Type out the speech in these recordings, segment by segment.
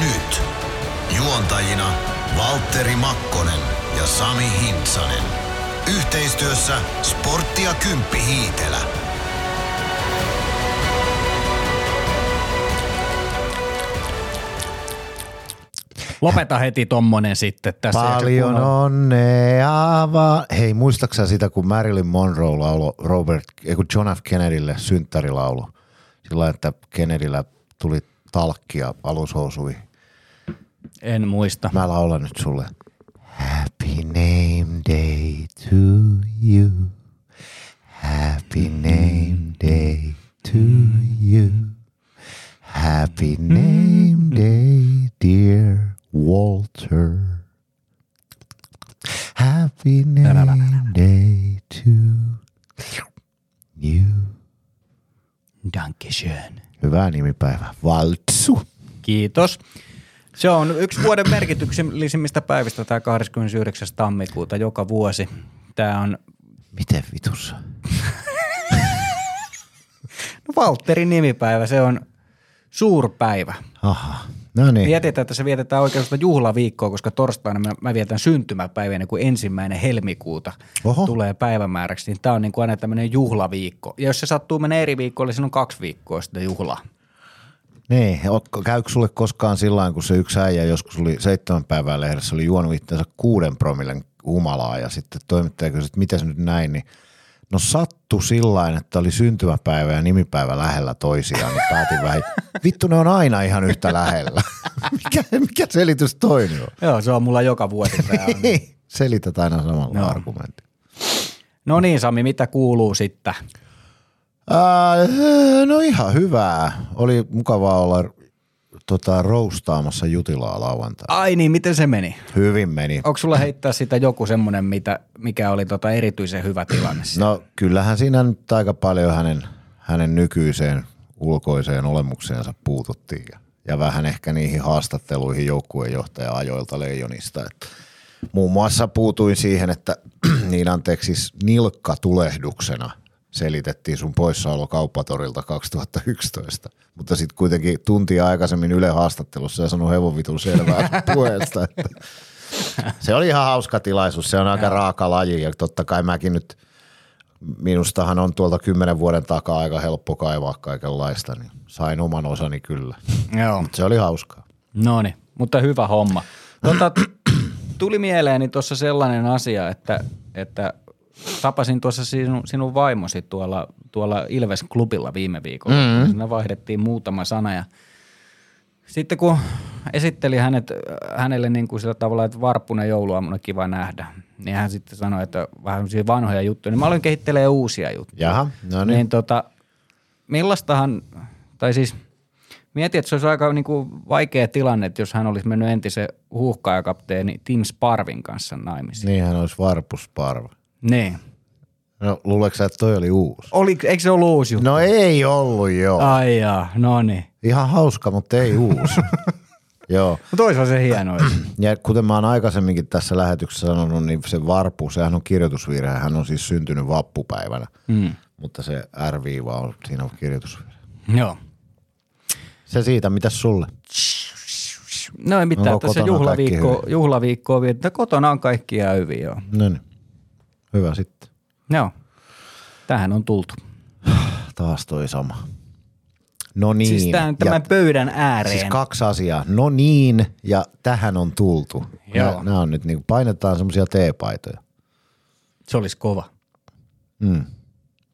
Nyt. Juontajina Valtteri Makkonen ja Sami Hintsanen. Yhteistyössä Sporttia Kymppi Hiitelä. Lopeta heti tommonen sitten tässä. Paljon onnea vaan. Hei, muistaaksä sitä, kun Marilyn Monroe laulo Robert, kun John F. Kennedylle synttärilaulu? Sillä että Kennedyllä tuli talkkia alushousui. En muista. Mä laulan nyt sulle. Happy name day to you. Happy name day to you. Happy name day, dear Walter. Happy name day to you. Dankeschön. Hyvää nimipäivää. Valtsu. Kiitos. Se on yksi vuoden merkityksellisimmistä päivistä, tämä 29. tammikuuta joka vuosi. Tämä on Miten vitussa? no Valtterin nimipäivä, se on suurpäivä. Aha. No niin. Mietitään, että se vietetään oikeastaan juhlaviikkoa, koska torstaina mä, mä vietän syntymäpäivä ennen kuin ensimmäinen helmikuuta Oho. tulee päivämääräksi. Niin tämä on niin kuin aina tämmöinen juhlaviikko. Ja jos se sattuu mennä eri viikkoille, siinä on kaksi viikkoa sitten juhlaa. Niin, käykö sulle koskaan sillä kun se yksi äijä joskus oli seitsemän päivää lehdessä, oli juonut itseänsä kuuden promillen humalaa ja sitten toimittaja kysyi, että se nyt näin, niin no sattu sillä että oli syntymäpäivä ja nimipäivä lähellä toisiaan, niin päätin vähän, vittu ne on aina ihan yhtä lähellä. mikä, mikä selitys toinen on? Joo, se on mulla joka vuosi. On. Selität aina samalla Joo. argumentin. No niin Sami, mitä kuuluu sitten? Ää, no ihan hyvää. Oli mukavaa olla tota, roustaamassa Jutilaa lauantaina. Ai niin, miten se meni? Hyvin meni. Onko sulla heittää sitä joku semmoinen, mitä, mikä oli tota erityisen hyvä tilanne? siinä? No kyllähän siinä nyt aika paljon hänen, hänen nykyiseen ulkoiseen olemukseensa puututtiin ja, ja vähän ehkä niihin haastatteluihin joukkueenjohtaja ajoilta Leijonista. Että muun muassa puutuin siihen, että niin anteeksi siis nilkkatulehduksena selitettiin sun poissaolo kauppatorilta 2011. Mutta sitten kuitenkin tuntia aikaisemmin Yle haastattelussa ja sanoi hevonvitun selvää puheesta, että se oli ihan hauska tilaisuus. Se on aika raaka laji ja totta kai mäkin nyt, minustahan on tuolta kymmenen vuoden takaa aika helppo kaivaa kaikenlaista, niin sain oman osani kyllä. Joo. Se oli hauskaa. No niin, mutta hyvä homma. Tota, tuli mieleeni tuossa sellainen asia, että, että tapasin tuossa sinun, sinun vaimosi tuolla, tuolla Ilves-klubilla viime viikolla. Mm-hmm. Siinä vaihdettiin muutama sana ja sitten kun esitteli hänet, hänelle niin kuin sillä tavalla, että varppuna jouluaamuna kiva nähdä, niin hän sitten sanoi, että vähän vanhoja juttuja, niin mä aloin kehittelee uusia juttuja. Jaha, no Niin, niin. tota, millaistahan, tai siis mietin, että se olisi aika niin kuin vaikea tilanne, että jos hän olisi mennyt entisen huuhkaajakapteeni Tim Sparvin kanssa naimisiin. Niin. Niinhän olisi varpusparva. Niin. No luuleeko sä, että toi oli uusi? Oli, eikö se ollut uusi juttu? No ei ollut joo. Ai jaa, no niin. Ihan hauska, mutta ei uusi. joo. Mutta olisihan se hienoa. Ja kuten mä oon aikaisemminkin tässä lähetyksessä sanonut, niin se varpu, sehän on kirjoitusvirhe. Hän on siis syntynyt vappupäivänä, mm. mutta se R-viiva on siinä on kirjoitusvirhe. Joo. Se siitä, mitäs sulle? No ei mitään, Onko tässä kotona juhlaviikko, kaikki hyvin? juhlaviikkoa vietetään. Kotona on kaikki ihan hyvin, joo. No niin. Hyvä sitten. Joo. Tähän on tultu. Taas toi sama. No niin. Siis tämän, tämän ja, pöydän ääreen. siis kaksi asiaa. No niin ja tähän on tultu. Joo. Nämä on nyt niin painetaan semmoisia teepaitoja. Se olisi kova. Mm.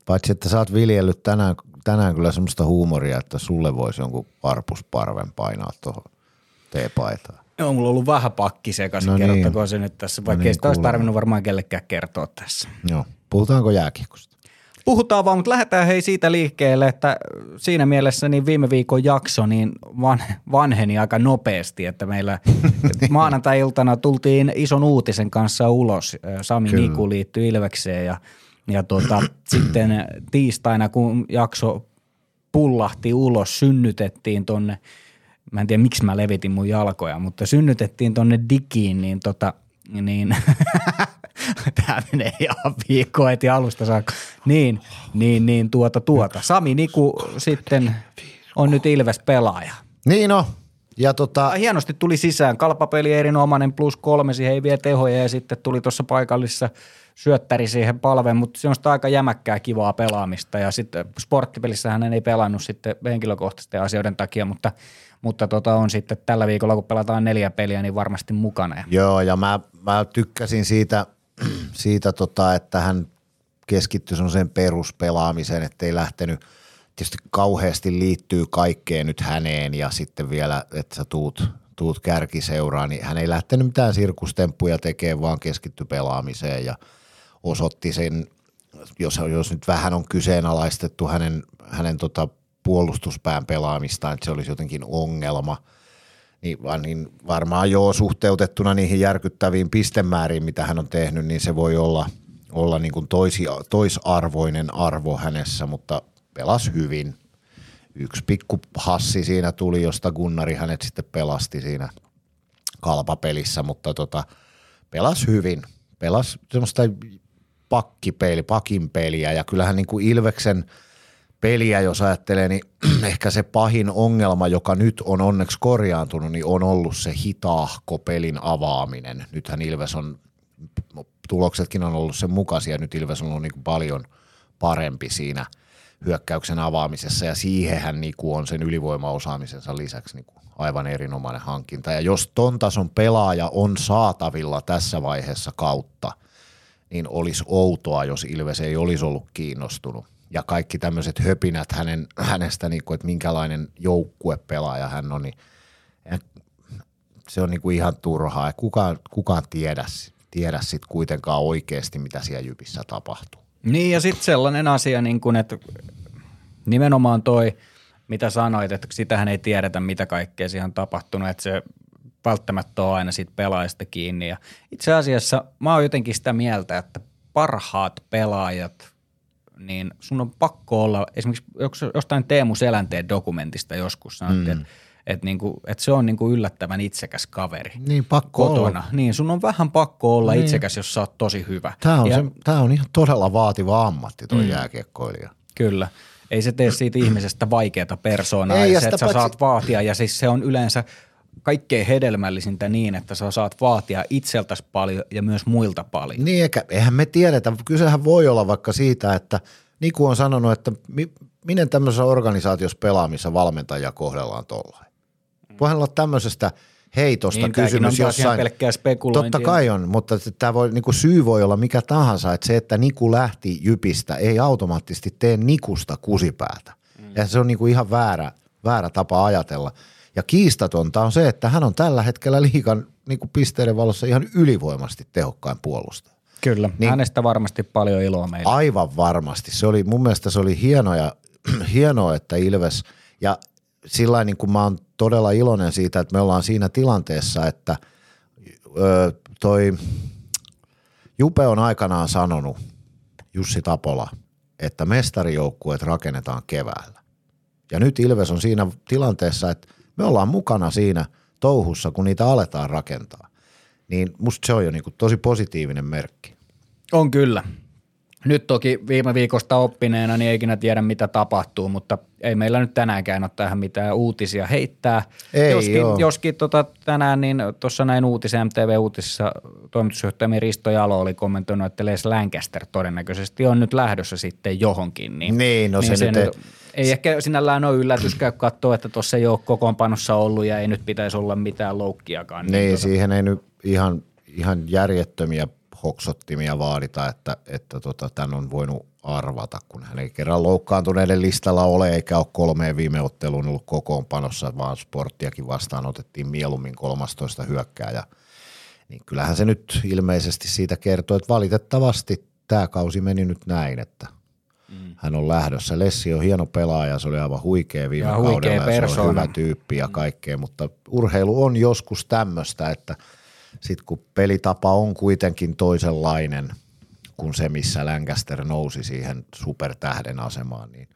Paitsi, että sä oot viljellyt tänään, tänään kyllä semmoista huumoria, että sulle voisi jonkun varpusparven painaa tuohon teepaitaan. Joo, mulla on ollut vähän pakki sekaisin, No no niin. kerrottakoon se nyt tässä, vaikka No no niin, ei sitä olisi tarvinnut varmaan kellekään kertoa tässä. Joo. Puhutaanko jääkiekosta? Puhutaan vaan, mutta lähdetään hei siitä liikkeelle, että siinä mielessä niin viime viikon jakso niin van, vanheni aika nopeasti, että meillä maanantai-iltana tultiin ison uutisen kanssa ulos. Sami Kyllä. Niku liittyi Ilvekseen ja, ja tuota, sitten tiistaina, kun jakso pullahti ulos, synnytettiin tonne, mä en tiedä miksi mä levitin mun jalkoja, mutta synnytettiin tonne digiin, niin tota, niin tämä menee ihan viikko heti alusta saakka. Niin, niin, niin tuota tuota. Sami Niku sitten on nyt Ilves pelaaja. Niin no, Ja tota, Hienosti tuli sisään. Kalpapeli erinomainen plus kolme, siihen ei vie tehoja ja sitten tuli tuossa paikallisessa syöttäri siihen palveen, mutta se on sitä aika jämäkkää kivaa pelaamista ja sitten sporttipelissä hän ei pelannut sitten henkilökohtaisten asioiden takia, mutta, mutta tota on sitten tällä viikolla, kun pelataan neljä peliä, niin varmasti mukana. Joo, ja mä, mä tykkäsin siitä, siitä tota, että hän keskittyi sen peruspelaamiseen, ettei lähtenyt, tietysti kauheasti liittyy kaikkeen nyt häneen ja sitten vielä, että sä tuut, tuut kärkiseuraan, niin hän ei lähtenyt mitään sirkustemppuja tekemään, vaan keskitty pelaamiseen ja osoitti sen, jos, jos nyt vähän on kyseenalaistettu hänen, hänen tota puolustuspään pelaamistaan, että se olisi jotenkin ongelma – niin, niin varmaan joo suhteutettuna niihin järkyttäviin pistemääriin, mitä hän on tehnyt, niin se voi olla, olla niin kuin toisi, toisarvoinen arvo hänessä, mutta pelas hyvin. Yksi pikku hassi siinä tuli, josta Gunnari hänet sitten pelasti siinä kalpapelissä, mutta tota, pelas hyvin. Pelas semmoista pakkipeli, pakin peliä ja kyllähän niin kuin Ilveksen – peliä, jos ajattelee, niin ehkä se pahin ongelma, joka nyt on onneksi korjaantunut, niin on ollut se hitaahko pelin avaaminen. Nythän Ilves on, tuloksetkin on ollut sen mukaisia, nyt Ilves on ollut niin paljon parempi siinä hyökkäyksen avaamisessa ja siihenhän niin on sen ylivoimaosaamisensa lisäksi niin aivan erinomainen hankinta. Ja jos ton tason pelaaja on saatavilla tässä vaiheessa kautta, niin olisi outoa, jos Ilves ei olisi ollut kiinnostunut – ja kaikki tämmöiset höpinät hänen, hänestä, niin kuin, että minkälainen joukkuepelaaja hän on, niin se on niin kuin ihan turhaa. Ja kukaan, kukaan tiedä, tiedä sit kuitenkaan oikeasti, mitä siellä Jypissä tapahtuu. Niin ja sitten sellainen asia, niin kuin, että nimenomaan toi, mitä sanoit, että sitähän ei tiedetä, mitä kaikkea siihen on tapahtunut, että se välttämättä on aina siitä pelaajasta kiinni. Ja itse asiassa mä oon jotenkin sitä mieltä, että parhaat pelaajat – niin sun on pakko olla, esimerkiksi jostain Teemu Selänteen dokumentista joskus sanottiin, mm. että et niinku, et se on niinku yllättävän itsekäs kaveri. Niin, pakko kotona. olla. Niin, sun on vähän pakko olla niin. itsekäs, jos sä oot tosi hyvä. Tämä on, ja, se, tämä on ihan todella vaativa ammatti, tuo mm. jääkiekkoilija. Kyllä. Ei se tee siitä ihmisestä vaikeata persoonaa, Ei, ja se, että sä paitsi... saat vaatia, ja siis se on yleensä kaikkein hedelmällisintä niin, että sä saat vaatia itseltäsi paljon ja myös muilta paljon. Niin, eikä, eihän me tiedetä. Kysehän voi olla vaikka siitä, että niin kuin on sanonut, että mi, miten tämmöisessä organisaatiossa pelaamissa valmentajia kohdellaan tuollain. Voihan olla tämmöisestä heitosta niin, kysymys jossain. Totta kai on, mutta tämä voi, niin kuin syy voi olla mikä tahansa, että se, että Niku lähti Jypistä, ei automaattisesti tee Nikusta kusipäätä. Mm. Ja se on niin kuin ihan väärä, väärä tapa ajatella. Ja kiistatonta on se, että hän on tällä hetkellä liikan niin kuin pisteiden valossa ihan ylivoimasti tehokkain puolustaja. Kyllä, niin, hänestä varmasti paljon iloa meille. Aivan varmasti. Se oli, mun mielestä se oli hienoa, ja, hienoa että Ilves, ja sillä niin kuin mä oon todella iloinen siitä, että me ollaan siinä tilanteessa, että ö, toi Jupe on aikanaan sanonut, Jussi Tapola, että mestarijoukkueet rakennetaan keväällä. Ja nyt Ilves on siinä tilanteessa, että me ollaan mukana siinä touhussa, kun niitä aletaan rakentaa. Niin musta se on jo niinku tosi positiivinen merkki. On kyllä. Nyt toki viime viikosta oppineena niin ei ikinä tiedä mitä tapahtuu, mutta ei meillä nyt tänäänkään ole tähän mitään uutisia heittää. Ei, joskin joo. joskin tota, tänään niin tuossa näin uutisen MTV-uutisissa toimitusjohtajamme Risto Jalo oli kommentoinut, että Les Lancaster todennäköisesti on nyt lähdössä sitten johonkin. Niin, niin no niin se, se nyt ei... ei ehkä sinällään ole yllätys käy katsoa, että tuossa ei ole kokoonpanossa ollut ja ei nyt pitäisi olla mitään loukkiakaan. Niin, niin tota... siihen ei nyt ihan, ihan järjettömiä hoksottimia vaadita, että, että tota, tämän on voinut arvata, kun hän ei kerran loukkaantuneiden listalla ole, eikä ole kolmeen viime otteluun ollut kokoonpanossa, vaan sporttiakin vastaan otettiin mieluummin 13 hyökkääjä. Niin kyllähän se nyt ilmeisesti siitä kertoo, että valitettavasti tämä kausi meni nyt näin, että. Hän on lähdössä. Lessi on hieno pelaaja, se oli aivan huikea viime ja kaudella huikea ja se on hyvä tyyppi ja kaikkea, mutta urheilu on joskus tämmöistä, että – sitten kun pelitapa on kuitenkin toisenlainen kuin se, missä Lancaster nousi siihen supertähden asemaan, niin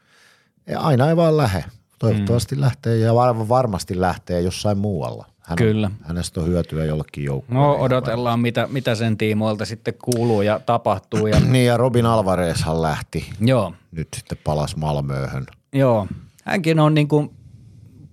aina ei vaan lähde. Toivottavasti mm. lähtee ja varmasti lähtee jossain muualla. Hän Kyllä. Hänestä on hyötyä jollekin joukkueen. No odotellaan, mitä, mitä sen tiimoilta sitten kuuluu ja tapahtuu. Ja... niin ja Robin Alvarezhan lähti. Joo. Nyt sitten palas Malmööhön. Joo. Hänkin on niin kuin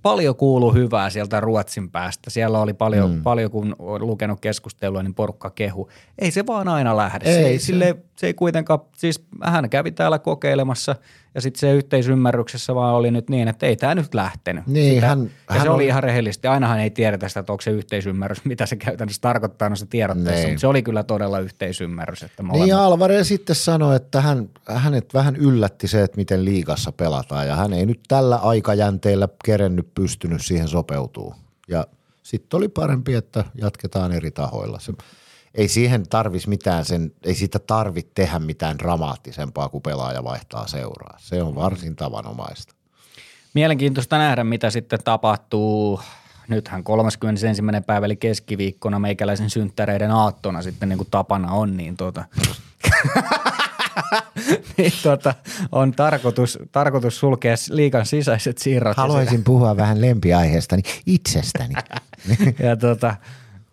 paljon kuulu hyvää sieltä Ruotsin päästä. Siellä oli paljon, mm. paljon kun olen lukenut keskustelua, niin porukka kehu. Ei se vaan aina lähde. Ei, se, ei, se... Sille, se ei kuitenkaan, siis hän kävi täällä kokeilemassa ja sitten se yhteisymmärryksessä vaan oli nyt niin, että ei tämä nyt lähtenyt. Niin, sitä, hän, ja hän se on... oli ihan rehellisesti. Ainahan ei tiedetä sitä, että onko se yhteisymmärrys, mitä se käytännössä tarkoittaa noissa tiedotteissa, Niin. mutta se oli kyllä todella yhteisymmärrys. Että Niin molemmat- ja Alvarez sitten sanoi, että hän, hänet vähän yllätti se, että miten liigassa pelataan ja hän ei nyt tällä aikajänteellä kerennyt pystynyt siihen sopeutuu. Ja sitten oli parempi, että jatketaan eri tahoilla. Se, ei siihen tarvis mitään sen, ei siitä tarvitse tehdä mitään dramaattisempaa, kun pelaaja vaihtaa seuraa. Se on varsin tavanomaista. Mielenkiintoista nähdä, mitä sitten tapahtuu. Nythän 31. päivä eli keskiviikkona meikäläisen synttäreiden aattona sitten niin kuin tapana on, niin tuota, niin tuota, on tarkoitus, tarkoitus sulkea liikan sisäiset siirrot. puhua vähän lempiaiheestani itsestäni. Ja tuota,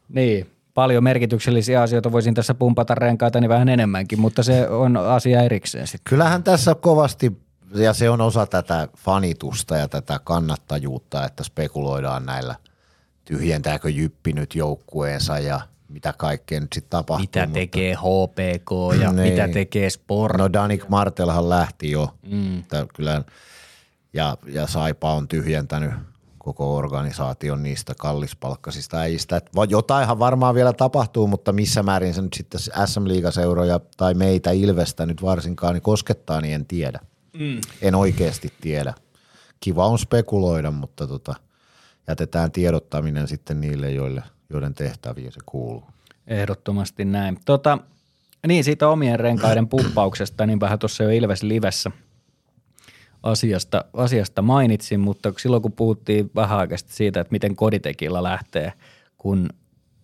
niin, paljon merkityksellisiä asioita voisin tässä pumpata renkaitani vähän enemmänkin, mutta se on asia erikseen sitten. Kyllähän tässä kovasti, ja se on osa tätä fanitusta ja tätä kannattajuutta, että spekuloidaan näillä, tyhjentääkö Jyppi nyt joukkueensa ja mitä kaikkea nyt sitten tapahtuu. Mitä mutta- tekee HPK ja Niin. mitä tekee Sport. No Danik Martelhan lähti jo, mm. kyllä, ja, ja Saipa on tyhjentänyt koko organisaation niistä kallispalkkasista äijistä. Et jotainhan varmaan vielä tapahtuu, mutta missä määrin se nyt sitten SM-liigaseuroja tai meitä Ilvestä nyt varsinkaan niin koskettaa, niin en tiedä. Mm. En oikeasti tiedä. Kiva on spekuloida, mutta tota, jätetään tiedottaminen sitten niille, joille, joiden tehtäviin se kuuluu. Ehdottomasti näin. Tota, niin, siitä omien renkaiden puppauksesta, niin vähän tuossa jo Ilves Livessä asiasta, asiasta mainitsin, mutta silloin kun puhuttiin vähän aikaa sitten siitä, että miten koditekillä lähtee, kun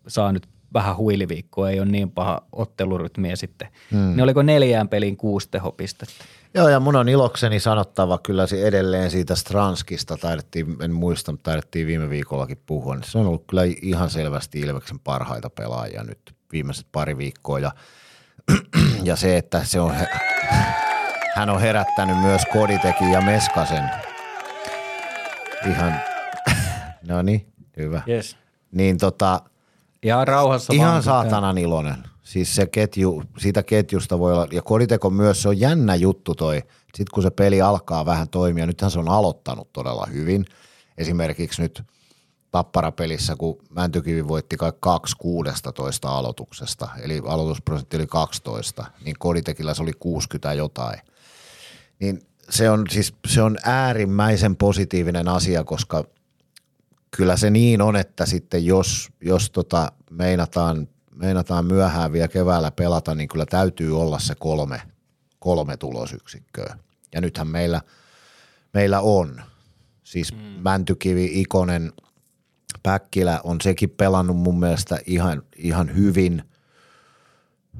saa nyt vähän huiliviikkoa, ei ole niin paha ottelurytmiä sitten, hmm. niin oliko neljään pelin kuusi tehopistettä? Joo, ja mun on ilokseni sanottava kyllä edelleen siitä Stranskista, taidettiin, en muista, mutta taidettiin viime viikollakin puhua, niin se on ollut kyllä ihan selvästi Ilveksen parhaita pelaajia nyt viimeiset pari viikkoa, ja, ja se, että se on, he, hän on herättänyt myös Koditekin ja Meskasen. Ihan, no niin, hyvä. Yes. Niin tota, Ihan rauhassa Ihan vaan. saatanan iloinen. Siis se ketju, siitä ketjusta voi olla, ja Koditeko myös, se on jännä juttu toi, sitten kun se peli alkaa vähän toimia, nythän se on aloittanut todella hyvin. Esimerkiksi nyt Tapparapelissä, kun Mäntykivi voitti kai 2 16 aloituksesta, eli aloitusprosentti oli 12, niin Koditekillä se oli 60 jotain. Niin se on siis se on äärimmäisen positiivinen asia, koska kyllä se niin on, että sitten jos, jos tota meinataan, meinataan myöhään vielä keväällä pelata, niin kyllä täytyy olla se kolme, kolme tulosyksikköä. Ja nythän meillä, meillä on. Siis mm. Mäntykivi, Ikonen, Päkkilä on sekin pelannut mun mielestä ihan, ihan hyvin.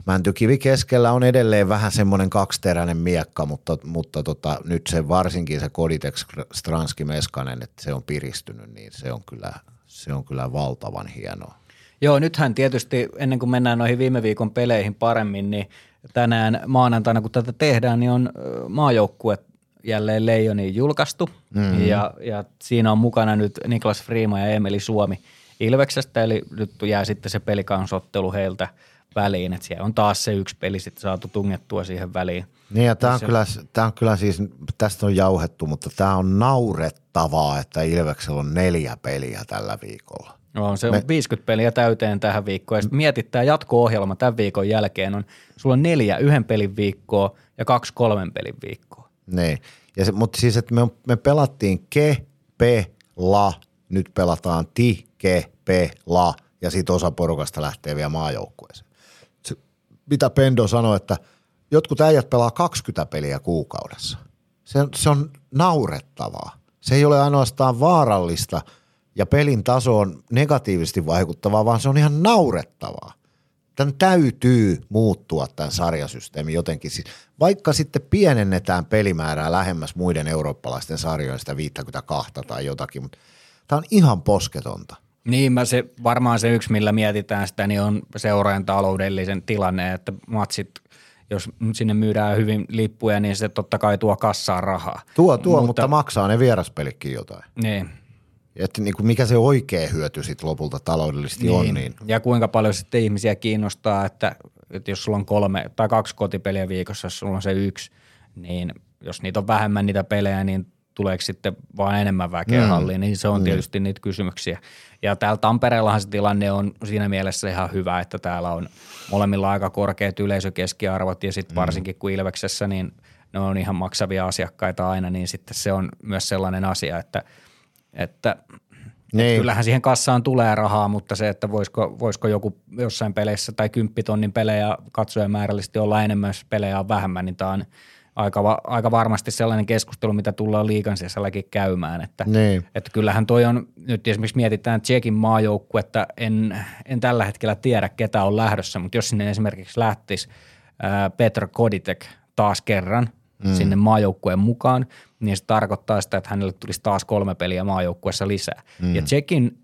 Mäntykivi keskellä on edelleen vähän semmoinen kaksiteräinen miekka, mutta, mutta tota, nyt se varsinkin se Koditex Stranski Meskanen, että se on piristynyt, niin se on kyllä, se on kyllä valtavan hienoa. Joo, nythän tietysti ennen kuin mennään noihin viime viikon peleihin paremmin, niin tänään maanantaina kun tätä tehdään, niin on maajoukkue jälleen Leijoniin julkaistu mm-hmm. ja, ja siinä on mukana nyt Niklas Friima ja Emeli Suomi Ilveksestä, eli nyt jää sitten se pelikansottelu heiltä väliin, että siellä on taas se yksi peli sitten saatu tungettua siihen väliin. Niin ja tämä on, kyllä, tämä on kyllä siis, tästä on jauhettu, mutta tämä on naurettavaa, että Ilveksellä on neljä peliä tällä viikolla. No, se on Me... 50 peliä täyteen tähän viikkoon. Ja sitten mietit tämä jatko-ohjelma tämän viikon jälkeen on, sulla on neljä yhden pelin viikkoa ja kaksi kolmen pelin viikkoa. Niin, ja se, mutta siis, että me, me pelattiin ke, pe, la, nyt pelataan ti, ke, pe, la, ja sitten osa porukasta lähtee vielä maajoukkueeseen. Mitä Pendo sanoi, että jotkut äijät pelaa 20 peliä kuukaudessa. Se, se on naurettavaa. Se ei ole ainoastaan vaarallista ja pelin taso on negatiivisesti vaikuttavaa, vaan se on ihan naurettavaa. Tämän täytyy muuttua tämän sarjasysteemi jotenkin. Siis vaikka sitten pienennetään pelimäärää lähemmäs muiden eurooppalaisten sarjojen sitä 52 tai jotakin, mutta tämä on ihan posketonta. Niin, mä se, varmaan se yksi, millä mietitään sitä, niin on seuraajan taloudellisen tilanne, että matsit, jos sinne myydään hyvin lippuja, niin se totta kai tuo kassaan rahaa. Tuo, tuo mutta, mutta maksaa ne vieraspelikin jotain. Niin, että niin kuin mikä se oikea hyöty sitten lopulta taloudellisesti niin. on. Niin. Ja kuinka paljon sitten ihmisiä kiinnostaa, että, että jos sulla on kolme tai kaksi kotipeliä viikossa, jos sulla on se yksi, niin jos niitä on vähemmän niitä pelejä, niin tuleeko sitten vaan enemmän väkeä mm. halliin, niin se on mm. tietysti niitä kysymyksiä. Ja täällä Tampereellahan se tilanne on siinä mielessä ihan hyvä, että täällä on molemmilla aika korkeat yleisökeskiarvot ja sitten mm. varsinkin kun Ilveksessä, niin ne on ihan maksavia asiakkaita aina, niin sitten se on myös sellainen asia, että, että niin. Kyllähän siihen kassaan tulee rahaa, mutta se, että voisiko, voisiko joku jossain peleissä tai kymppitonnin pelejä katsojamäärällisesti olla enemmän, jos pelejä on vähemmän, niin tämä on – aika, va, aika varmasti sellainen keskustelu, mitä tullaan liikan sisälläkin käymään. Että, niin. että kyllähän toi on, nyt esimerkiksi mietitään Tsekin että en, en tällä hetkellä tiedä, ketä on lähdössä, mutta jos sinne esimerkiksi lähtisi ää, Petr Koditek taas kerran mm. sinne maajoukkueen mukaan, niin se tarkoittaa sitä, että hänelle tulisi taas kolme peliä maajoukkueessa lisää. Mm. Ja Tsekin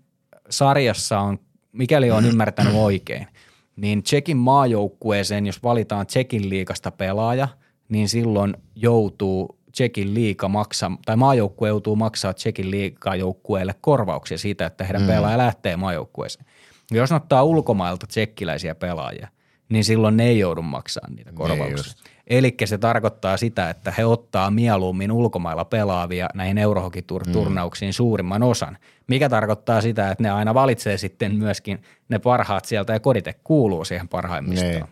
sarjassa on, mikäli on ymmärtänyt oikein, niin Tsekin maajoukkueeseen, jos valitaan Tsekin liikasta pelaaja – niin silloin joutuu Tsekin liika maksaa, tai maajoukkue joutuu maksaa Tsekin liikajoukkueelle korvauksia siitä, että heidän mm. pelaaja lähtee maajoukkueeseen. Jos ottaa ulkomailta tsekkiläisiä pelaajia, niin silloin ne ei joudu maksamaan niitä korvauksia. Eli se tarkoittaa sitä, että he ottaa mieluummin ulkomailla pelaavia näihin Eurohockey-turnauksiin mm. suurimman osan, mikä tarkoittaa sitä, että ne aina valitsee sitten myöskin ne parhaat sieltä ja kodite kuuluu siihen parhaimmistoon. Niin.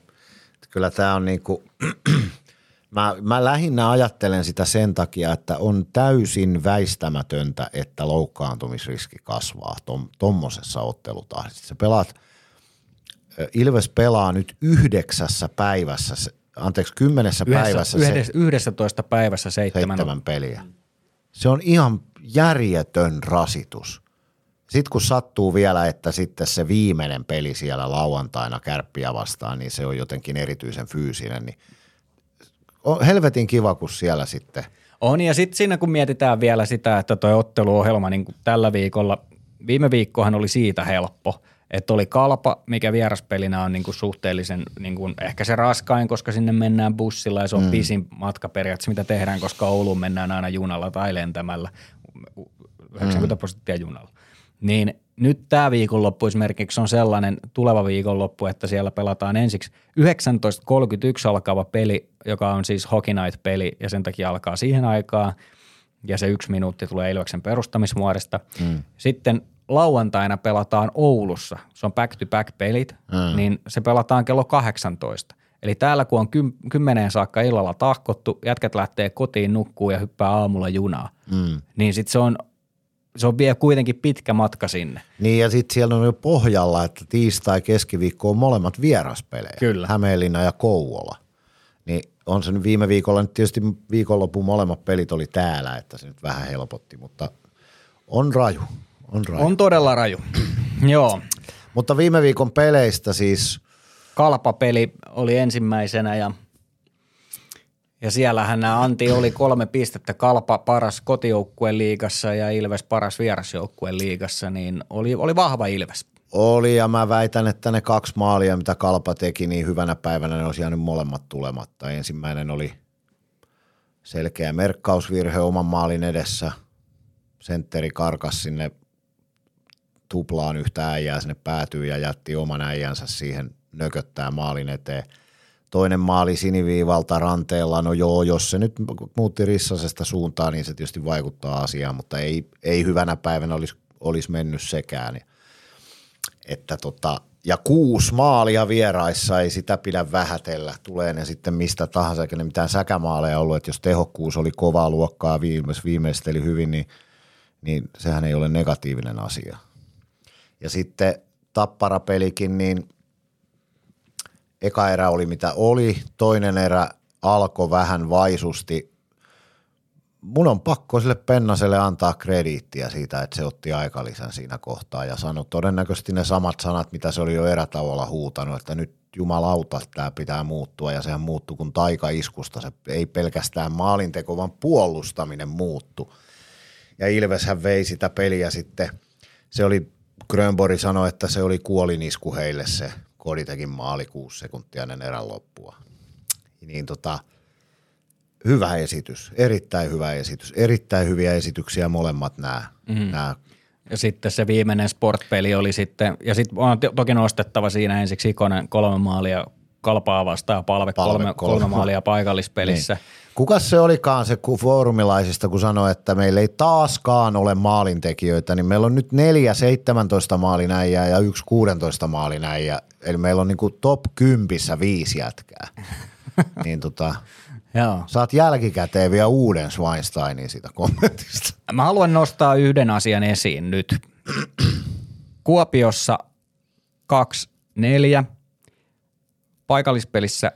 Kyllä tämä on niinku, Mä, mä lähinnä ajattelen sitä sen takia, että on täysin väistämätöntä, että loukkaantumisriski kasvaa tuommoisessa tom, ottelutahdissa. Se pelaat, Ilves pelaa nyt yhdeksässä päivässä, anteeksi kymmenessä yhdessä, päivässä. Yhdessä, yhdessä päivässä seitsemän. seitsemän peliä. Se on ihan järjetön rasitus. Sitten kun sattuu vielä, että sitten se viimeinen peli siellä lauantaina kärppiä vastaan, niin se on jotenkin erityisen fyysinen, niin – on helvetin kiva, kun siellä sitten. On ja sitten siinä kun mietitään vielä sitä, että tuo otteluohjelma niin tällä viikolla, viime viikkohan oli siitä helppo, että oli kalpa, mikä vieraspelinä on niin kuin suhteellisen niin kuin ehkä se raskain, koska sinne mennään bussilla ja se on mm. pisin matka periaatteessa, mitä tehdään, koska Ouluun mennään aina junalla tai lentämällä, 90 mm. prosenttia junalla. Niin nyt tämä viikonloppu esimerkiksi on sellainen tuleva viikonloppu, että siellä pelataan ensiksi 19.31 alkava peli, joka on siis Hockey Night-peli ja sen takia alkaa siihen aikaan ja se yksi minuutti tulee Ilveksen perustamismuodesta. Mm. Sitten lauantaina pelataan Oulussa, se on back-to-back-pelit, mm. niin se pelataan kello 18. Eli täällä kun on ky- kymmeneen saakka illalla tahkottu, jätkät lähtee kotiin nukkuu ja hyppää aamulla junaa, mm. niin sitten se on se on vielä kuitenkin pitkä matka sinne. Niin ja sitten siellä on jo pohjalla, että tiistai keskiviikko on molemmat vieraspelejä. Kyllä. Hämeenlinna ja Kouvola. Niin on se nyt viime viikolla, nyt tietysti viikonlopun molemmat pelit oli täällä, että se nyt vähän helpotti, mutta on raju. On, raju. on todella raju, joo. Mutta viime viikon peleistä siis. Kalpapeli oli ensimmäisenä ja – ja siellähän nämä Anti oli kolme pistettä, Kalpa paras kotijoukkueen liigassa ja Ilves paras vierasjoukkueen liigassa, niin oli, oli vahva Ilves. Oli ja mä väitän, että ne kaksi maalia, mitä Kalpa teki, niin hyvänä päivänä ne olisi jäänyt molemmat tulematta. Ensimmäinen oli selkeä merkkausvirhe oman maalin edessä. Sentteri karkas sinne tuplaan yhtä äijää sinne päätyy ja jätti oman äijänsä siihen nököttää maalin eteen – Toinen maali siniviivalta ranteella, no joo, jos se nyt muutti Rissasesta suuntaan, niin se tietysti vaikuttaa asiaan, mutta ei, ei hyvänä päivänä olisi, olisi mennyt sekään. Että tota, ja kuusi maalia vieraissa, ei sitä pidä vähätellä. Tulee ne sitten mistä tahansa, eikä ne mitään säkämaaleja ollut, että jos tehokkuus oli kovaa luokkaa viimeis, viimeisteli hyvin, niin, niin sehän ei ole negatiivinen asia. Ja sitten tapparapelikin, niin eka erä oli mitä oli, toinen erä alkoi vähän vaisusti. Mun on pakko sille Pennaselle antaa krediittiä siitä, että se otti aikalisän siinä kohtaa ja sanoi todennäköisesti ne samat sanat, mitä se oli jo erätauolla huutanut, että nyt jumalauta, tämä pitää muuttua ja sehän muuttui kun taikaiskusta. Se ei pelkästään maalinteko, vaan puolustaminen muuttu. Ja Ilveshän vei sitä peliä sitten, se oli, Grönborg sanoi, että se oli kuolinisku heille se Koditekin maali kuusi sekuntia ennen erän loppua. Niin tota, hyvä esitys, erittäin hyvä esitys, erittäin hyviä esityksiä molemmat nämä, mm. nämä Ja sitten se viimeinen sportpeli oli sitten, ja sitten on toki nostettava siinä ensiksi Ikonen kolme maalia kalpaa vastaan palve, Palve kolme, kolme. kolme maalia paikallispelissä. Niin. Kukas se olikaan se ku- foorumilaisista, kun sanoi, että meillä ei taaskaan ole maalintekijöitä, niin meillä on nyt neljä 17 maalinäijää ja yksi 16 maalinäijää. Eli meillä on niinku top 10 viisi jätkää. niin tota, Joo. saat jälkikäteen vielä uuden Schweinsteinin siitä kommentista. Mä haluan nostaa yhden asian esiin nyt. Kuopiossa 2-4, paikallispelissä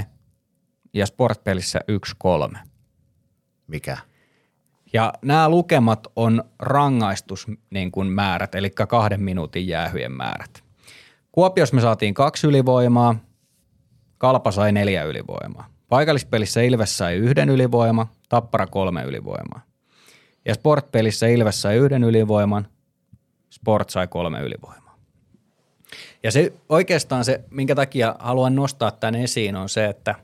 1-3 ja sportpelissä 1-3. Mikä? Ja nämä lukemat on rangaistus niin kuin määrät, eli kahden minuutin jäähyjen määrät. Kuopiossa me saatiin kaksi ylivoimaa, Kalpa sai neljä ylivoimaa. Paikallispelissä Ilves sai yhden ylivoima, Tappara kolme ylivoimaa. Ja sportpelissä Ilves sai yhden ylivoiman, Sport sai kolme ylivoimaa. Ja se oikeastaan se, minkä takia haluan nostaa tämän esiin, on se, että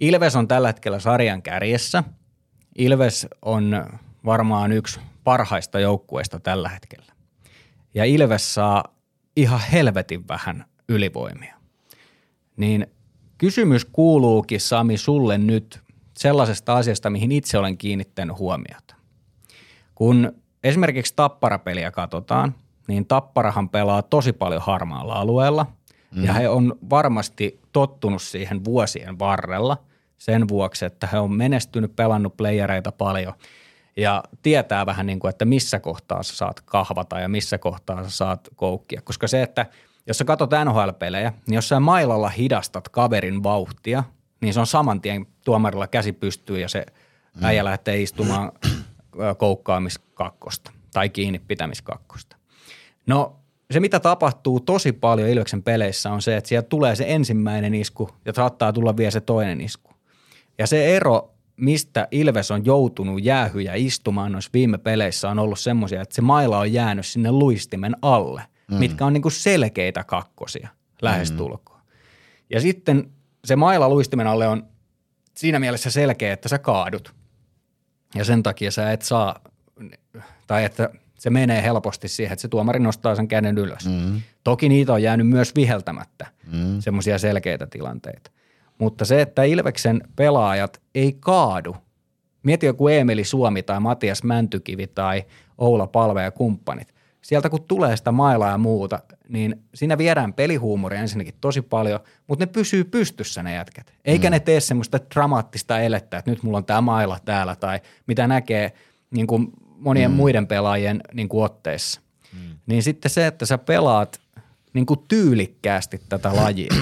Ilves on tällä hetkellä sarjan kärjessä. Ilves on varmaan yksi parhaista joukkueista tällä hetkellä. Ja Ilves saa ihan helvetin vähän ylivoimia. Niin kysymys kuuluukin Sami sulle nyt sellaisesta asiasta, mihin itse olen kiinnittänyt huomiota. Kun esimerkiksi Tappara-peliä katsotaan, niin Tapparahan pelaa tosi paljon harmaalla alueella mm. ja he on varmasti tottunut siihen vuosien varrella sen vuoksi, että he on menestynyt, pelannut playereita paljon ja tietää vähän niin kuin, että missä kohtaa sä saat kahvata ja missä kohtaa sä saat koukkia. Koska se, että jos sä katsot NHL-pelejä, niin jos sä mailalla hidastat kaverin vauhtia, niin se on saman tien tuomarilla käsi pystyy ja se äijä lähtee istumaan koukkaamiskakkosta tai kiinni pitämiskakkosta. No se, mitä tapahtuu tosi paljon Ilveksen peleissä on se, että sieltä tulee se ensimmäinen isku ja saattaa tulla vielä se toinen isku. Ja se ero, mistä Ilves on joutunut jäähyjä istumaan noissa viime peleissä on ollut semmoisia, että se maila on jäänyt sinne luistimen alle, mm. mitkä on niinku selkeitä kakkosia lähestulkoon. Mm. Ja sitten se maila luistimen alle on siinä mielessä selkeä, että sä kaadut. Ja sen takia sä et saa, tai että se menee helposti siihen, että se tuomari nostaa sen käden ylös. Mm. Toki niitä on jäänyt myös viheltämättä, mm. semmoisia selkeitä tilanteita. Mutta se, että Ilveksen pelaajat ei kaadu, mieti joku Emeli Suomi tai Matias Mäntykivi tai Oula Palve ja kumppanit. Sieltä kun tulee sitä mailaa ja muuta, niin siinä viedään pelihuumoria ensinnäkin tosi paljon, mutta ne pysyy pystyssä ne jätkät. Eikä mm. ne tee semmoista dramaattista elettä, että nyt mulla on tämä maila täällä tai mitä näkee niin kuin monien mm. muiden pelaajien niin kuin otteissa. Mm. Niin sitten se, että sä pelaat niin kuin tyylikkäästi tätä lajia,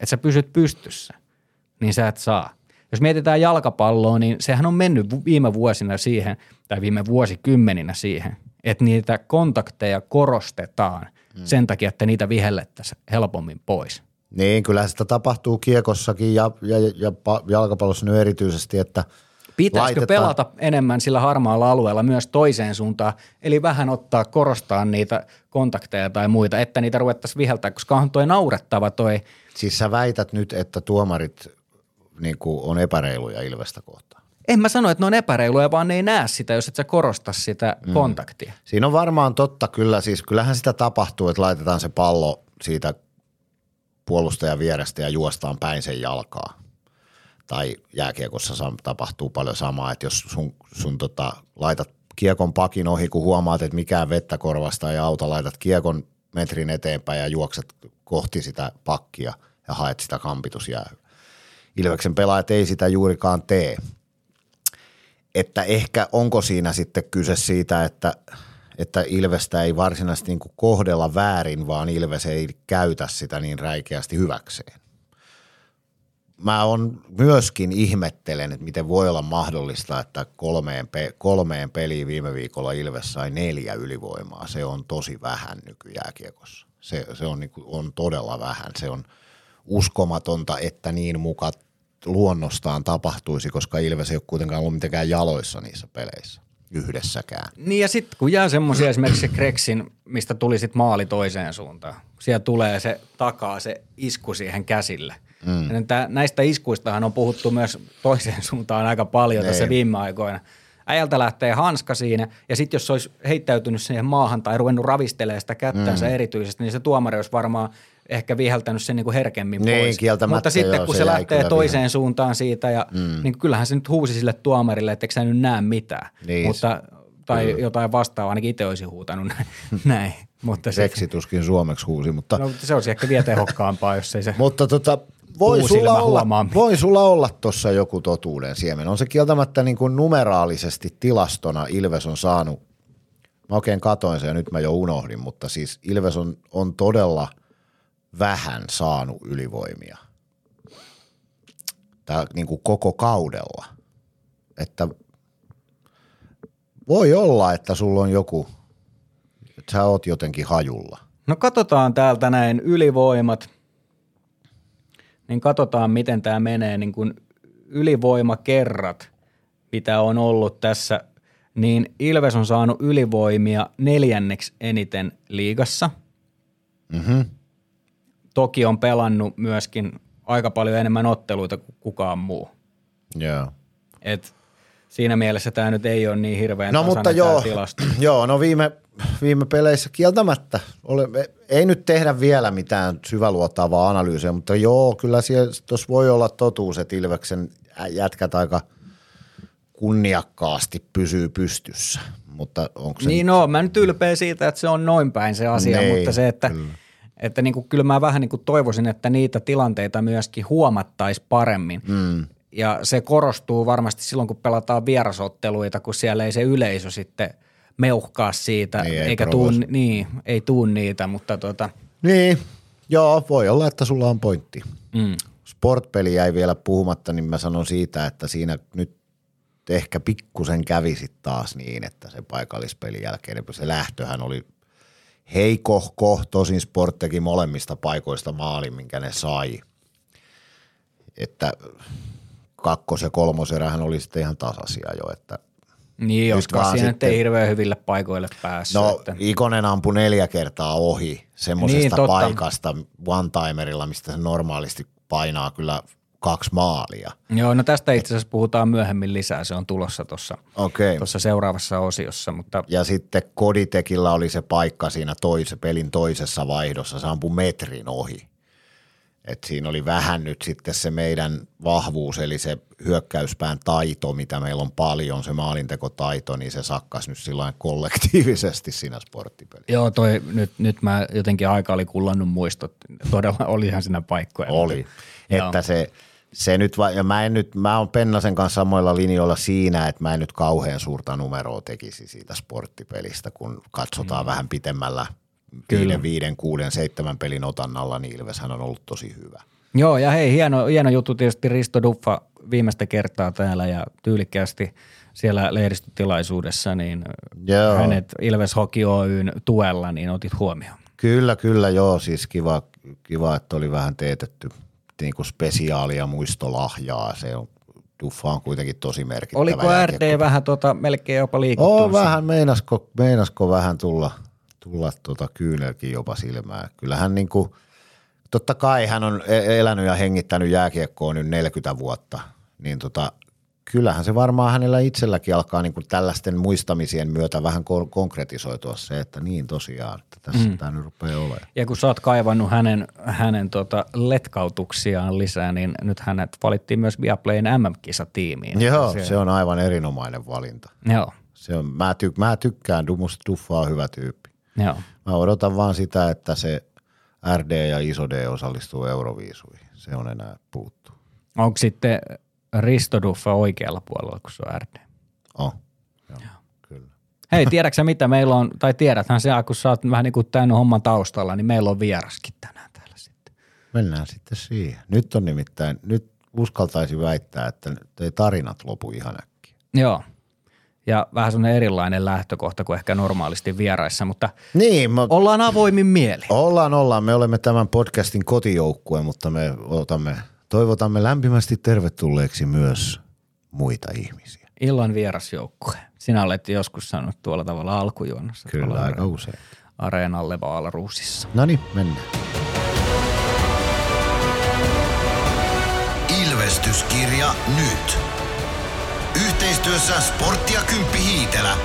että sä pysyt pystyssä, niin sä et saa. Jos mietitään jalkapalloa, niin sehän on mennyt viime vuosina siihen, tai viime vuosikymmeninä siihen, että niitä kontakteja korostetaan mm. sen takia, että niitä vihellettäisiin helpommin pois. Niin, kyllähän sitä tapahtuu kiekossakin ja, ja, ja pa- jalkapallossa nyt erityisesti, että Pitäisikö laitetaan- pelata enemmän sillä harmaalla alueella myös toiseen suuntaan, eli vähän ottaa, korostaa niitä kontakteja tai muita, että niitä ruvettaisiin viheltää, koska on toi naurettava toi, Siis sä väität nyt, että tuomarit niin kuin on epäreiluja Ilvestä kohtaan. en mä sano, että ne on epäreiluja, vaan ne ei näe sitä, jos et sä korosta sitä mm. kontaktia. Siinä on varmaan totta kyllä, siis kyllähän sitä tapahtuu, että laitetaan se pallo siitä puolustajan vierestä ja juostaan päin sen jalkaa. Tai jääkiekossa tapahtuu paljon samaa, että jos sun, sun tota, laitat kiekon pakin ohi, kun huomaat, että mikään vettä korvasta ei auta, laitat kiekon metrin eteenpäin ja juokset kohti sitä pakkia ja haet sitä kampitusjäähyä. Ilveksen pelaajat ei sitä juurikaan tee että ehkä onko siinä sitten kyse siitä, että, että Ilvestä ei varsinaisesti niin kohdella väärin, vaan Ilves ei käytä sitä niin räikeästi hyväkseen. Mä on myöskin ihmettelen, että miten voi olla mahdollista, että kolmeen, pe- kolmeen peliin viime viikolla Ilves sai neljä ylivoimaa. Se on tosi vähän nykyjääkiekossa. Se, se on, niin kuin, on todella vähän. Se on uskomatonta, että niin muka luonnostaan tapahtuisi, koska Ilves ei ole kuitenkaan ollut mitenkään jaloissa niissä peleissä yhdessäkään. Niin ja sitten kun jää semmoisia esimerkiksi se Kreksin, mistä tuli sitten maali toiseen suuntaan. Siellä tulee se takaa se isku siihen käsille. Mm. Tää, näistä iskuistahan on puhuttu myös toiseen suuntaan aika paljon tässä Niin. viime aikoina. äijältä lähtee hanska siinä ja sitten jos se olisi heittäytynyt siihen maahan tai ruvennut ravistelemaan sitä kättänsä mm. erityisesti, niin se tuomari olisi varmaan ehkä viheltänyt sen niin kuin herkemmin Niin, pois. Mutta sitten joo, kun se se, lähtee kyllä toiseen viheltä. suuntaan siitä ja mm. niin kyllähän se nyt huusi sille tuomarille, että eikö sä nyt näe mitään. Niin. Mutta, tai jotain vastaavaa, ainakin itse olisi huutanut näin. Mutta se, Seksituskin suomeksi huusi, mutta, no, se olisi ehkä vielä tehokkaampaa, jos ei se mutta tota, voi, sulla olla, voi sulla olla tuossa joku totuuden siemen. On se kieltämättä niin kuin numeraalisesti tilastona Ilves on saanut, mä oikein katoin sen ja nyt mä jo unohdin, mutta siis Ilves on, on todella vähän saanut ylivoimia. Tää niin kuin koko kaudella. Että voi olla, että sulla on joku, että sä oot jotenkin hajulla. No katsotaan täältä näin ylivoimat, niin katsotaan miten tämä menee niin kuin ylivoimakerrat, mitä on ollut tässä, niin Ilves on saanut ylivoimia neljänneksi eniten liigassa. Mhm. Toki on pelannut myöskin aika paljon enemmän otteluita kuin kukaan muu. Joo. Et siinä mielessä tämä nyt ei ole niin hirveän No mutta joo, tilasto. joo, no viime, viime peleissä kieltämättä. Ole, ei nyt tehdä vielä mitään syväluotaavaa analyysiä, mutta joo, kyllä tuossa voi olla totuus, että Ilveksen jätkät aika kunniakkaasti pysyy pystyssä. Mutta onko se Niin no, mä nyt ylpeä siitä, että se on noin päin se asia, Niin, mutta se, että, kyllä. Että niin kuin, kyllä mä vähän niin kuin toivoisin, että niitä tilanteita myöskin huomattaisi paremmin. Mm. Ja se korostuu varmasti silloin, kun pelataan vierasotteluita, kun siellä ei se yleisö sitten meuhkaa siitä, Niin, ei eikä tuu, provosoi. niin, ei tuu niitä, mutta tota, Niin, joo, voi olla, että sulla on pointti. mm. Sportpeli jäi vielä puhumatta, niin mä sanon siitä, että siinä nyt ehkä pikkusen kävisi taas niin, että se paikallispelin jälkeen, se lähtöhän oli heikohko, tosin Sport teki molemmista paikoista maalin, minkä ne sai. Että kakkos- ja kolmoserähän oli sitten ihan tasaisia jo, että niin vaan siinä sitten- ei hirveän hyville paikoille päässyt. No että. Ikonen ampui neljä kertaa ohi semmoisesta Niin, niin, totta. paikasta one-timerilla, mistä se normaalisti painaa kyllä kaksi maalia. Joo, no tästä itse asiassa puhutaan myöhemmin lisää, se on tulossa tuossa Okei. tuossa seuraavassa osiossa, mutta Ja sitten Koditekilla oli se paikka siinä toise, pelin toisessa vaihdossa, se ampui metrin ohi. Et siinä oli vähän nyt sitten se meidän vahvuus, eli se hyökkäyspään taito, mitä meillä on paljon, se maalintekotaito, niin se sakkas nyt sillä kollektiivisesti siinä sporttipelissä. Joo, toi, nyt, nyt mä jotenkin aika oli kullannut muistot. Todella olihan siinä paikkoja. Oli. mutta- Joo. Että se, se nyt, va- ja mä en nyt, mä oon Pennasen kanssa samoilla linjoilla siinä, että mä en nyt kauhean suurta numeroa tekisi siitä sporttipelistä, kun katsotaan mm. vähän pitemmällä Kyllä. viiden, viiden, kuuden, seitsemän pelin otannalla, niin Ilveshän on ollut tosi hyvä. Joo, ja hei, hieno, hieno juttu tietysti Risto Duffa viimeistä kertaa täällä ja tyylikkäästi siellä lehdistötilaisuudessa, niin Joo. hänet Ilves Hockey Oyn tuella, niin otit huomioon. Kyllä, kyllä, joo, siis kiva, kiva että oli vähän teetetty niin kuin spesiaalia muistolahjaa, se on, Duffa on kuitenkin tosi merkittävä. Oliko RD vähän tota, melkein jopa liikuttunut? Oo, vähän, meinasko, meinasko vähän tulla, tulla tota kyynelkin jopa silmään. Kyllähän niin kuin, totta kai hän on e- elänyt ja hengittänyt jääkiekkoa nyt 40 vuotta, niin tota, kyllähän se varmaan hänellä itselläkin alkaa niin kuin tällaisten muistamisien myötä vähän kon- konkretisoitua se, että niin tosiaan, että tässä mm. tämä nyt rupeaa olemaan. Ja kun sä oot kaivannut hänen, hänen tota letkautuksiaan lisää, niin nyt hänet valittiin myös Viaplayn MM-kisatiimiin. Joo, se on aivan erinomainen valinta. Joo, Se on, mä, ty, mä tykkään, musta Duffa on hyvä tyyppi. joo. Mä odotan vaan sitä, että se RD ja iso D osallistuu Euroviisuihin. Se on enää puuttuu. Onko sitten Risto Duffa oikealla puolella, kun se on RD? Oh. Joo. Kyllä. Hei, tiedätkö mitä meillä on, tai tiedäthän se, kun sä oot vähän niin kuin tämän homman taustalla, niin meillä on vieraskin tänään täällä sitten. Mennään sitten siihen. Nyt on nimittäin, nyt uskaltaisi väittää, että ei tarinat lopu ihan äkkiä. Joo. Ja vähän semmoinen erilainen lähtökohta kuin ehkä normaalisti vieraissa, mutta Niin, mä, ollaan avoimin mieli. ollaan, ollaan. Me olemme tämän podcastin kotijoukkue, mutta me otamme, toivotamme lämpimästi tervetulleeksi myös muita ihmisiä. Illan vierasjoukkue. Sinä olet joskus sanonut tuolla tavalla alkujuonnossa. Kyllä, aika usein. Areenalle Vaalaruusissa. No niin, mennään. Ilvestyskirja nyt. Yhteistyössä Sportti ja Kymppi Hiitelä.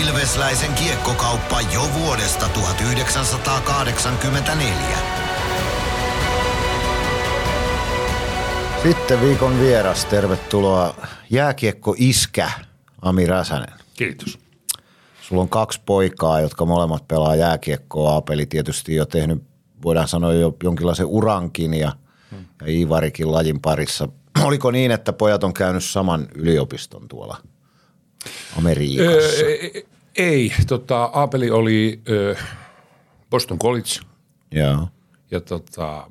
Ilvesläisen kiekkokauppa jo vuodesta 1984. Sitten viikon vieras, tervetuloa jääkiekko iskä Ami Räsänen. Kiitos. Sulla on kaksi poikaa, jotka molemmat pelaa jääkiekkoa. Apeli tietysti jo tehnyt, voidaan sanoa jo jonkinlaisen urankin ja, ja Iivarikin lajin parissa. Oliko niin, että pojat on käynyt saman yliopiston tuolla Amerikassa? Öö, ei, tota, Aapeli oli ö, Boston College Joo. ja, tota,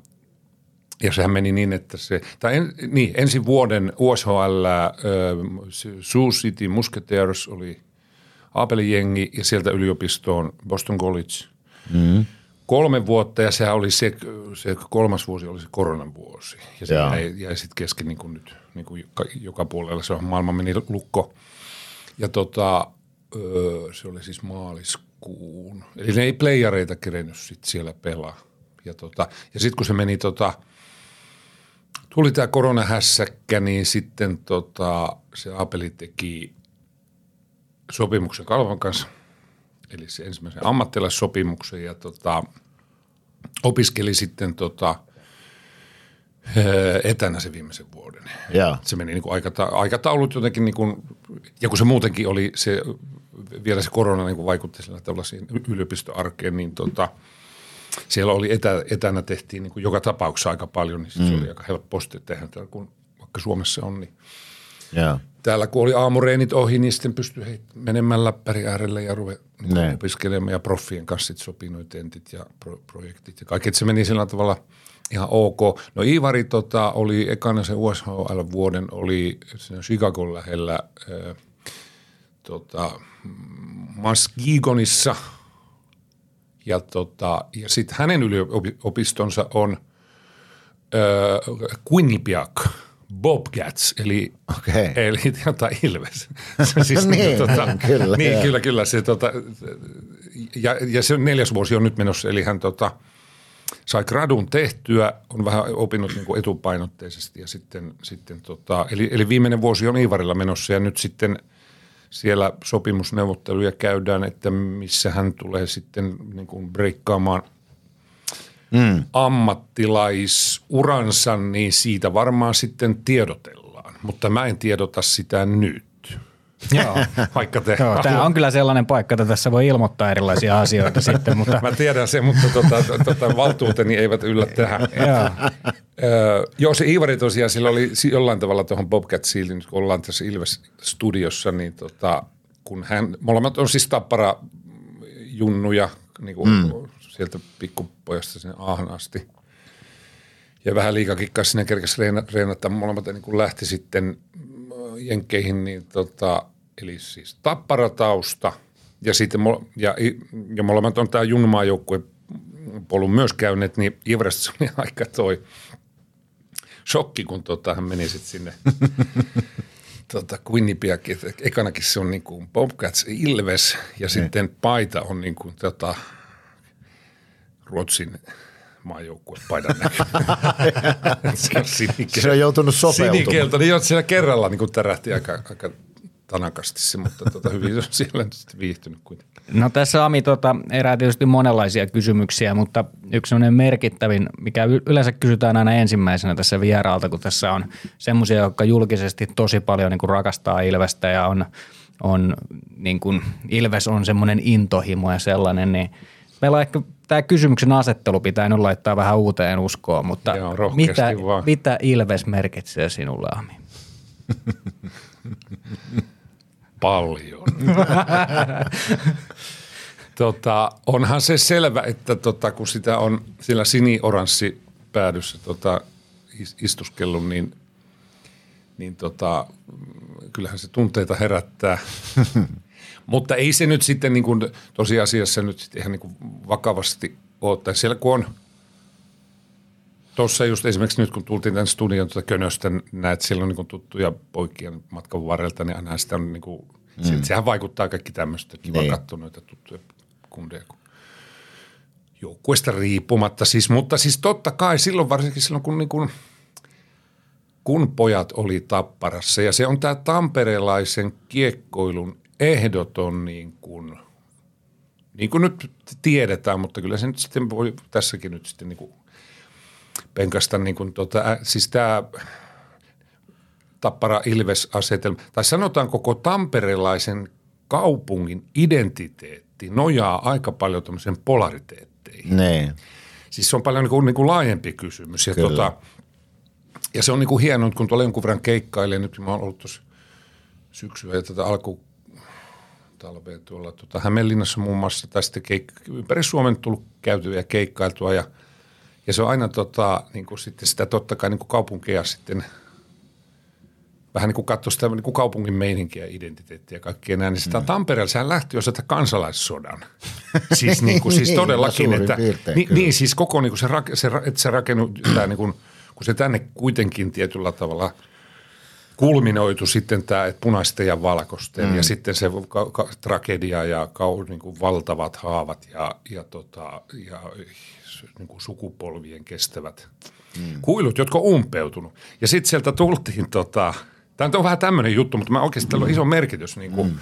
ja sehän meni niin, että se, tai en, niin, ensi vuoden USHL Sioux City Musketeers oli Aapelin jengi ja sieltä yliopistoon Boston College. Mm. Kolme vuotta ja sehän oli se, se kolmas vuosi oli se koronan vuosi. Ja se jäi, jäi sitten kesken niin kuin nyt, niin kuin joka, joka puolella se on, maailma meni lukko. Ja tota, öö, se oli siis maaliskuun. Eli ne ei playareita kerennyt sit siellä pelaa. Ja, tota, ja sitten kun se meni tota, tuli tämä koronahässäkkä, niin sitten tota, se Apeli teki sopimuksen Kalvan kanssa, eli se ensimmäisen ammattilaissopimuksen ja tota, opiskeli sitten tota, öö, etänä se viimeisen vuoden. Joo. Se meni niin kuin aikata- aikataulut jotenkin, niin kuin, ja kun se muutenkin oli se, vielä se korona niin kuin vaikutti sillä tavalla siihen yliopistoarkeen, niin tota, siellä oli etä, etänä tehtiin niin kuin joka tapauksessa aika paljon, niin sit se oli aika helpposti tehdä kun vaikka Suomessa on, niin Joo. täällä kun oli aamureenit ohi, niin sitten pystyi heit menemään läppäri äärelle ja ruve niin Ne. opiskelemaan ja proffien kanssa sitten sopii noi tentit ja pro- projektit ja kaikki. Et se meni sillä tavalla ihan ok. No Iivari tota, oli ekana se USHL-vuoden, oli siinä Chicagon lähellä äh, tota, Muskegonissa ja, tota, ja sitten hänen yliopistonsa on äh, Quinnipiac Bobcats, eli, Okei. eli tota Ilves. Siis Niin, kyllä, Niin, joo. kyllä, kyllä. Se, tota, ja, ja se neljäs vuosi on nyt menossa, eli hän tota, sai gradun tehtyä, on vähän opinnut niin kuin etupainotteisesti ja sitten, sitten tota, eli, eli viimeinen vuosi on Iivarilla menossa ja nyt sitten siellä sopimusneuvotteluja käydään, että missä hän tulee sitten niin kuin breikkaamaan mm. ammattilaisuransa, niin siitä varmaan sitten tiedotellaan, mutta mä en tiedota sitä nyt. Joo. Vaikka te Joo, tämä on kyllä sellainen paikka, että tässä voi ilmoittaa erilaisia asioita sitten, mutta Mä tiedän sen, mutta tota, tota, valtuuteni eivät yllä tähän. joo. Öö, joo, se Iivari tosiaan, sillä oli si- jollain tavalla tuohon Bobcatsiin, nyt kun ollaan tässä Ilves-studiossa, niin tota, kun hän, molemmat on siis tappara junnuja, niin kuin mm. sieltä pikkupojasta sinne Aahan asti. Ja vähän liikakikkaa sinne reena, reenata. Molemmat niin kun lähti sitten jenkkeihin, niin tota, eli siis tapparatausta. Ja sitten ja, ja molemmat on tämä junnumaa joukkue polun myös käyneet, niin Ivresta oli aika toi shokki, kun tota, hän meni sitten sinne tota, Quinnipiakin. että Ekanakin se on niin kuin Bobcats Ilves ja sitten paita on niin kuin tota, Ruotsin maajoukkue paidan näköinen. se. Se on joutunut sopeutumaan. Sinikelta, niin joo, siellä kerralla niin kuin tärähti aika, aika tanakasti se, mutta tota, hyvin se on siellä sitten viihtynyt kuitenkin. No tässä Ami tota, erää tietysti monenlaisia kysymyksiä, mutta yksi sellainen merkittävin, mikä yleensä kysytään aina ensimmäisenä tässä vieraalta, kun tässä on semmoisia, jotka julkisesti tosi paljon niin kuin rakastaa Ilvestä ja on, on niin kuin, Ilves on semmoinen intohimo ja sellainen, niin meillä on ehkä tämä kysymyksen asettelu pitää nyt laittaa vähän uuteen uskoon, mutta Joo, mitä, vaan. mitä Ilves merkitsee sinulle Ami? Paljon. tota, onhan se selvä, että tota, kun sitä on sillä sini-oranssi päädyssä tota, is- istuskellut, niin, niin tota, kyllähän se tunteita herättää. Mutta ei se nyt sitten niin kuin, tosiasiassa nyt sitten ihan niin kuin vakavasti ole. Tai siellä kun on Tuossa just esimerkiksi nyt kun tultiin tämän studion tuota könöstä, näet siellä on niin tuttuja poikia matkan varrelta, niin aina sitä on niin kuin, mm. sehän vaikuttaa kaikki tämmöistä. Kiva Niin. katsoa noita tuttuja kundeja, kun joukkueesta riippumatta. Siis, mutta siis totta kai silloin varsinkin silloin, kun niin kuin, kun pojat oli tapparassa. Ja se on tämä tamperelaisen kiekkoilun ehdoton niin kuin, niin kuin nyt tiedetään, mutta kyllä se nyt sitten voi tässäkin nyt sitten niin kuin penkasta niin kuin tota, siis tämä Tappara Ilves-asetelma, tai sanotaan koko tamperelaisen kaupungin identiteetti nojaa aika paljon tämmöisen polariteetteihin. Niin. Siis se on paljon niin kuin, niin kuin laajempi kysymys. Ja, tota, ja se on niin kuin hienoa, kun tuolla jonkun verran keikkailee, nyt mä oon ollut tuossa syksyä ja tätä alku talvea tuolla tota Hämeenlinnassa muun muassa, tai sitten keik- ympäri Suomen tullut käytyä ja keikkailtua ja, ja se on aina tota, niin kuin sitten sitä totta kai niin kuin kaupunkeja sitten vähän niin kuin katsoa sitä niin kuin kaupungin meininkiä, identiteettiä ja kaikkea näin, niin sitä mm. Tampereella sehän lähti jo sieltä kansalaissodan. siis, niin kuin, siis Niin, todellakin, että piirtein, niin, kyllä. niin, siis koko niin kuin se, se, että se rakennut, tämä niin kuin, kun se tänne kuitenkin tietyllä tavalla kulminoitu sitten tämä, että punaisten ja valkoisten mm. ja sitten se ka- ka- tragedia ja kau, niin kuin valtavat haavat ja, ja, tota, ja niin kuin sukupolvien kestävät mm. kuilut, jotka on umpeutunut. Ja sitten sieltä tultiin, tota, tämä on vähän tämmöinen juttu, mutta mä oikeasti tällä on iso merkitys niin kuin, mm.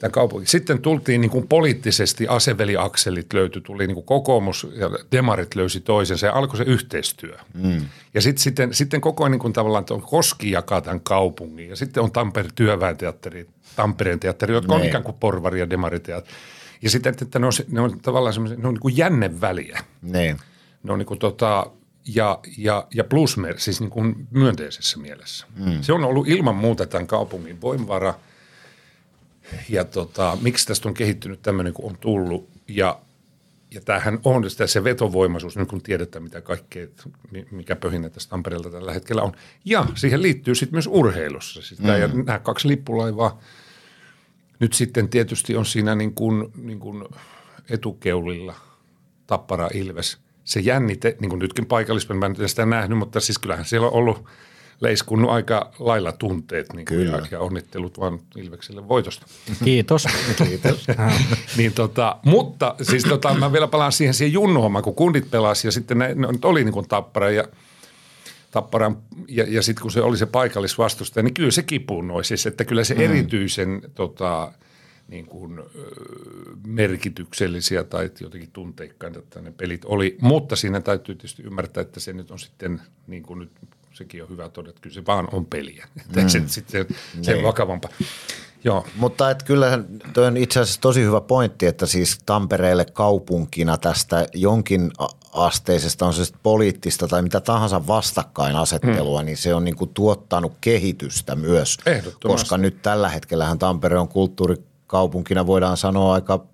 Tämän kaupungin. Sitten tultiin niin kuin poliittisesti, aseveliakselit löytyi, tuli niin kuin kokoomus ja demarit löysi toisensa ja alkoi se yhteistyö. Mm. Ja sit, sitten, sitten koko ajan niin kuin tavallaan tuo Koski jakaa tämän kaupungin ja sitten on Tampere työväenteatteri, Tampereen teatteri, jotka on Niin. ikään kuin porvari ja demariteatteri. Ja sitten, että ne on, se- ne on tavallaan semmoisia, ne on niin kuin jänneväliä. Niin. Ne on niin kuin tota, ja, ja, ja plusmer, siis niin kuin myönteisessä mielessä. Mm. Se on ollut ilman muuta tämän kaupungin voimavara. Ja tota, miksi tästä on kehittynyt tämmöinen kuin on tullut. Ja, ja tämähän on sitä se vetovoimaisuus, nyt kun tiedetään mitä kaikkea, mi- mikä pöhinä tästä Tampereelta tällä hetkellä on. Ja siihen liittyy sitten myös urheilussa. Siis mm. ja nämä kaksi lippulaivaa nyt sitten tietysti on siinä niin kuin, niin kuin etukeulilla Tappara Ilves. Se jännite, niin kuin nytkin paikallispeli, mä en sitä nähnyt, mutta siis kyllähän siellä on ollut leiskunnut aika lailla tunteet niin kuin, ja, ja, onnittelut vaan Ilvekselle voitosta. Kiitos. Kiitos. niin tota, mutta siis tota, mä vielä palaan siihen, siihen junnuhommaan, kun kundit pelasi ja sitten ne, ne nyt oli niin kuin Tappara ja Tapparan, ja, ja sitten kun se oli se paikallisvastustaja, niin kyllä se kipunoi siis, että kyllä se mm. erityisen tota, niin kuin, merkityksellisiä tai jotenkin tunteikkaita että ne pelit oli, mutta siinä täytyy tietysti ymmärtää, että se nyt on sitten niin kuin nyt, sekin on hyvä todeta, että kyllä se vaan on peliä, mm. se sitten se Niin. vakavampaa. Joo, Mutta et kyllähän toi on itse asiassa tosi hyvä pointti, että siis Tampereelle kaupunkina tästä jonkin asteisesta, on se sitten poliittista tai mitä tahansa vastakkainasettelua, hmm. niin se on niinku tuottanut kehitystä myös. Koska nyt tällä hetkellähän Tampere on kulttuurikaupunkina, voidaan sanoa aika,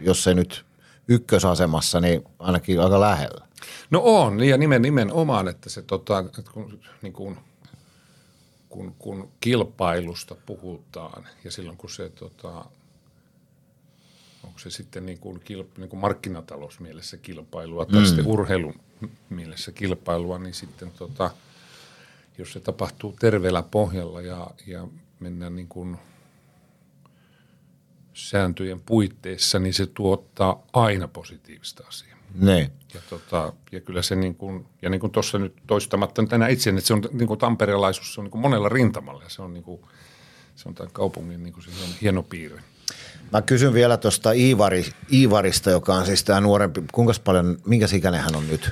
jos ei nyt ykkösasemassa, niin ainakin aika lähellä. No on, ja nimen, nimenomaan, että se tota, että kun, niin kuin, kun, kun kilpailusta puhutaan ja silloin kun se tota, onko se sitten niin kuin, kilp, niin kuin markkinatalousmielessä kilpailua tai mm. sitten urheilun mielessä kilpailua, niin sitten tota, jos se tapahtuu terveellä pohjalla ja, ja mennään niin kuin sääntöjen puitteissa, niin se tuottaa aina positiivista asiaa. Niin. Ja, tota, ja kyllä se niin kuin, ja niin kuin tuossa nyt toistamatta nyt enää itse, että se on niin kuin tamperelaisuus, se on niin kuin monella rintamalla ja se on niin kuin, se on tämän kaupungin niin kuin se hieno, hieno piirre. Mä kysyn vielä tuosta Iivari, Iivarista, joka on siis tämä nuorempi. Kuinka paljon, minkä ikäinen hän on nyt?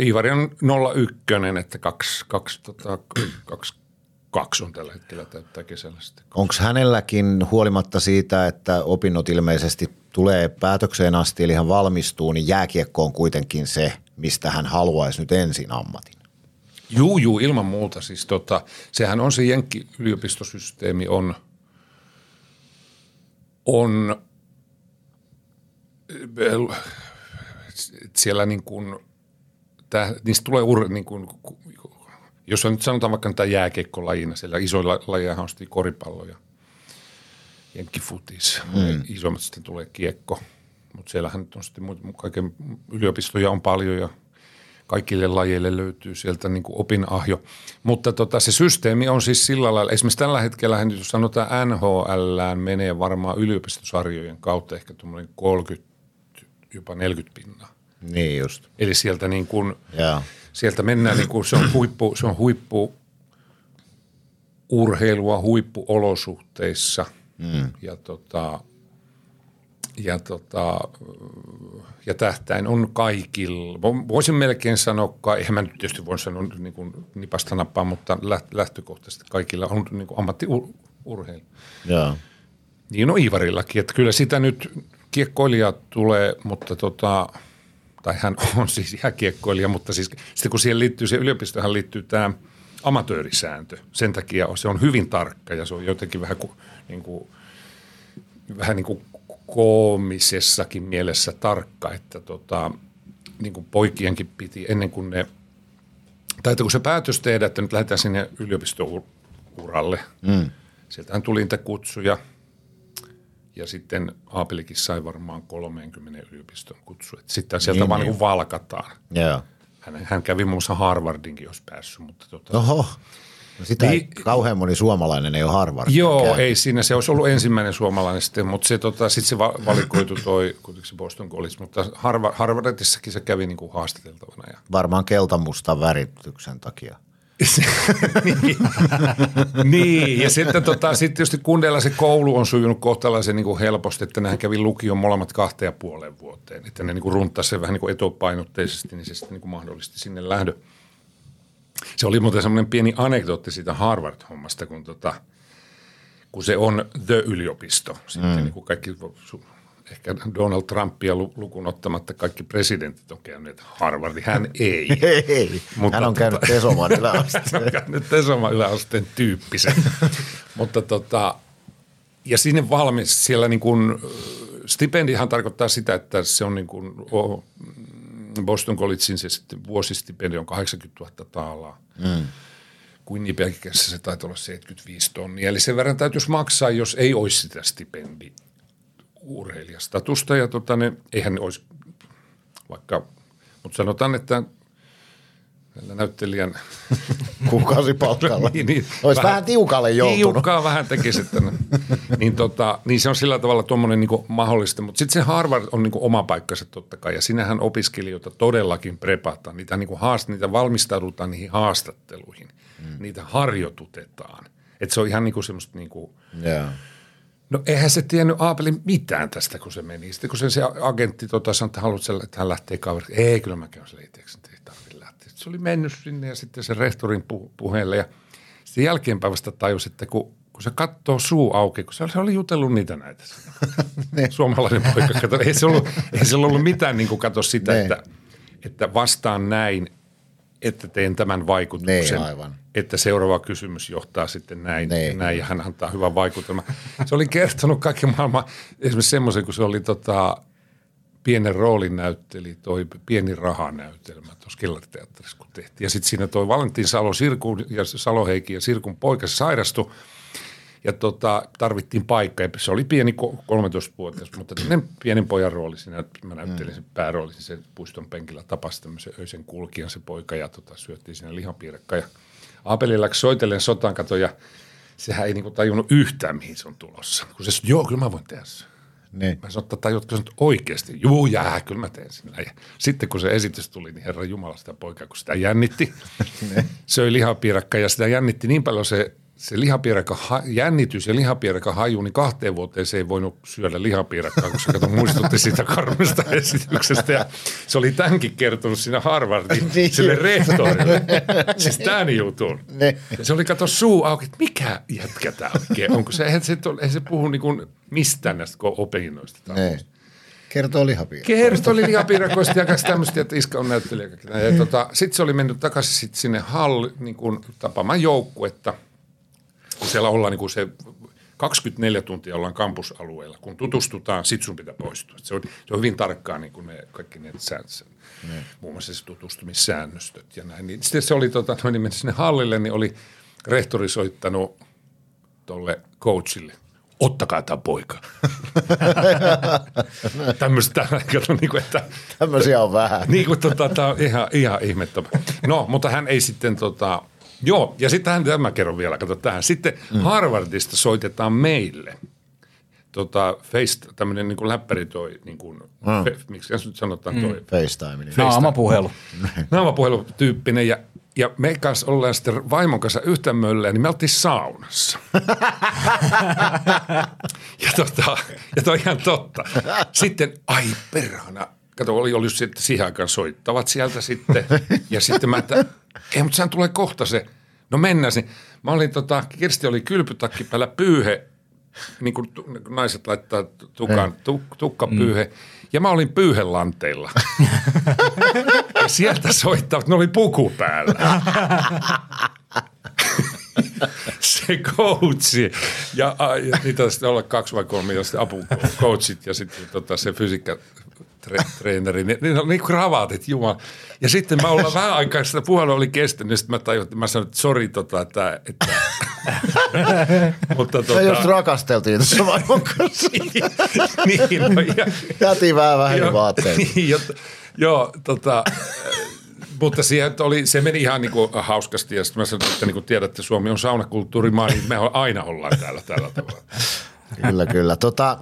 Iivari on 01, että kaksi, kaksi, tota, kaksi, kaksi on tällä hetkellä täyttää kesällä sitten. Onko hänelläkin huolimatta siitä, että opinnot ilmeisesti tulee päätökseen asti, eli hän valmistuu, niin jääkiekko on kuitenkin se, mistä hän haluaisi nyt ensin ammatin? Juu, juu, ilman muuta. Siis tota, sehän on se Jenkki-yliopistosysteemi on, on siellä niin kuin, tää, niistä tulee ur, niin kuin, jos on nyt sanotaan vaikka tämä jääkiekkolajiina, siellä isoilla lajeja on sitten koripallo ja jenkkifutis, mm. isommat sitten tulee kiekko, mutta siellähän nyt on sitten kaiken yliopistoja on paljon ja kaikille lajeille löytyy sieltä niin kuin opinahjo. Mutta tota, se systeemi on siis sillä lailla, esimerkiksi tällä hetkellä, jos sanotaan NHL menee varmaan yliopistosarjojen kautta ehkä tuommoinen 30, jopa 40 pinnaa. Niin just. Eli sieltä, niin kuin, Joo. Sieltä mennään, niin kuin, se on huippu, se on huippu urheilua huippuolosuhteissa mm. ja, tota, ja, tota, ja tähtäin on kaikilla. Voisin melkein sanoa, eihän mä nyt tietysti voi sanoa niin kuin nipasta nappaa, mutta lähtökohtaisesti kaikilla on niin kuin ammattiurheilu. Niin on Iivarillakin, että kyllä sitä nyt kiekkoilija tulee, mutta tota, tai hän on siis ihan kiekkoilija, mutta siis sitten kun siihen liittyy, se yliopistohan liittyy tämä amatöörisääntö. Sen takia se on hyvin tarkka ja se on jotenkin vähän kuin, niin kuin, vähän niin kuin koomisessakin mielessä tarkka, että tota, niin kuin poikienkin piti ennen kuin ne, tai että kun se päätös tehdä, että nyt lähdetään sinne yliopistouralle, mm. sieltähän tuli niitä kutsuja – ja sitten Aapelikin sai varmaan 30 yliopiston kutsu. sitten sieltä niin, vaan niin. niin valkataan. Yeah. Hän, hän kävi muun muassa Harvardinkin, jos päässyt. Mutta tota, Oho. No sitä niin, ei, kauhean moni suomalainen ei ole Harvard. Joo, käynyt. ei siinä. Se olisi ollut ensimmäinen suomalainen sitten, mutta se, tota, sitten se valikoitu toi kuitenkin se Boston College. Mutta Harvard, Harvardissakin se kävi niin kuin haastateltavana. Ja. Varmaan keltamustan värityksen takia niin. niin, ja sitten tota, sit tietysti kundeilla se koulu on sujunut kohtalaisen niin kuin helposti, että nehän kävi lukion molemmat kahteen ja puoleen vuoteen. Että ne niin kuin runttasi sen vähän niin kuin etupainotteisesti, niin se sitten niin kuin mahdollisti sinne lähdö. Se oli muuten semmoinen pieni anekdootti siitä Harvard-hommasta, kun, tota, kun se on The-yliopisto. Sitten mm. niin kuin kaikki ehkä Donald Trumpia lukuun ottamatta kaikki presidentit on käyneet Harvardin. Hän ei. ei. Mutta Hän on käynyt tota, Tesoman yläasteen. Hän on käynyt Tesoman yläasteen tyyppisen. Mutta tota, ja sinne valmis, siellä niin kuin, stipendihan tarkoittaa sitä, että se on niin kuin, oh, Boston Collegein se sitten vuosistipendi on 80 000 taalaa. Mm. Winnipegissa se taitaa olla 75 tonnia. Eli sen verran täytyisi maksaa, jos ei olisi sitä stipendiä urheilijastatusta ja tota, ne, eihän ne olisi vaikka, mutta sanotaan, että näyttelijän kuukausipalkalla. niin, niin, Olisi vähän, vähän tiukalle joutunut. Tiukkaa vähän tekisi, että niin, tota, niin se on sillä tavalla tuommoinen niin mahdollista. Mutta sitten se Harvard on niin oma paikkansa totta kai, ja sinähän opiskelijoita todellakin prepataan. Niitä, niin haast, niitä valmistaudutaan niihin haastatteluihin. Mm. Niitä harjoitutetaan. Että se on ihan niin kuin semmoista niin kuin, yeah. No eihän se tiennyt Aapeli mitään tästä, kun se meni. Sitten kun se, se agentti tota, sanoi, että haluat, että hän lähtee kaveriksi. Ei, kyllä mä käyn sille itseksi, ei tarvitse lähteä. Se oli mennyt sinne ja sitten se rehtorin pu- puheelle ja sitten jälkeenpäin vasta tajusi, että kun, kun se katsoo suu auki, kun se oli, se oli jutellut niitä näitä. Suomalainen poika, kato, ei se ollut, ei se ollut mitään niin kuin kato sitä, että, että vastaan näin, että teen tämän vaikutuksen. Ne, aivan että seuraava kysymys johtaa sitten näin, niin. näin ja hän antaa hyvän vaikutelman. Se oli kertonut kaikki maailman, esimerkiksi semmoisen, kun se oli tota, pienen roolin näytteli, toi pieni rahanäytelmä tuossa kellariteatterissa, kun tehtiin. Ja sitten siinä toi Valentin Salo, Sirku ja Saloheiki ja Sirkun poika sairastui ja tota, tarvittiin paikka. Ja se oli pieni 13-vuotias, mutta ne pienen pojan rooli siinä, mä näyttelin sen päärooli, se puiston penkillä tapasi tämmöisen öisen kulkijan se poika ja tota, syöttiin siinä lihapiirakka ja – Apeli läksi soitellen sotaan kato ja sehän ei niinku tajunnut yhtään, mihin se on tulossa. Kun se joo, kyllä mä voin tehdä sen. Niin. Mä sanoin, että tajutko nyt oikeasti? Juu, jää, kyllä mä teen sen. Ja sitten kun se esitys tuli, niin herra Jumala sitä poikaa, kun sitä jännitti, niin. söi lihapiirakka ja sitä jännitti niin paljon se se lihapiirakka, jännitys ja lihapiirakka haju, niin kahteen vuoteen se ei voinut syödä lihapiirakkaa, koska kato muistutti siitä karmista esityksestä. Ja se oli tämänkin kertonut siinä Harvardin niin. sille rehtorille. siis tämän jutun. Niin. Se oli kato suu auki, että mikä jätkä tämä oikein Onko se, eihän se, eihän se puhu niin mistään näistä opinnoista. Niin. Kertoo lihapiirakoista. Kertoo lihapiirakoista ja kaikista tämmöistä, että iskä on näyttelijä. Tota, Sitten se oli mennyt takaisin sit sinne halli, niin kuin tapaamaan joukkuetta – kun siellä ollaan niin kuin se 24 tuntia ollaan kampusalueella. Kun tutustutaan, sit sun pitää poistua. Se on, se on hyvin tarkkaan niin kuin ne, kaikki ne säännöt, mm. muun muassa se tutustumissäännöstöt ja näin. Niin sitten se oli, tota, noin niin sinne hallille, niin oli rehtori soittanut tuolle coachille – ottakaa tämä poika. Tämmöistä, niin kuin, että... Tämmöisiä on vähän. Niin kuin, tota, tämä on ihan, ihan ihmettömä. No, mutta hän ei sitten tota, Joo, ja sitten tämä kerron vielä, kato tähän. Sitten mm. Harvardista soitetaan meille tota, face, tämmöinen niin kuin läppäri toi, niin kuin, mm. fe, miksi nyt sanotaan toi? Mm. FaceTime. Niin. Naamapuhelu. Naamapuhelu tyyppinen ja Ja me kanssa ollaan sitten vaimon kanssa yhtä möllää, niin me oltiin saunassa. ja, tota, ja toi on ihan totta. Sitten, ai perhana, kato, oli ollut sitten siihen aikaan soittavat sieltä sitten. Ja sitten mä, että ei, mutta sehän tulee kohta se. No mennään. Niin mä olin tota, Kirsti oli kylpytakki päällä pyyhe, niin kuin naiset laittaa tukan, tuk, tukkapyyhe. Mm. Ja mä olin pyyhelanteilla. ja sieltä soittavat, ne oli puku päällä. se coachi ja, ja niitä sitten olla kaksi vai kolme ja sitten apucoachit ja sitten tota, se fysiikka tre, treeneri, niin, niin on niin kravaatit, jumala. Ja sitten mä ollaan vähän aikaa, sitä puhelua oli kestänyt, niin sitten mä tajuin, että mä sanoin, että sori, tota, että, että mutta tota... Just rakasteltiin tässä vaimon kanssa. niin, no, ja, Jätiin vähän vähän vaatteita. Niin, jo, joo, tota, mutta siihen oli, se meni ihan niin kuin hauskasti ja sitten mä sanoin, että niin kuin tiedätte, Suomi on saunakulttuurimaa, niin me aina ollaan täällä tällä tavalla. Kyllä, kyllä. Tota,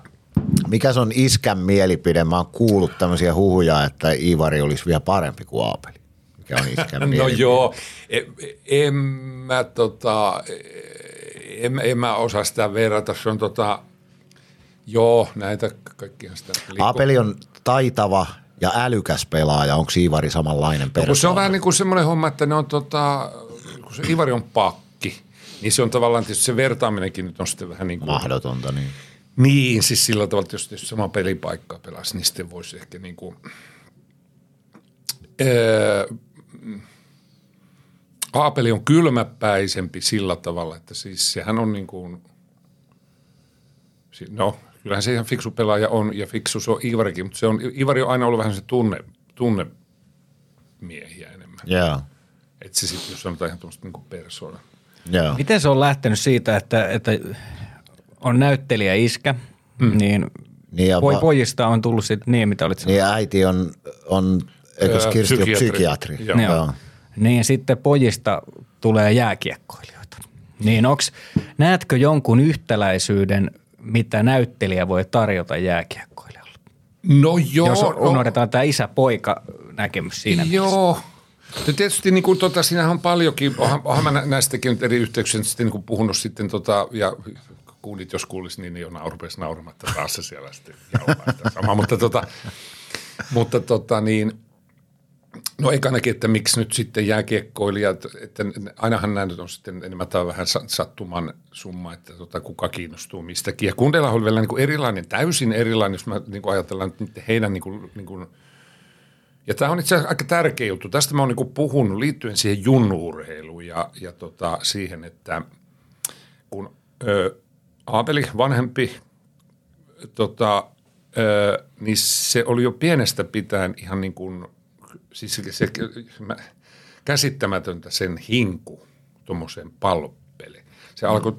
mikä on iskän mielipide? Mä oon kuullut tämmöisiä huhuja, että Ivari olisi vielä parempi kuin Aapeli. Mikä on iskän No mielipide? joo, en, en mä tota, en, en mä osaa sitä verrata. Se on tota, joo, näitä kaikkia sitä. liikku- Aapeli on taitava ja älykäs pelaaja. Onko Ivari samanlainen No, kun se on persoona? vähän niin kuin semmoinen homma, että ne on tota, kun se Ivari on pakki, niin se on tavallaan tietysti se vertaaminenkin nyt on sitten vähän niin kuin, Mahdotonta, niin. Niin, siis sillä tavalla, että jos, jos sama pelipaikkaa pelasi, niin sitten voisi ehkä niin kuin, öö, Aapeli on kylmäpäisempi sillä tavalla, että siis sehän on niin kuin, si- no kyllähän se ihan fiksu pelaaja on ja fiksu se on Ivarikin, mutta se on, Ivari on aina ollut vähän se tunne, tunne miehiä enemmän. Joo. Että se sitten, jos sanotaan ihan tuommoista niin kuin persoona. Joo. Miten se on lähtenyt siitä, että, että on näyttelijä iskä, mm. niin, Niin ja poi, va- pojista on tullut sitten niin, mitä olit Niin äiti on, on eikös Öö, Kirsti psykiatri. psykiatri? Joo. Joo. Niin sitten pojista tulee jääkiekkoilijoita. Niin onks, näetkö jonkun yhtäläisyyden, mitä näyttelijä voi tarjota jääkiekkoilijalle? No joo. Jos no, unohdetaan tämä isä-poika näkemys siinä mielessä. Joo. Ja tietysti niin kuin, tota, siinähän on paljonkin, onhan, onhan mä nä- näistäkin nyt eri yhteyksissä sitten niin kuin puhunut sitten tota, ja kuulit, jos kuulisi, niin jo naur, rupesi nauramatta taas se siellä sitten samaa. mutta tota, mutta tota niin, no eikä ainakin, että miksi nyt sitten jääkiekkoilijat, että ainahan nyt on sitten enemmän tai vähän sa- sattuman summa, että tota, kuka kiinnostuu mistäkin. Ja Kundella oli vielä niin kuin erilainen, täysin erilainen, jos mä niin kuin ajatellaan nyt heidän niin kuin, niin kuin ja tämä on itse asiassa aika tärkeä juttu. Tästä mä oon niin puhunut liittyen siihen junnuurheiluun ja, ja tota, siihen, että kun ö, Aapeli vanhempi, tota, ö, niin se oli jo pienestä pitäen ihan niin kuin, siis se, se mä, käsittämätöntä sen hinku tuommoiseen pallopeliin. Se alkoi,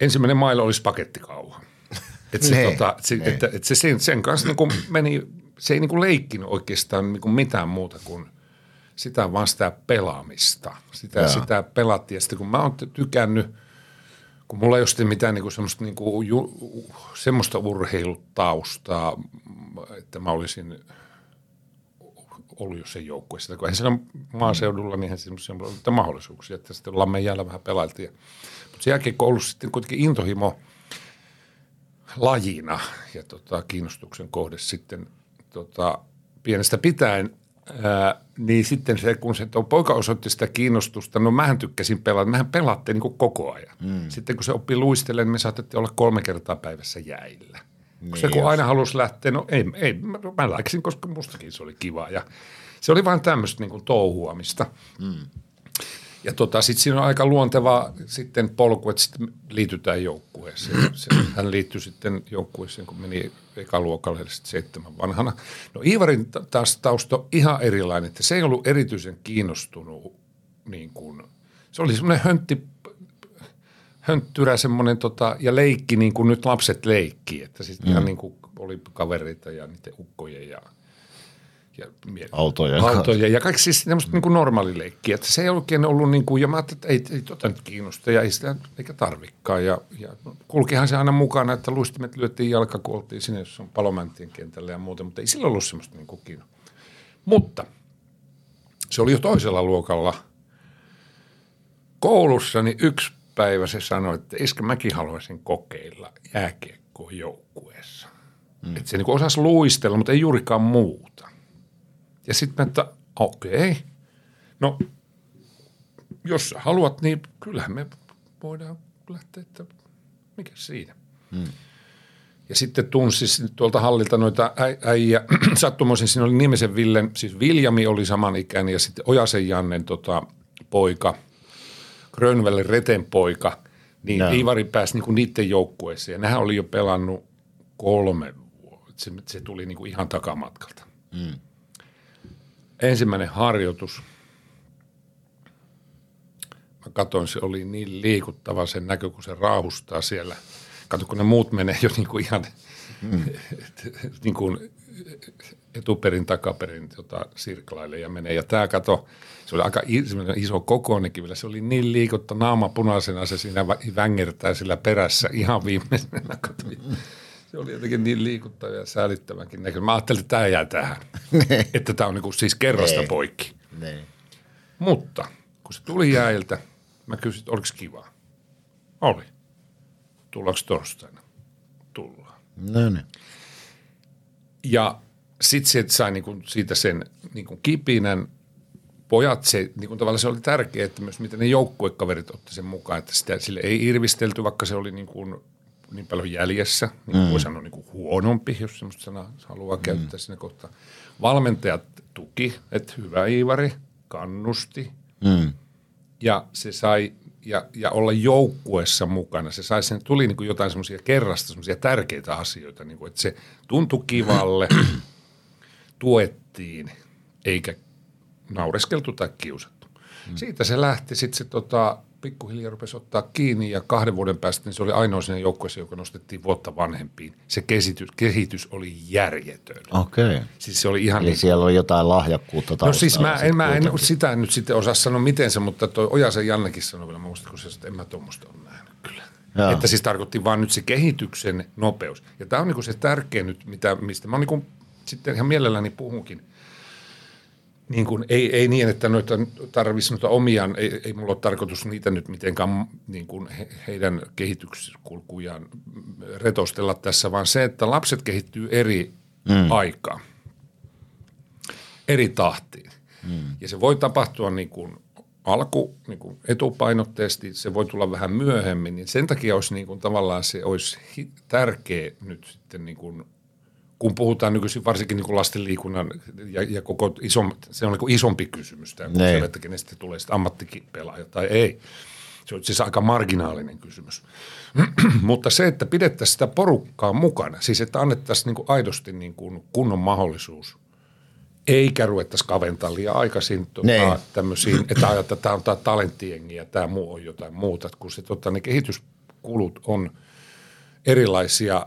ensimmäinen mailla oli pakettikauha. Että se, Nee, tota, et se, nee. että, että se sen, sen kanssa niin kuin meni, se ei niin kuin leikkinyt oikeastaan niin kuin mitään muuta kuin sitä vaan sitä pelaamista. Sitä, sitä pelattiin ja sitten kun mä oon tykännyt, kun mulla ei ole sitten mitään niin kuin semmoista, niin kuin, ju, semmoista urheilutaustaa, että mä olisin ollut jossain joukkueessa. Kun eihän siellä maaseudulla, niin eihän semmoisia mahdollisuuksia, että sitten Lammen jäällä vähän pelailtiin. Mutta sen jälkeen, kun ollut sitten kuitenkin intohimo lajina ja tota, kiinnostuksen kohde sitten tota, pienestä pitäen, ää, niin sitten se, kun se tuo poika osoitti sitä kiinnostusta, no mähän tykkäsin pelata, mähän pelaatte niin koko ajan. Mm. Sitten kun se oppi luistelemaan, niin me saatettiin olla kolme kertaa päivässä jäillä. Niin se kun aina halusi lähteä, no ei, ei mä, mä läksin, koska mustakin se oli kiva ja se oli vain tämmöistä niin touhuamista. Ja tota, sitten siinä on aika luonteva sitten polku, että sitten liitytään joukkueeseen. Se, hän liittyi sitten joukkueeseen, kun meni sitten seitsemän vanhana. No Iivarin ta- taas tausta on ihan erilainen, että se ei ollut erityisen kiinnostunut niin kuin, se oli semmoinen höntti, hönttyrä semmoinen tota, ja leikki niin kuin nyt lapset leikki, että sitten mm. ihan niin kuin oli kavereita ja niiden ukkojen ja ja mie- Autojen autoja ja kaikki siis semmoista niin kuin normaali leikkiä. Että se ei oikein ollut niin kuin, ja mä ajattelin, että ei, ei tota nyt kiinnosta ja ei sitä eikä tarvikaan. Ja, ja kulkihan se aina mukana, että luistimet lyötiin jalka, kun oltiin sinne, jos on palomänttien kentällä ja muuta, mutta ei sillä ollut semmoista niin kuin kiinnosta. Mutta se oli jo toisella luokalla, koulussa niin yksi päivä se sanoi, että iskä mäkin haluaisin kokeilla jääkiekkoa joukkueessa. Mm. Että se niin osasi luistella, mutta ei juurikaan muuta. Ja sitten mä, että okei, okay. no jos sä haluat, niin kyllähän me voidaan lähteä, että mikä siinä. Mm. Ja sitten tunsi tuolta hallilta noita äijä. Sattumoisin siinä oli nimisen Villen, siis Viljami oli samanikäinen ja sitten Ojasen Jannen tota, poika, Grönvällen Reten poika, niin no. Ivari pääsi niinku niiden joukkueeseen. Ja nehän oli jo pelannut kolme vuotta. Se, se tuli niinku ihan takamatkalta. Mm. Ensimmäinen harjoitus. Mä katsoin, se oli niin liikuttava sen näkö, kun se raahustaa siellä – Kato, kun ne muut menee jo niin kuin ihan mm. niin kuin etuperin, takaperin tota, sirklaille ja menee. Ja tämä kato, se oli aika iso kokoinenkin vielä. Se oli niin liikutta naama punaisena, se siinä vängertää sillä perässä ihan viimeisenä. Kato. Se oli jotenkin niin liikuttava ja säällittävänkin näköinen. Mä ajattelin, että tämä jää tähän. että tämä on niin kuin siis kerrasta ne. poikki. Ne. Mutta kun se tuli jäiltä, mä kysyin, että oliko kiva. Oli. Tullaanko torstaina? Tullaan. No niin. Ja sitten se sai niinku siitä sen niinku kipinän. Pojat, se, niinku tavallaan se oli tärkeää, että myös miten ne joukkuekaverit otti sen mukaan, että sitä, sille ei irvistelty, vaikka se oli niinku niin paljon jäljessä, niin mm. voi sanoa niin kuin huonompi, jos semmoista sanaa haluaa käyttää mm. sinne kohtaan. Valmentajat tuki, että hyvä Iivari, kannusti. Mm. Ja se sai ja, ja olla joukkuessa mukana. Se sai sen, tuli niin kuin jotain semmoisia kerrasta, semmoisia tärkeitä asioita, niin kuin, että se tuntui kivalle, tuettiin, eikä naureskeltu tai kiusattu. Hmm. Siitä se lähti, sitten se tota, pikkuhiljaa rupesi ottaa kiinni ja kahden vuoden päästä niin se oli ainoa siinä joukkueessa, joka nostettiin vuotta vanhempiin. Se kehitys, kehitys oli järjetön. Okei. Okay. Siis se oli ihan Eli niin, siellä oli jotain lahjakkuutta taustalla. No siis mä en, mä en sitä nyt sitten osaa sanoa miten se, mutta toi Ojasen Jannekin sanoi vielä, kun se että en mä tuommoista ole nähnyt kyllä. Joo. Että siis tarkoitti vaan nyt se kehityksen nopeus. Ja tämä on niinku se tärkeä nyt, mitä, mistä mä niinku sitten ihan mielelläni puhunkin – niin kuin, ei, ei niin, että noita tarvitsisi noita omiaan, ei, ei mulla ole tarkoitus niitä nyt mitenkään niin kuin he, heidän kehityskulkujaan retostella tässä, vaan se, että lapset kehittyy eri mm. aikaa, eri tahtiin. Mm. Ja se voi tapahtua niin kuin alku niin kuin etupainotteisesti, se voi tulla vähän myöhemmin, niin sen takia olisi niin kuin, tavallaan se olisi tärkeä nyt sitten niin kuin kun puhutaan nykyisin varsinkin niin kuin lasten liikunnan ja, ja koko iso, se on niin isompi kysymys, tämä, kun se, että kenestä tulee sitten ammattikipelaaja tai ei. Se on siis aika marginaalinen kysymys. Mutta se, että pidettäisiin sitä porukkaa mukana, siis että annettaisiin niin kuin aidosti niin kuin kunnon mahdollisuus, eikä ruvettaisi kaventaa liian aikaisin tuota, tämmöisiin, että ajattaa, että tämä on tämä talenttiengi ja tämä muu on jotain muuta. Kun se, tuota, ne kehityskulut on erilaisia,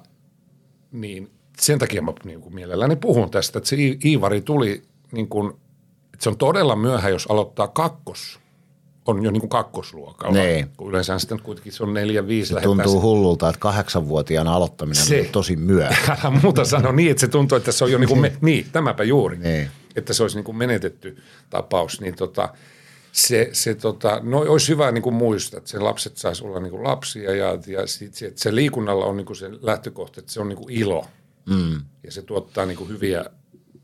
niin sen takia mä niin kuin mielelläni puhun tästä, että se Iivari tuli niin kuin, että se on todella myöhä, jos aloittaa kakkos on jo niin kuin kakkosluokalla. Niin. Yleensä sitten kuitenkin se on neljä, viisi. Se tuntuu sitä. hullulta, että kahdeksanvuotiaan aloittaminen se, on tosi myöhä. Älä muuta sano niin, että se tuntuu, että se on jo niin kuin, me, niin, tämäpä juuri. Niin. Että se olisi niin kuin menetetty tapaus. Niin tota, se, se tota, no olisi hyvä niin kuin muistaa, että se lapset saisi olla niin kuin lapsia ja, ja sit, se, että se liikunnalla on niin kuin se lähtökohta, että se on niin kuin ilo – Mm. Ja se tuottaa niin kuin hyviä,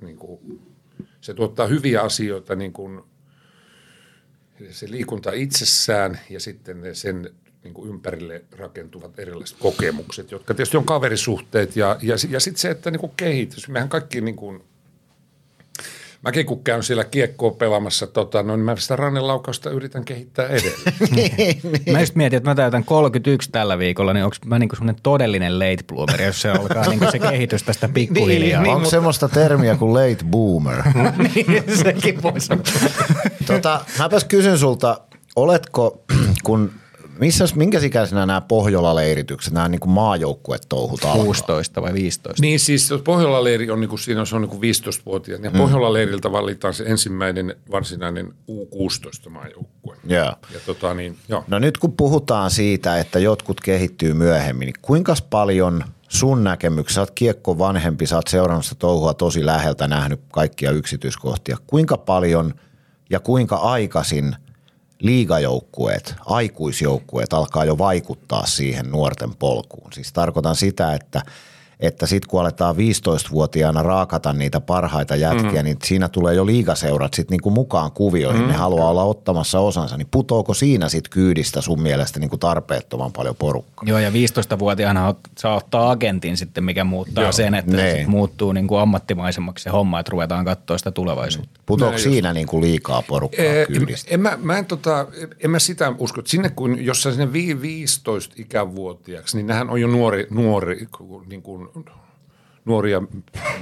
niin kuin, se tuottaa hyviä asioita, niin kuin, se liikunta itsessään ja sitten sen niin kuin ympärille rakentuvat erilaiset kokemukset, jotka tietysti on kaverisuhteet ja, ja, ja sitten se, että niin kuin kehitys. Mehän kaikki niin kuin, Mäkin kun käyn siellä kiekkoa pelaamassa, tota, no, niin mä sitä rannelaukausta yritän kehittää edelleen. Niin, niin. Mä just mietin, että mä täytän 31 tällä viikolla, niin onko mä niinku semmoinen todellinen late bloomer, jos se alkaa niinku se kehitys tästä pikkuhiljaa. niin, onko mutta... semmoista termiä kuin late boomer? niin, sekin voisi tota, Mäpäs kysyn sulta, oletko, kun missä, minkä ikäisenä nämä Pohjola-leiritykset, nämä niin maajoukkuet-touhut alkaa? 16 vai 15? Niin siis Pohjola-leiri on, niin kuin, siinä se on niin 15-vuotiaat ja hmm. Pohjola-leiriltä valitaan se ensimmäinen varsinainen U16 maajoukkue. Yeah. Ja tota, niin, joo. No nyt kun puhutaan siitä, että jotkut kehittyy myöhemmin, niin kuinka paljon sun näkemyksessä, sä oot kiekko vanhempi, sä oot seurannut sitä touhua tosi läheltä, nähnyt kaikkia yksityiskohtia, kuinka paljon ja kuinka aikaisin – liigajoukkueet, aikuisjoukkueet alkaa jo vaikuttaa siihen nuorten polkuun. Siis tarkoitan sitä, että että sitten kun aletaan 15-vuotiaana raakata niitä parhaita jätkiä, mm. niin siinä tulee jo liigaseurat sit niinku mukaan kuvioihin. Mm. Ne haluaa olla ottamassa osansa. Niin putoako siinä sitten kyydistä sun mielestä niinku tarpeettoman paljon porukkaa? Joo, ja 15-vuotiaana ot, saa ottaa agentin sitten, mikä muuttaa Joo. sen, että ne. sit muuttuu niinku ammattimaisemmaksi se homma, että ruvetaan katsoa sitä tulevaisuutta. Putoako siinä niinku liikaa porukkaa ee, kyydistä? En, en, mä, mä en, tota, en mä sitä usko, että sinne kun, jos sä sinne 15 ikävuotiaaksi, niin nehän on jo nuori, nuori niin kuin nuoria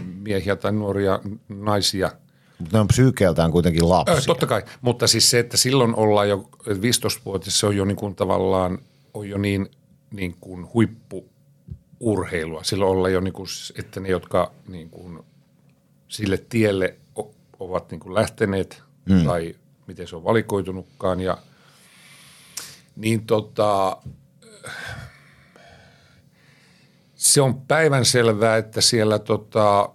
miehiä tai nuoria naisia. Mutta ne on psyykeeltään kuitenkin lapsia. Ö, totta kai, mutta siis se, että silloin ollaan jo 15-vuotias, se on jo niin kuin tavallaan on jo niin, niin kuin huippuurheilua. Silloin ollaan jo, niin kuin, että ne, jotka niin kuin sille tielle ovat niin kuin lähteneet mm. tai miten se on valikoitunutkaan. Ja, niin tota, se on päivän selvää, että siellä tota,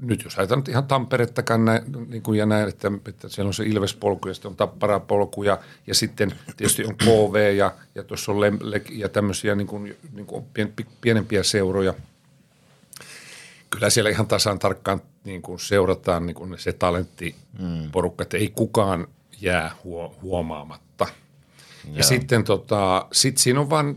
nyt jos ajatellaan ihan Tamperettakaan näin, niin kuin ja näin, että, että siellä on se Ilvespolku ja sitten on Tapparapolku ja, ja sitten tietysti on KV ja, ja tuossa on Lemlek ja tämmöisiä niin kuin, niin kuin pien, pienempiä seuroja. Kyllä siellä ihan tasan tarkkaan niin kuin seurataan niin kuin se talenttiporukka, että ei kukaan jää huomaamatta. Ja, ja sitten tota, sit siinä on vaan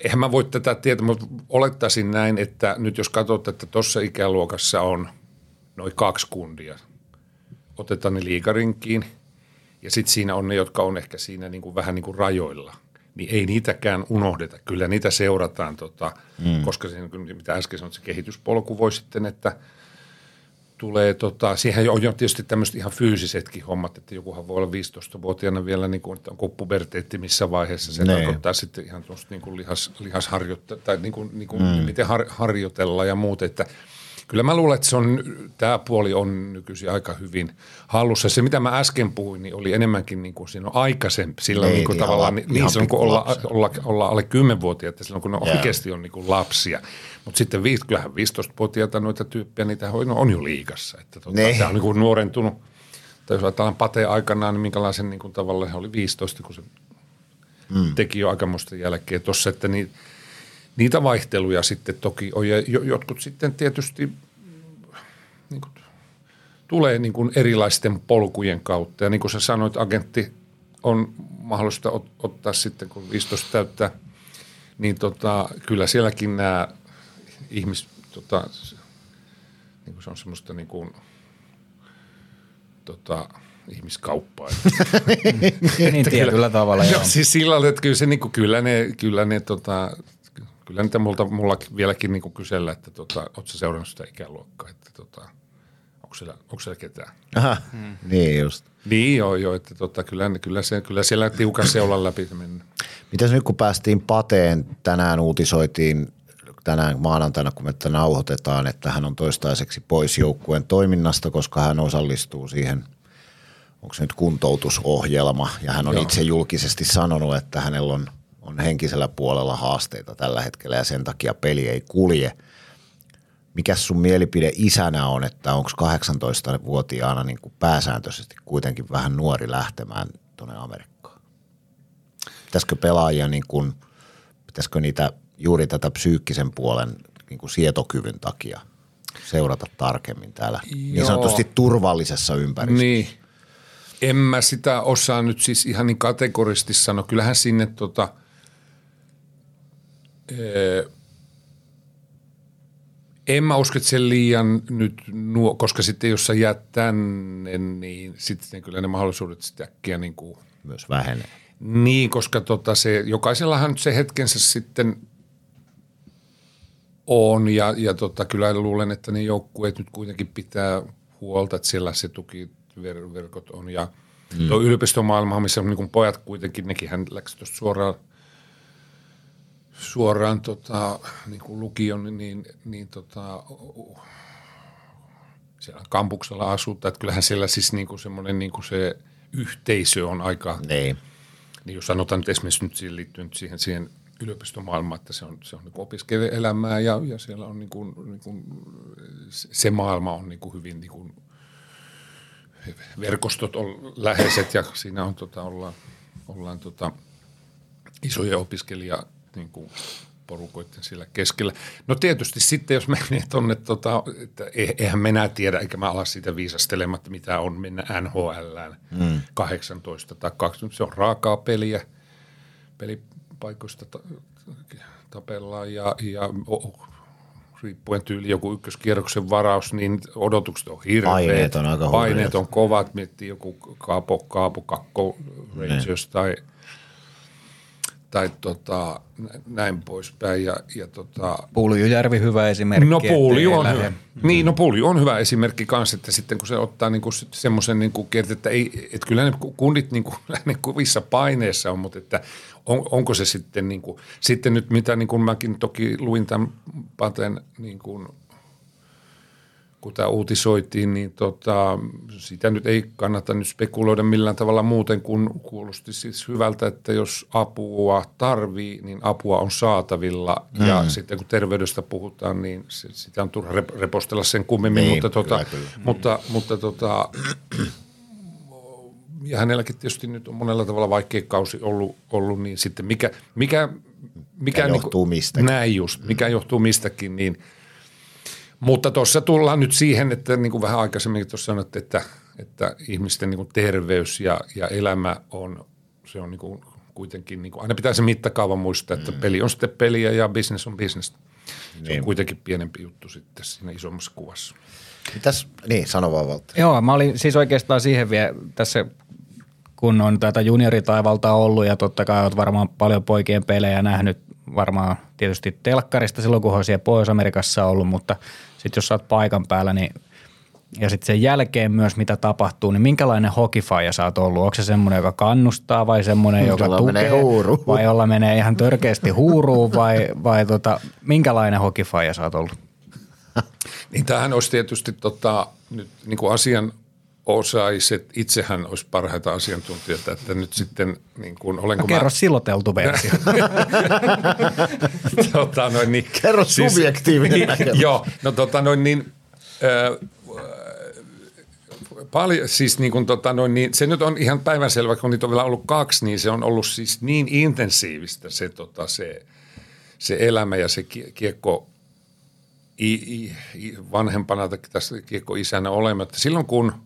eihän mä voi tätä tietää, mutta olettaisin näin, että nyt jos katsot, että tuossa ikäluokassa on noin kaksi kundia, otetaan ne liikarinkiin ja sitten siinä on ne, jotka on ehkä siinä niin kuin vähän niin kuin rajoilla, niin ei niitäkään unohdeta. Kyllä niitä seurataan, tota, mm. koska se, mitä äsken sanoit, se kehityspolku voi sitten, että – tulee, tota, siihen on jo tietysti tämmöiset ihan fyysisetkin hommat, että jokuhan voi olla 15-vuotiaana vielä, niin kuin, että onko puberteetti missä vaiheessa, se ne. tarkoittaa sitten ihan tuosta niin lihas, lihasharjoitte, tai niin kuin, niin kuin mm. miten har, harjoitellaan ja muut, että – kyllä mä luulen, että se on, tämä puoli on nykyisin aika hyvin hallussa. Se, mitä mä äsken puhuin, niin oli enemmänkin niin kuin siinä on aikaisempi, sillä niin, niin kuin tavallaan, niin, niin silloin kun olla, olla, olla alle 10-vuotiaita, silloin kun ne yeah. oikeasti on niin kuin lapsia. Mutta sitten viis, kyllähän 15-vuotiaita noita tyyppejä, niitä on, on jo liikassa. Että tuota, tämä on niin kuin nuorentunut. Tai jos ajatellaan Pate aikanaan, niin minkälaisen niin kuin tavallaan, oli 15, kun se mm. teki jo aikamoista jälkeen tuossa, että niin – niitä vaihteluja sitten toki on. Ja jotkut sitten tietysti niin kuin, tulee niin kuin erilaisten polkujen kautta. Ja niin kuin sä sanoit, agentti on mahdollista ot- ottaa sitten, kun 15 täyttää, niin tota, kyllä sielläkin nämä ihmis, tota, niin kuin se on semmoista niin kuin, tota, ihmiskauppaa. niin tietyllä tavalla. Joo. Siis sillä tavalla, että kyllä, se, niin kuin, kyllä ne, kyllä ne tota, kyllä niitä multa, mulla vieläkin niin kysellä, että tota, ootko seurannut sitä ikäluokkaa, että tota, onko siellä, onko siellä ketään. Aha, hmm. niin just. Niin joo, joo että tota, kyllä, kyllä, se, kyllä siellä tiukan seulan läpi mennä. Mitäs nyt kun päästiin Pateen, tänään uutisoitiin tänään maanantaina, kun me tätä nauhoitetaan, että hän on toistaiseksi pois joukkueen toiminnasta, koska hän osallistuu siihen, onko se nyt kuntoutusohjelma, ja hän on Joo. itse julkisesti sanonut, että hänellä on – on henkisellä puolella haasteita tällä hetkellä ja sen takia peli ei kulje. Mikä sun mielipide isänä on, että onko 18-vuotiaana niin kuin pääsääntöisesti kuitenkin vähän nuori lähtemään tuonne Amerikkaan? Pitäisikö pelaajia, niin kuin, pitäisikö niitä juuri tätä psyykkisen puolen niin kuin sietokyvyn takia seurata tarkemmin täällä Joo. niin sanotusti turvallisessa ympäristössä? Niin. En mä sitä osaa nyt siis ihan niin kategorisesti sanoa. Kyllähän sinne tota – en mä usko, että se liian nyt, nuo, koska sitten jos sä jäät tänne, niin sitten kyllä ne mahdollisuudet sitten äkkiä niin kuin myös vähenee. Niin, koska tota se, jokaisellahan se hetkensä sitten on ja, ja tota, kyllä luulen, että ne joukkueet nyt kuitenkin pitää huolta, että siellä se tukiverkot on ja mm. tuo yliopistomaailma, missä niin kuin pojat kuitenkin, nekin hän läksi tuosta suoraan – suoraan tota, niin kuin lukion, niin, niin, tota, siellä kampuksella asuutta, että kyllähän siellä siis niin kuin semmoinen niin kuin se yhteisö on aika, niin. niin jos sanotaan nyt esimerkiksi nyt siihen liittyen siihen, siihen yliopistomaailmaan, että se on, se on niin opiskelijaelämää ja, ja siellä on niin kuin, niin kuin, se maailma on niin kuin hyvin niin kuin verkostot on läheiset ja siinä on, tota, ollaan, ollaan tota, isoja opiskelija niin kuin porukoiden siellä keskellä. No tietysti sitten, jos menee tuonne, tota, että e- eihän me enää tiedä, eikä mä ala siitä viisastelematta, mitä on mennä NHL mm. 18 tai 20. Se on raakaa peliä, pelipaikoista ta- tapellaan ja, ja riippuen tyyli joku ykköskierroksen varaus, niin odotukset on hirveät. Paineet on aika Paineet on kovat, miettii joku Kaapo, Kaapo Kakko Rangers ne. tai, tai tota, näin poispäin. Ja, ja tota, Puulijujärvi hyvä esimerkki. No Puuliju on hyvä. Mm. Niin, no Puuliju on hyvä esimerkki kanssa, että sitten kun se ottaa niinku semmoisen niinku, että ei, että kyllä ne kunnit niinku, ne kuvissa paineessa on, mutta että on, onko se sitten, niin kuin, sitten nyt mitä niin kuin mäkin toki luin tämän Paten niin kuin, kun tämä uutisoitiin, niin tota, sitä nyt ei kannata nyt spekuloida millään tavalla muuten kuin kuulosti siis hyvältä, että jos apua tarvii, niin apua on saatavilla. Mm. Ja sitten kun terveydestä puhutaan, niin sitä on turha repostella sen kummemmin, niin, mutta, tota, kyllä, kyllä. mutta, mutta tota, ja hänelläkin tietysti nyt on monella tavalla vaikea kausi ollut, ollut niin sitten mikä, mikä, mikä niin johtuu niin, mistäkin. Näin just, mikä mm. johtuu mistäkin, niin mutta tuossa tullaan nyt siihen, että niin kuin vähän aikaisemmin tuossa sanoitte, että, että ihmisten niin kuin terveys ja, ja elämä on, se on niin kuin kuitenkin, niin kuin, aina pitää se mittakaava muistaa, että mm. peli on sitten peliä ja business on business. Se niin. on kuitenkin pienempi juttu sitten siinä isommassa kuvassa. Mitäs, niin sano vaan Valtteri. Joo, mä olin siis oikeastaan siihen vielä tässä kun on tätä junioritaivalta ollut ja totta kai olet varmaan paljon poikien pelejä nähnyt varmaan tietysti telkkarista silloin, kun on siellä Pohjois-Amerikassa ollut, mutta sitten jos olet paikan päällä, niin ja sitten sen jälkeen myös, mitä tapahtuu, niin minkälainen hokifaija sä oot ollut? Onko se semmoinen, joka kannustaa vai semmoinen, joka jolla tukee? Menee huuruun. Vai jolla menee ihan törkeästi huuruun vai, vai tota, minkälainen hokifaija sä oot ollut? Niin tämähän olisi tietysti tota, nyt niin kuin asian osaiset, itsehän olisi parhaita asiantuntijoita, että nyt sitten niin kuin, olenko no, kerro mä... siloteltu versio. tota, noin, niin, kerro siis, subjektiivinen niin, Joo, no tota noin niin, äh, paljon, siis niin kuin, tota, noin, niin, se nyt on ihan päivänselvä, kun niitä on vielä ollut kaksi, niin se on ollut siis niin intensiivistä se, tota, se, se elämä ja se kiekko i, i, vanhempana tai tässä kiekko isänä olemme. Että silloin kun –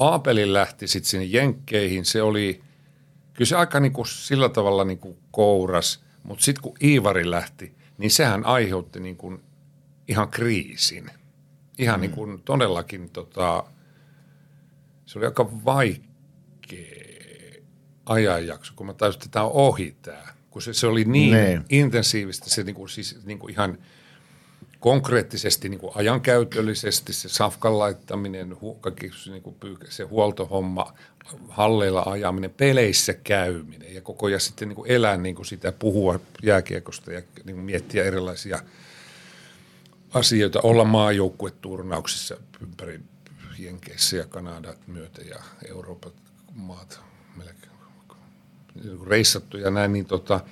Aapeli lähti sitten sinne Jenkkeihin, se oli, kyllä se aika niin kuin sillä tavalla niin kuin kouras, mutta sitten kun Iivari lähti, niin sehän aiheutti niin kuin ihan kriisin. Ihan mm. niin kuin todellakin tota, se oli aika vaikea ajanjakso, kun mä tajusin, että tämä on ohi tämä. Kun se, se oli niin ne. Niin. intensiivistä, se niin kuin, siis niin kuin ihan – konkreettisesti niin kuin ajankäytöllisesti se safkan laittaminen, niin kuin se huoltohomma, halleilla ajaminen, peleissä käyminen ja koko ajan sitten niin kuin elää niin kuin sitä, puhua jääkiekosta ja niin kuin miettiä erilaisia asioita, olla maajoukkueturnauksissa ympäri Jenkeissä ja Kanadat myötä ja Euroopan maat melkein reissattu ja näin, niin tota –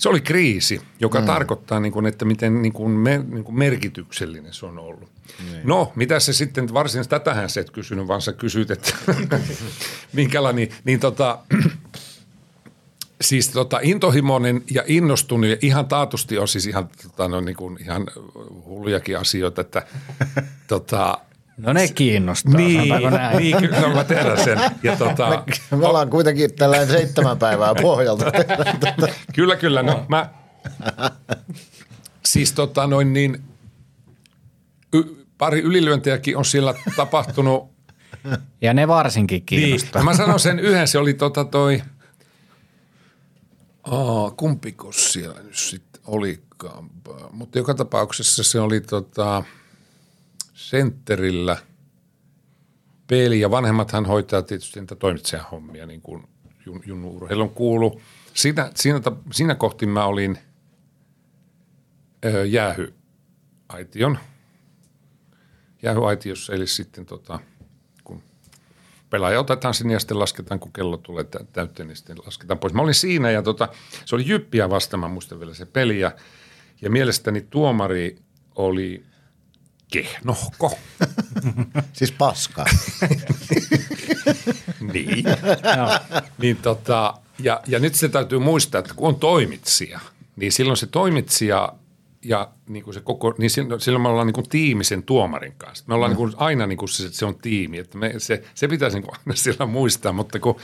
se oli kriisi, joka mm. tarkoittaa, niin kuin, että miten niin kuin me, niin kuin merkityksellinen se on ollut. Niin. No, mitä se sitten, varsinaisesti tätähän se et kysynyt, vaan sä kysyt, että minkälainen, niin, niin tota, siis tota, intohimoinen ja innostunut ja ihan taatusti on siis ihan, tota, no, niin kuin, ihan hullujakin asioita, että tota, No ne kiinnostaa, niin, näin. Niin, kyllä mä tiedän sen. Ja tota, me, me ollaan kuitenkin tällainen seitsemän päivää pohjalta. kyllä, kyllä. No, mä, siis tota noin niin, y, pari ylilyöntiäkin on siellä tapahtunut. Ja ne varsinkin kiinnostaa. Niin, mä sanon sen yhden, se oli tota toi, aa, kumpiko siellä nyt sitten olikaan. Mutta joka tapauksessa se oli tota – sentterillä peli ja vanhemmathan hoitaa tietysti niitä toimitsijan hommia niin kuin Junnu Urheilun kuulu. Siinä, siinä, siinä kohti mä olin öö, jäähyaition. Jäähyaitiossa eli sitten tota, kun pelaaja otetaan sinne ja sitten lasketaan, kun kello tulee täyteen, niin sitten lasketaan pois. Mä olin siinä ja tota, se oli Jyppiä vastaan, mä muistan vielä se peli ja, ja mielestäni tuomari oli kehnohko. Siis paska. niin. niin tota, ja, ja nyt se täytyy muistaa, että kun on toimitsija, niin silloin se toimitsija ja niin kuin se koko, niin silloin, silloin me ollaan niin kuin tiimi sen tuomarin kanssa. Me ollaan mm. niin kuin aina niin kuin se, se on tiimi, että me, se, se pitäisi niin kuin aina sillä muistaa, mutta kun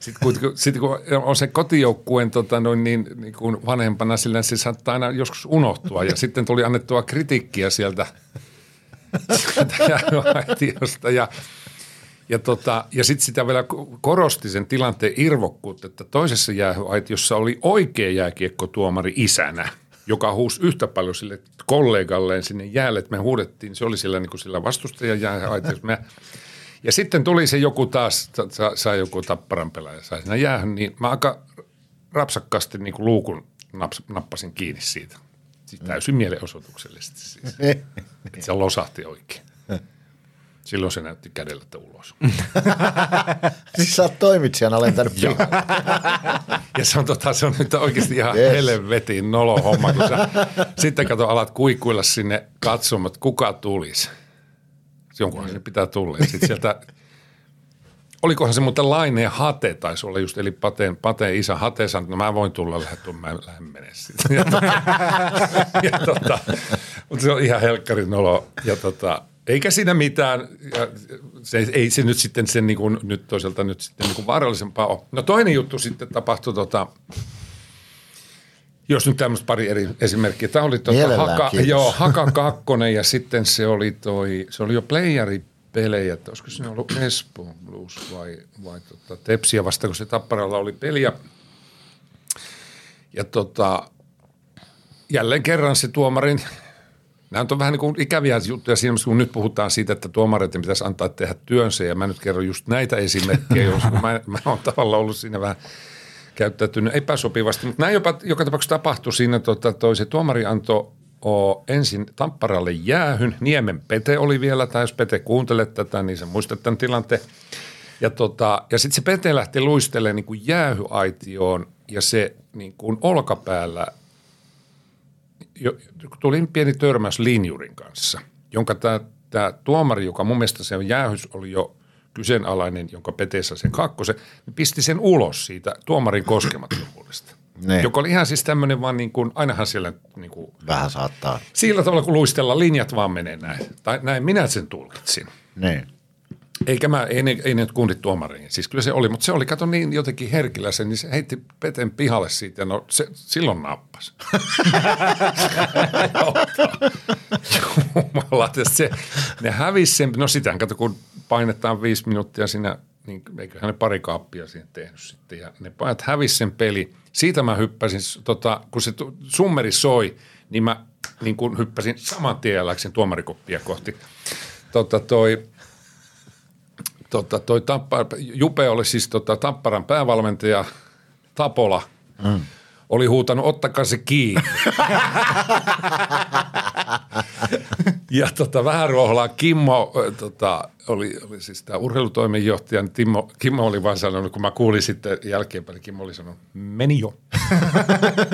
sitten kun, sit kun on se kotijoukkueen tota, noin niin, niin kuin vanhempana, sillä se saattaa aina joskus unohtua. Ja sitten tuli annettua kritiikkiä sieltä, sieltä ja, ja, tota, ja sitten sitä vielä korosti sen tilanteen irvokkuutta, että toisessa jäähyaitiossa oli oikea jääkiekkotuomari isänä, joka huusi yhtä paljon sille kollegalleen sinne jäälle, että me huudettiin, se oli sillä, niin kuin sillä vastustajan jäähyaitiossa. Me ja sitten tuli se joku taas, sai sa, joku tapparan pelaaja, sai siinä jäähän, niin mä aika rapsakkaasti niin kuin luukun naps, nappasin kiinni siitä. Siis täysin mielenosoituksellisesti siis. että se losahti oikein. Silloin se näytti kädellä ulos. siis sä oot toimitsijana lentänyt Ja se on, tota, se on nyt oikeasti ihan yes. helvetin nolo homma, kun sä sitten kato alat kuikuilla sinne katsomaan, että kuka tulisi – jonkunhan se pitää tulla. Ja sitten sieltä, olikohan se muuten Laine Hate taisi olla just, eli Pateen, Pateen isä Hate sanoi, että no mä voin tulla lähettyä, mä lähden mene sitten. Ja, tota, ja tota, mutta se on ihan helkkarin olo. Ja tota, eikä siinä mitään, ja se, ei se nyt sitten sen niin kuin, nyt toisaalta nyt sitten niin kuin vaarallisempaa ole. No toinen juttu sitten tapahtui tota, jos nyt tämmöistä pari eri esimerkkiä. Tämä oli tuota Haka, joo, Haka kakkonen ja sitten se oli, toi, se oli jo playeripelejä, että olisiko se ollut Espoo Blues vai, vai tota Tepsiä vasta, kun se Tapparalla oli peli. Ja, ja tota, jälleen kerran se tuomarin, nämä on vähän niin kuin ikäviä juttuja siinä kun nyt puhutaan siitä, että tuomareiden pitäisi antaa tehdä työnsä ja mä nyt kerron just näitä esimerkkejä, jos mä, mä oon tavallaan ollut siinä vähän – käyttäytynyt epäsopivasti, mutta näin jopa joka tapauksessa tapahtui siinä, tota, toi se tuomari antoi o, ensin Tampparalle jäähyn. Niemen Pete oli vielä, tai jos Pete kuuntelet tätä, niin sä muistat tämän tilanteen. Ja, tota, ja sitten se Pete lähti luistelemaan niin kuin jäähyaitioon ja se niin kuin olkapäällä jo, tuli pieni törmäys linjurin kanssa, jonka tämä tuomari, joka mun mielestä se jäähys oli jo kyseenalainen, jonka Petessä sen kakkosen, niin pisti sen ulos siitä tuomarin koskemattomuudesta. Ne. Joka oli ihan siis tämmöinen vaan niin kuin, ainahan siellä niin kuin, Vähän saattaa. Sillä tavalla, kun luistella linjat vaan menee näin. Tai näin minä sen tulkitsin. Ne. Eikä mä, ei ne, ei ne kundit tuomariin. Siis kyllä se oli, mutta se oli, kato niin jotenkin herkillä sen, niin se heitti Peten pihalle siitä ja no se silloin nappas. Jumala, se, ne hävisi sen, no sitä kato kun painetaan viisi minuuttia siinä, niin eiköhän ne pari kaappia siihen tehnyt sitten. Ja ne pojat hävisi sen peli. Siitä mä hyppäsin, tota, kun se summeri soi, niin mä niin kun hyppäsin saman tien ja läksin tuomarikoppia kohti. Tota, toi, tota, toi Tappa, Jupe oli siis tota, Tapparan päävalmentaja Tapola. Mm oli huutanut, ottakaa se kiinni. ja tota, vähän ruoholaa Kimmo tota, oli, oli siis tämä urheilutoimenjohtaja, niin Timo, Kimmo oli vaan sanonut, kun mä kuulin sitten jälkeenpäin, niin Kimmo oli sanonut, meni jo.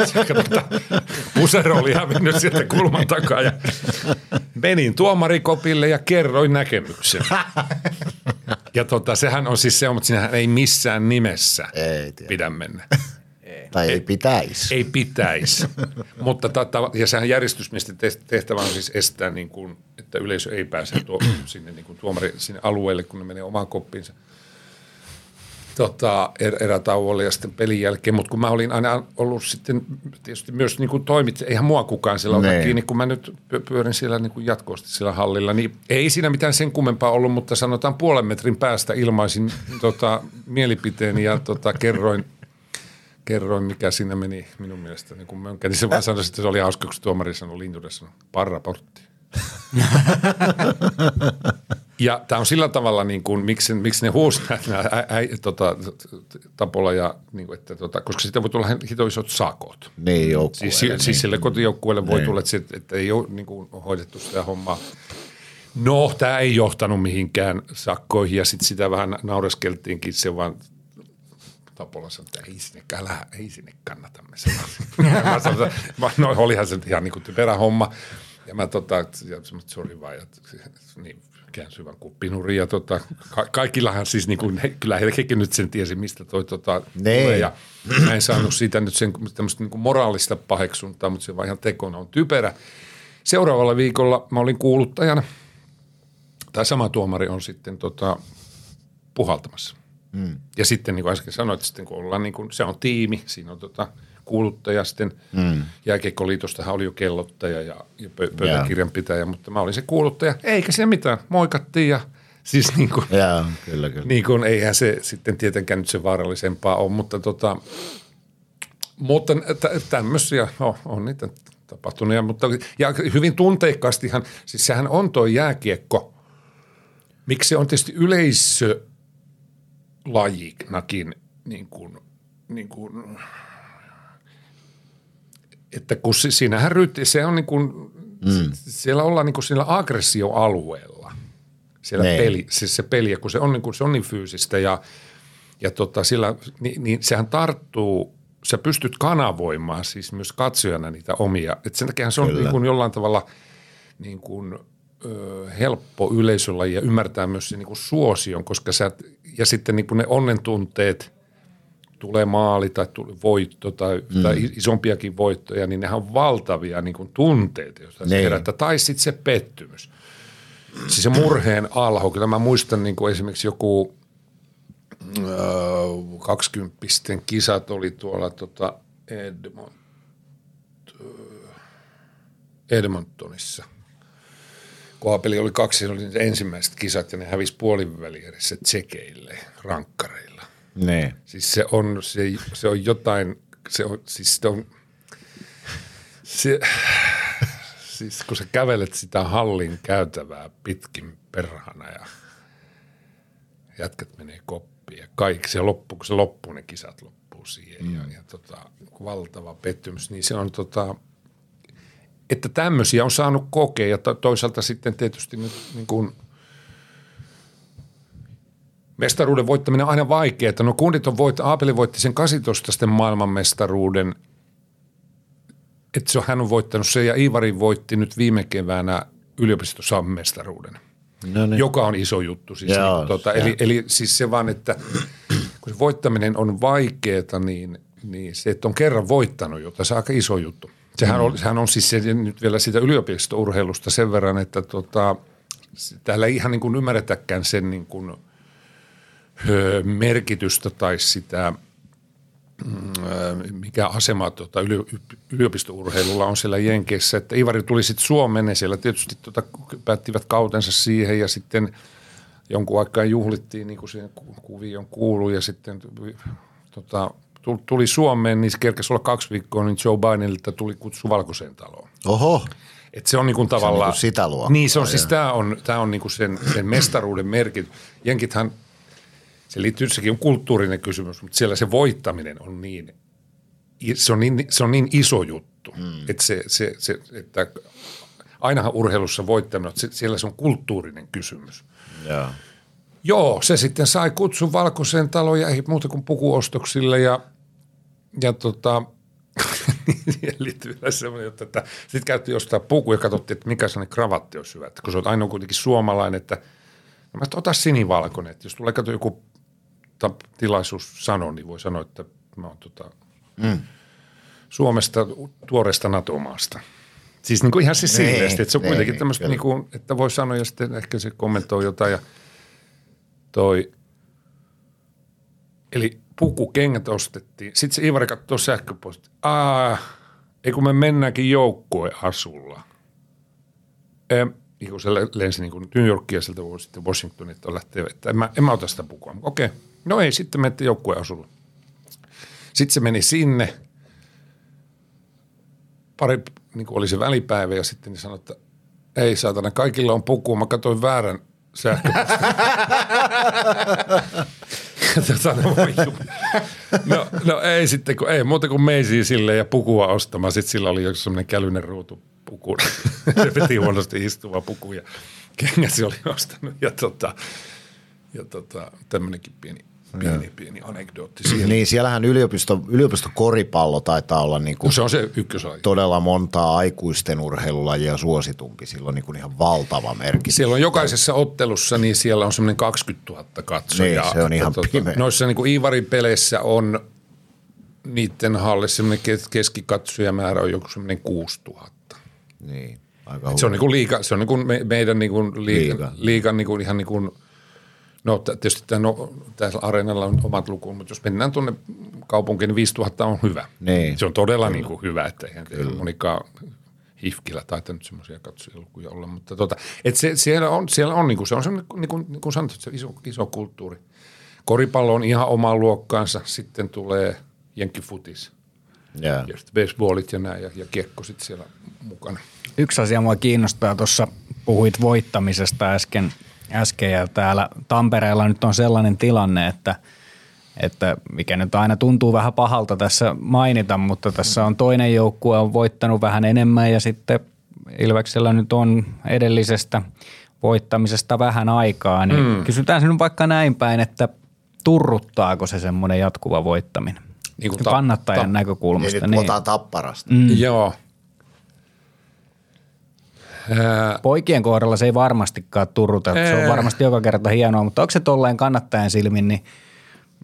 pusero oli hävinnyt sieltä kulman takaa ja menin tuomarikopille ja kerroin näkemyksen. ja tota, sehän on siis se, mutta sinähän ei missään nimessä ei, pidä mennä. Tai ei, pitäisi. Ei pitäisi. Mutta tata, ja sehän järjestysmiesten tehtävä on siis estää, niin kuin, että yleisö ei pääse tuo, sinne niin kuin tuomari sinne alueelle, kun ne menee omaan koppiinsa tota, er, erätauolle ja sitten pelin jälkeen. Mutta kun mä olin aina ollut sitten tietysti myös niin kuin toimit, eihän mua kukaan siellä ota kiinni, kun mä nyt pyörin siellä niin kuin jatkuvasti siellä hallilla, niin ei siinä mitään sen kummempaa ollut, mutta sanotaan puolen metrin päästä ilmaisin tota, mielipiteeni ja tota, kerroin – kerroin, mikä siinä meni minun mielestäni. Kun mä kätin se vaan sanoa, että se oli hauska, kun tuomari sanoi linjudessa, parraportti. ja tämä on sillä tavalla, niin kuin, miksi, miksi ne huusi nämä tota, Tapola, ja, niin kuin, että, tota, koska sitten voi tulla hito isot sakot. Niin, Siis, niin. siis sille kotijoukkueelle voi niin. tulla, että, että ei ole niin kuin, hoidettu sitä hommaa. No, tämä ei johtanut mihinkään sakkoihin ja sitten sitä vähän naureskeltiinkin, se vaan Tapola sanoi, että ei sinne, älä, ei sinne kannata me sanoin, no olihan se ihan niin kuin typerä homma. Ja mä tota, ja semmoista sori vaan, ja niin käänsin vaan kuppinurin ja tota, ka- kaikillahan siis niin kuin, he, kyllä hekin nyt sen tiesi, mistä toi tota, Nee. tulee. Ja mä en saanut siitä nyt sen tämmöistä niin kuin moraalista paheksuntaa, mutta se vaan ihan tekona on typerä. Seuraavalla viikolla mä olin kuuluttajana, tai sama tuomari on sitten tota, puhaltamassa. Mm. Ja sitten niin kuin äsken sanoit, sitten kun ollaan niin kuin, se on tiimi, siinä on tota, kuuluttaja sitten, mm. jääkiekkoliitostahan oli jo kellottaja ja, ja pö- pöytäkirjanpitäjä, mutta mä olin se kuuluttaja, eikä se mitään, moikattiin ja siis niin kuin, Joo, kyllä, kyllä. niin kuin eihän se sitten tietenkään nyt se vaarallisempaa ole, mutta tota, mutta tä- tämmöisiä on, on niitä tapahtunut. Ja, mutta, ja hyvin tunteikkaastihan, siis sehän on tuo jääkiekko, miksi se on tietysti yleisölajinakin niin kuin, niin kuin, että kun se, siinähän ryhti, se on niin kuin, mm. siellä ollaan niin kuin siellä aggressioalueella siellä Niin. peli, siis se peli, ja kun se on niin, kuin, se on niin fyysistä ja, ja tota, sillä, niin, niin, sehän tarttuu, sä pystyt kanavoimaan siis myös katsojana niitä omia. Et sen takia se on Kyllä. niin kuin jollain tavalla niin kuin, ö, helppo yleisölaji ja ymmärtää myös se niin kuin suosion, koska sä, ja sitten niin kuin ne onnentunteet, tulee maali tai tulee voitto tai, mm. tai isompiakin voittoja, niin nehän on valtavia niin kuin tunteita, joita se Niin. herättää. Tai sitten se pettymys. Siis se murheen alho, kyllä mä muistan niin kuin esimerkiksi joku äh, 20 kisat oli tuolla tota Edmont, Edmontonissa. Kohapeli oli kaksi, se oli ne ensimmäiset kisat ja ne hävisi puolivälierissä tsekeille, rankkareilla. Niin. Siis se on, se, se on jotain, se on, siis se on, se, siis kun sä kävelet sitä hallin käytävää pitkin perhana ja jätkät menee koppiin ja kaikki se loppuu, kun se loppuu, ne kisat loppuu siihen mm. ja, ja tota, valtava pettymys, niin se on tota, että tämmöisiä on saanut kokea ja to, toisaalta sitten tietysti nyt niin kuin – mestaruuden voittaminen on aina vaikeaa. No kundit on voit, Aapeli voitti sen 18 sitten maailmanmestaruuden, että se on, hän on voittanut sen ja Ivari voitti nyt viime keväänä yliopistossa mestaruuden, No niin. joka on iso juttu. Siis Joo, niin, se- eli, eli siis se vaan, että kun se voittaminen on vaikeaa, niin, niin se, että on kerran voittanut jotain, se on aika iso juttu. Sehän, on, sehän on siis se, nyt vielä siitä yliopistourheilusta sen verran, että tota, täällä ei ihan niin kuin ymmärretäkään sen niin kuin – ö, merkitystä tai sitä, mm, ö, mikä asema tota, yli- yliopistourheilulla on siellä Jenkeissä. Että Ivari tuli sitten Suomeen ja siellä tietysti tota, päättivät kautensa siihen ja sitten jonkun aikaa juhlittiin niin kuin siihen ku- kuvioon kuului ja sitten tota, tuli Suomeen, niin se kerkesi olla kaksi viikkoa, niin Joe Bidenilta tuli kutsu Valkoiseen taloon. Oho, Et se on niin kuin tavallaan... niinku sitä luokkaa, Niin, se on siis, tämä on, tää on niin kuin sen, sen mestaruuden merkit. Jenkithän, se liittyy, sekin on kulttuurinen kysymys, mutta siellä se voittaminen on niin, se on niin, se on niin iso juttu, mm. että, se, se, se, että ainahan urheilussa voittaminen, se, siellä se on kulttuurinen kysymys. joo. Joo, se sitten sai kutsun valkoiseen taloon ja ei muuta kuin pukuostoksille ja, ja tota, siihen liittyy vielä semmoinen juttu, että sitten käytiin ostaa puku ja katsottiin, että mikä sellainen kravatti olisi hyvä. Että kun se on ainoa kuitenkin suomalainen, että no mä ota sinivalkoinen, että jos tulee kato joku ta- tilaisuus sanoa, niin voi sanoa, että mä oon tota, mm. Suomesta tuoreesta NATO-maasta. Siis niin kuin ihan siis Niin, silleesti, että se on niin, kuitenkin tämmöistä, kyllä. niin kuin, että voi sanoa ja sitten ehkä se kommentoi jotain ja toi, eli pukukengät ostettiin. Sitten se Ivari katsoi sähköposti. Aa, ei kun me mennäänkin joukkueasulla. Em, niin kun se le- lensi niin kuin New Yorkia sieltä sitten Washingtonin, että lähtee, että en mä, en mä ota sitä pukua. Okei, no ei, sitten menette joukkueasulla. Sitten se meni sinne. Pari, niin kuin oli se välipäivä ja sitten ne sanoi, että ei saatana, kaikilla on puku. Mä katsoin väärän sähköpostin. Tota, no, no, ei sitten, kun ei muuta kuin meisiin sille ja pukua ostamaan. Sitten sillä oli joku semmoinen kälyinen ruutu puku. se veti huonosti istuva puku ja kengät se oli ostanut. Ja, tota, ja tota, tämmöinenkin pieni pieni, pieni anekdootti siihen. Niin, siellähän yliopisto, yliopistokoripallo taitaa olla niin kuin Se on se ykköslaji. todella montaa aikuisten urheilulajia suositumpi. Sillä on niin kuin ihan valtava merkitys. Siellä on jokaisessa ottelussa, niin siellä on semmoinen 20 000 katsojaa. Niin, se on ihan Tota, pimeä. Noissa niin kuin Iivarin peleissä on niiden hallissa semmoinen kes- keskikatsojamäärä on joku semmoinen 6 000. Niin, aika Se on niin kuin liiga, se on niin kuin me, meidän niin kuin liiga, Liiga. liiga. liigan niin kuin ihan niin kuin, no tietysti tämän, no, tässä areenalla on omat lukuun, mutta jos mennään tuonne kaupunkiin, niin 5000 on hyvä. Niin. Se on todella niin kuin hyvä, että eihän Kyllä. monikaan hifkillä taitaa nyt semmoisia katsojalukuja olla, mutta tota, et se, siellä on, siellä on niin kuin, se on semmoinen, niin kuin, niin kuin sanottu, se iso, iso kulttuuri. Koripallo on ihan oma luokkaansa, sitten tulee jenkkifutis Jaa. ja sitten baseballit ja näin ja, ja kiekko sitten siellä mukana. Yksi asia mua kiinnostaa, tuossa puhuit voittamisesta äsken, äsken ja täällä Tampereella nyt on sellainen tilanne, että, että mikä nyt aina tuntuu vähän pahalta tässä mainita, mutta tässä on toinen joukkue on voittanut vähän enemmän ja sitten Ilveksellä nyt on edellisestä voittamisesta vähän aikaa, niin mm. kysytään nyt vaikka näin päin, että turruttaako se semmoinen jatkuva voittaminen? Niin kuin ta- Kannattajan ta- näkökulmasta. Niin, nyt puhutaan tapparasta. Mm. Joo. Poikien kohdalla se ei varmastikaan turruta. Se on varmasti joka kerta hienoa, mutta onko se tolleen kannattajan silmin, niin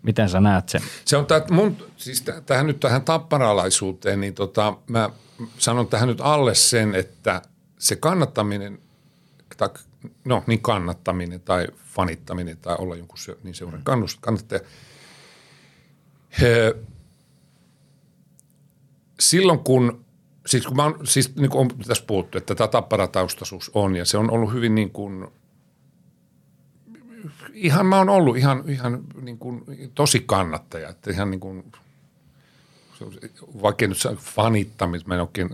miten sä näet sen? Se on tää, mun, siis täh- tähän nyt tähän tapparalaisuuteen, niin tota, mä sanon tähän nyt alle sen, että se kannattaminen, tai, no niin kannattaminen tai fanittaminen tai olla jonkun se, niin seuran kannus, kannattaja. He, silloin kun, siis kun mä oon, siis niin kuin on tässä puhuttu, että tämä tapparataustaisuus on ja se on ollut hyvin niin kuin ihan mä oon ollut ihan, ihan niin kuin tosi kannattaja, että ihan niin kuin, vaikka nyt fanittamista, mä en oikein,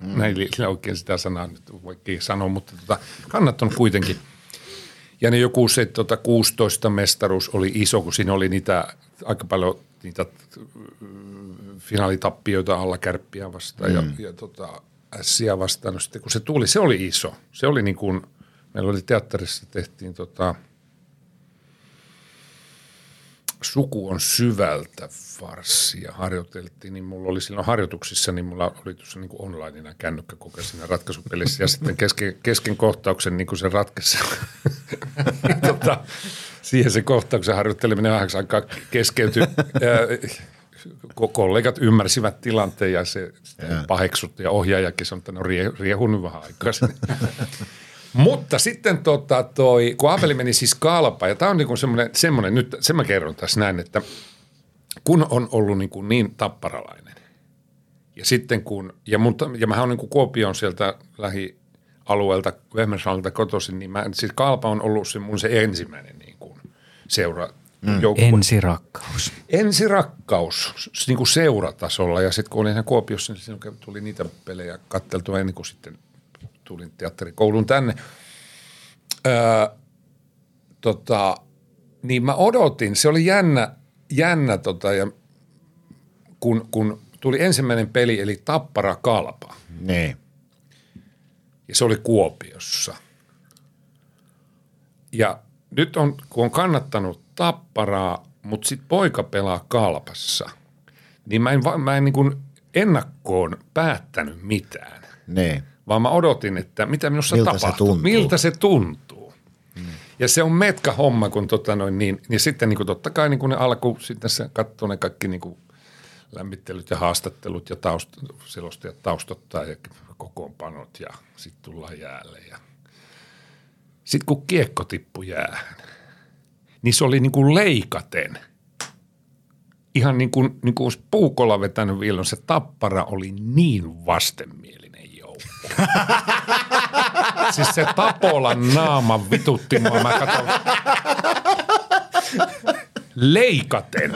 mm. näin oikein sitä sanaa nyt vaikea sanoa, mutta tota, kannattanut kuitenkin. Ja ne joku se tota 16 mestaruus oli iso, kun siinä oli niitä aika paljon niitä finaalitappioita alla kärppiä vastaan mm. ja, ja tota, ässiä vastaan. No sitten kun se tuli, se oli iso. Se oli niin kuin, meillä oli teatterissa tehtiin tota, Suku on syvältä farssia harjoiteltiin, niin mulla oli silloin harjoituksissa, niin mulla oli tuossa niin onlineina kännykkä koko siinä ratkaisupelissä ja sitten kesken, kesken kohtauksen niin kuin se ratkesi. Tota, siihen se kohtauksen harjoitteleminen vähäksi aikaa keskeytyi. Kollegat ymmärsivät tilanteen ja se sitten paheksut ja ohjaajakin sanoi, että no rie, riehunut vähän aikaa. Mutta sitten tota toi, kun Aapeli meni siis kalpa, ja tämä on niinku semmoinen, semmoinen, nyt sen mä kerron tässä näin, että kun on ollut niin, kuin niin tapparalainen, ja sitten kun, ja, mun, ja mä oon niin kuin Kuopion sieltä lähialueelta, Vehmersalta kotoisin, niin mä, siis kalpa on ollut se mun se ensimmäinen niin kuin seura, mm. Ensirakkaus. Ensirakkaus niin kuin seuratasolla ja sitten kun olin Kuopiossa, niin silloin tuli niitä pelejä katteltua ennen kuin sitten tulin teatterikouluun tänne. Öö, tota, niin mä odotin, se oli jännä, jännä tota, ja kun, kun tuli ensimmäinen peli eli Tappara Kalpa Niin. ja se oli Kuopiossa. Ja nyt on, kun on kannattanut Tapparaa, mutta sitten poika pelaa Kalpassa, niin mä en, mä en niin kuin ennakkoon päättänyt mitään, Niin. vaan mä odotin, että mitä minussa Miltä se tapahtuu. tuntuu. Miltä se tuntuu. Ja se on metka homma, kun tota noin niin, niin sitten niin kuin totta kai niin kuin ne alku, sitten se katsoo ne kaikki niin kuin lämmittelyt ja haastattelut ja taust, selostajat taustottaa ja kokoonpanot ja sitten tullaan jäälle. Ja. Sitten kun kiekko tippui jäähän, niin se oli niin kuin leikaten. Ihan niin kuin, niin kuin olisi puukolla vetänyt viilon. Se tappara oli niin vastenmielinen joukko. siis se Tapolan naama vitutti mua. Mä katson. Leikaten.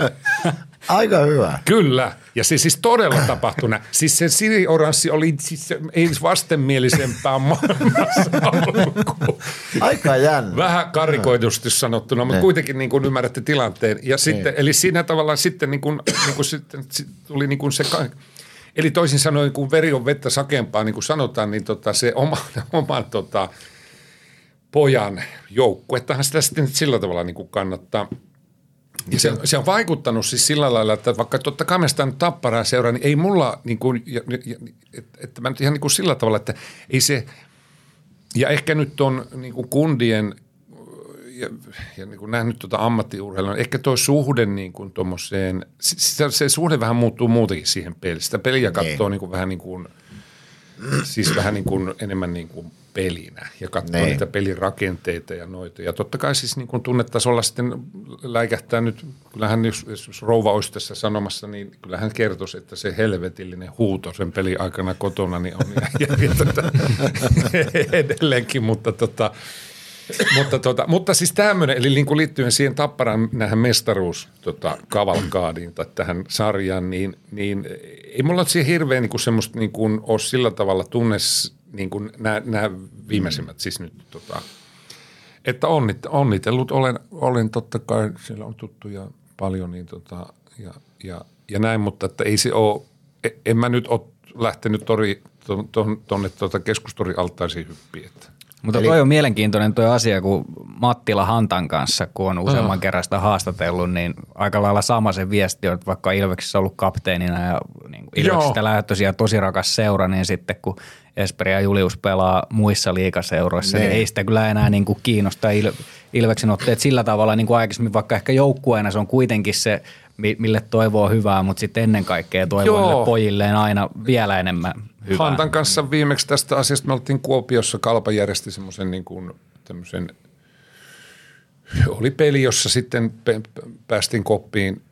Aika hyvä. Kyllä. Ja se siis todella tapahtui näin. Siis se sirioranssi oli siis se, ei vastenmielisempää maailmassa ollut Aika jännä. Vähän karikoidusti sanottuna, mutta Ne. kuitenkin niin kuin ymmärrätte tilanteen. Ja sitten, eli siinä tavallaan sitten, niin kuin, niin kuin sitten sit tuli niin kuin se, ka- eli toisin sanoen kun veri on vettä sakempaa, niin kuin sanotaan, niin tota, se oma, oman tota, pojan joukkuettahan sitä sitten sillä tavalla niin kuin kannattaa. Ja se, se on vaikuttanut siis sillä lailla, että vaikka totta kai mä sitä nyt tapparaa seuraa, niin ei mulla, niin kuin, ja, ja, että, että mä nyt ihan niin kuin sillä tavalla, että ei se, ja ehkä nyt on niin kuin kundien ja, ja niin kuin nähnyt tuota ammattiurheilua, ehkä tuo suhde niin kuin tuommoiseen, se, se, suhde vähän muuttuu muutenkin siihen peliin. Sitä peliä katsoo niin kuin vähän niin kuin, siis vähän niin kuin enemmän niin kuin pelinä ja katsoo Niin. niitä pelin rakenteita ja noita. Ja totta kai siis niin kuin tunnetasolla sitten läikähtää nyt, kyllähän jos, jos rouva olisi tässä sanomassa, niin kyllähän kertoisi, että se helvetillinen huuto sen pelin aikana kotona niin on ja, tota, edelleenkin, mutta tota, mutta, tota, mutta siis tämmöinen, eli niin kuin liittyen siihen Tapparan nähän mestaruus tota, kavalkaadiin tai tähän sarjaan, niin, niin ei mulla ole siihen hirveän niin kuin semmoista niin kuin ole sillä tavalla tunnes, niin kuin nämä, nämä viimeisimmät. Siis nyt tota, että onnit, onnitellut olen, olen totta kai, siellä on tuttuja paljon niin tota, ja, ja, ja näin, mutta että ei se ole, en mä nyt ole lähtenyt tori, tuonne ton, tonne tota keskustorialtaisiin hyppiin, että. Mutta Eli... toi on mielenkiintoinen tuo asia, kun Mattila Hantan kanssa, kun on useamman kerran sitä haastatellut, niin aika lailla sama se viesti on, että vaikka Ilveksessä on ollut kapteenina ja niin kuin Ilveksestä lähtöisiä ja tosi rakas seura, niin sitten kun Esperi ja Julius pelaa muissa liikaseuroissa, niin, Niin. ei sitä kyllä enää niin kuin kiinnosta Il- Ilveksen otteet sillä tavalla niin kuin aikaisemmin, vaikka ehkä joukkueena se on kuitenkin se, mi- mille toivoo hyvää, mutta sitten ennen kaikkea toivoo pojilleen aina vielä enemmän hyvää. Hantan kanssa viimeksi tästä asiasta me oltiin Kuopiossa, Kalpa järjesti semmoisen niin kuin tämmöisen, oli peli, jossa sitten päästiin koppiin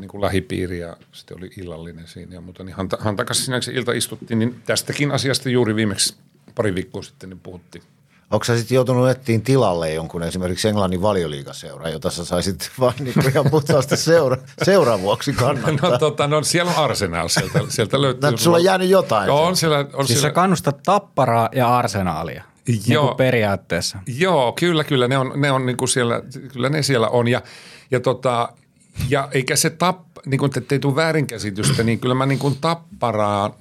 niin kuin lähipiiri ja sitten oli illallinen siinä ja muuta, niin Hanta, Hantan kanssa siinä se ilta istuttiin, niin tästäkin asiasta juuri viimeksi pari viikkoa sitten niin puhuttiin. Onko sä sitten joutunut etsiin tilalle jonkun esimerkiksi Englannin valioliigaseura, jota sä saisit vaan niinku ihan puhtaasti seura, seuran vuoksi kannattaa? No, tota, no siellä on Arsenal, sieltä, sieltä löytyy. No, sulla on jäänyt jotain. Joo, on siellä, on Siis sä siellä, kannustat tapparaa ja arsenaalia. Niin Joo. kuin periaatteessa. Joo, kyllä, kyllä. Ne on, ne on niin kuin siellä, kyllä ne siellä on. Ja, ja, tota, ja eikä se tap, niin kuin, ettei tule väärinkäsitystä, niin kyllä mä niin kuin tapparaa,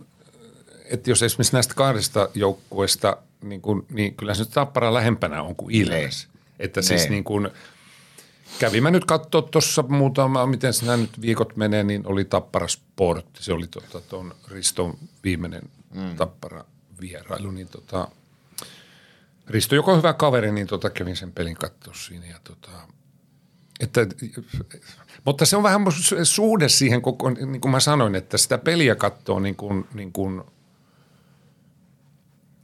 että jos esimerkiksi näistä kahdesta joukkueesta, niin, kuin, niin kyllä se nyt tapparaa lähempänä on kuin Ilves. Että siis Niin. niin kuin, kävin mä nyt katsoa tuossa muutama, miten nämä nyt viikot menee, niin oli Tappara Sport. Se oli tuon tota, Riston viimeinen mm. Tappara vierailu, niin tota, Risto, joka on hyvä kaveri, niin tota, kävin sen pelin katsoa siinä. Ja tota, että, mutta se on vähän su- suhde siihen koko, niin kuin mä sanoin, että sitä peliä katsoo niin kuin, niin kuin,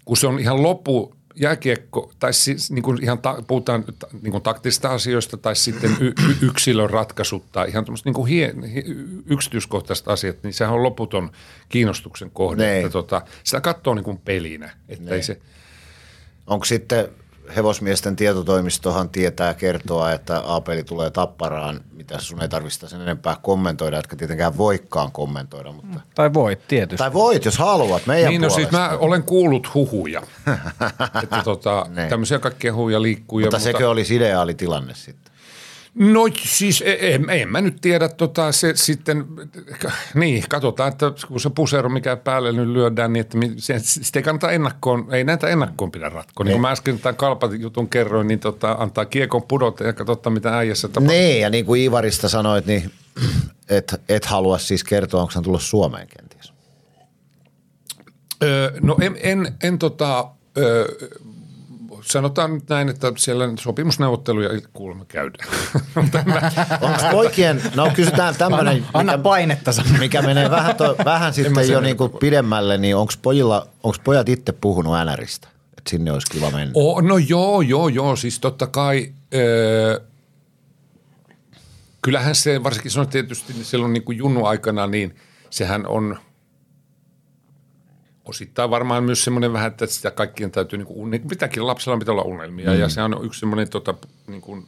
kun se on ihan loppu jääkiekko, tai siis niin kuin ihan ta, puhutaan ta, niin kuin taktisista asioista tai sitten y, y, yksilön ratkaisut tai ihan tämmöistä niin kuin hie, yksityiskohtaiset asiat, niin sehän on loputon kiinnostuksen kohde. Niin. Että tota, sitä katsoo niin kuin pelinä, että ei se, Onko sitten hevosmiesten tietotoimistohan tietää kertoa, että Aapeli tulee tapparaan, mitä sun ei tarvitse sen enempää kommentoida, etkä tietenkään voikaan kommentoida, mutta... Tai voit tietysti. Tai voit, jos haluat, meidän Niin no siis mä olen kuullut huhuja, että tota, Niin. tämmöisiä kaikkia huhuja liikkuu. Mutta ja, sekö olisi ideaali tilanne sitten? No siis en, en mä nyt tiedä, tota, se sitten, niin katsotaan, että kun se pusero mikä päälle nyt lyödään, niin että se, sitä ei kannata ennakkoon, ei näitä ennakkoon pidä ratkoa. Niin kuin mä äsken tämän kalpat jutun kerroin, niin tota, antaa kiekon pudota ja katsotaan mitä äijässä tapahtuu. Niin, ja niin kuin Ivarista sanoit, niin et, et halua siis kertoa, onko hän tullut Suomeen kenties. Öö, no en, en, en tota, öö, sanotaan nyt näin, että siellä sopimusneuvotteluja kuulemma käydään. Onko poikien, no kysytään tämmöinen, Anna, anna painetta sanoa. mikä menee vähän, to, vähän sitten jo niin kuin pidemmälle, niin onko pojilla, onko pojat itse puhunut NRistä? Että sinne olisi kiva mennä. Oh, no joo, joo, joo. Siis totta kai, öö, kyllähän se, varsinkin se on tietysti silloin niin kuin junnu aikana, niin sehän on osittain varmaan myös semmoinen vähän, että sitä kaikkien täytyy, niin kuin, pitääkin lapsella pitää olla unelmia. Mm. Ja sehän on yksi semmoinen, tota, niin kuin,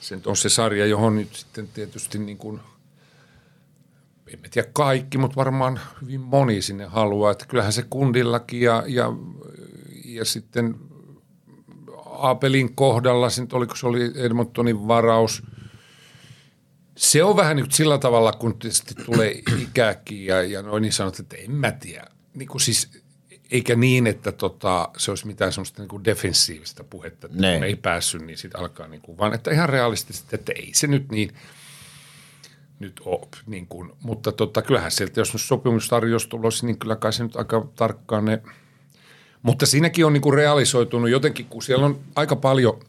se on se sarja, johon nyt sitten tietysti niin kuin, en tiedä kaikki, mutta varmaan hyvin moni sinne haluaa. Että kyllähän se kundillakin ja, ja, ja sitten Aapelin kohdalla, se nyt oliko se oli Edmontonin varaus. Se on vähän nyt sillä tavalla, kun tietysti tulee ikäkin ja, ja noin niin sanot, että en mä tiedä. Niin kuin siis eikä niin, että tota, se olisi mitään semmoista niin kuin defensiivistä puhetta, että Ne. kun ei päässyt, niin sitten alkaa, niin kuin, vaan että ihan realistisesti, että ei se nyt niin nyt ole. Niin kuin, mutta tota, kyllähän sieltä, jos nyt sopimustarjous tulossa, niin kyllä kai se nyt aika tarkkaan ne, mutta siinäkin on niin kuin realisoitunut jotenkin, kun siellä on aika paljon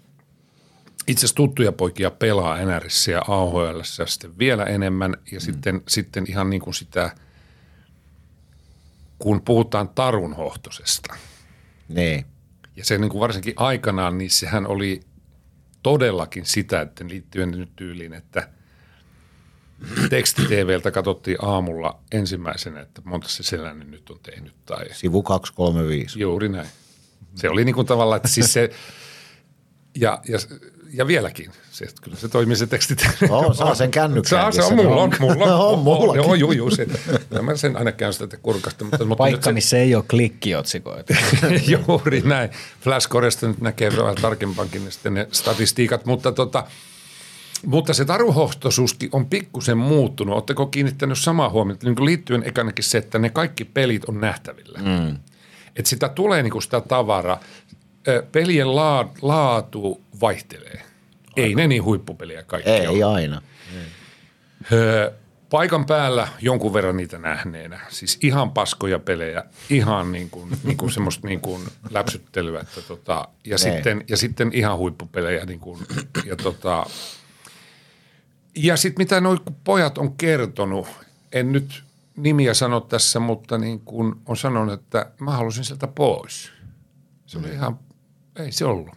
itse asiassa tuttuja poikia pelaa NRissä ja AHL ja sitten vielä enemmän ja mm. sitten, sitten ihan niin kuin sitä, kun puhutaan tarunhohtosesta Niin. ja se niin kuin varsinkin aikanaan, niin sehän oli todellakin sitä, että liittyen nyt tyyliin, että teksti-TVltä katsottiin aamulla ensimmäisenä, että monta se sellainen nyt on tehnyt tai Sivu 235. Juuri näin. Se oli niin kuin tavallaan, että siis se, ja, ja, ja vieläkin, se, kyllä se toimii se teksti. Oo, saa sen kännykkäänkin. Saa, se on, mulla on, mulla on. On mullakin. Joo, joo, joo, se, ja mä sen aina käyn sitä kurkasta. Mutta, mutta Paikka, se- missä ei ole klikkiotsikoita. Juuri näin. Flashcoresta nyt näkee vähän tarkempaankin ne, sitten ne statistiikat, mutta, tota, mutta se taruhohtoisuuskin on pikkusen muuttunut. Oletteko kiinnittänyt samaa huomiota niin liittyen ekanakin se, että ne kaikki pelit on nähtävillä. Mm. Että sitä tulee niin kuin sitä tavaraa. Pelien laa- laatu vaihtelee. Ei ne niin huippupeliä kaikki ole. Ei aina. Öö, paikan päällä jonkun verran niitä nähneenä. Siis ihan paskoja pelejä, ihan niin kuin, niin kuin semmoista niin kuin läpsyttelyä. Että tota, ja, sitten, ja sitten ihan huippupelejä. Niin kuin, ja tota, ja sitten mitä nuo pojat on kertonut, en nyt nimiä sano tässä, mutta niin kuin on sanonut, että mä halusin sieltä pois. Se oli ihan, ei se ollut.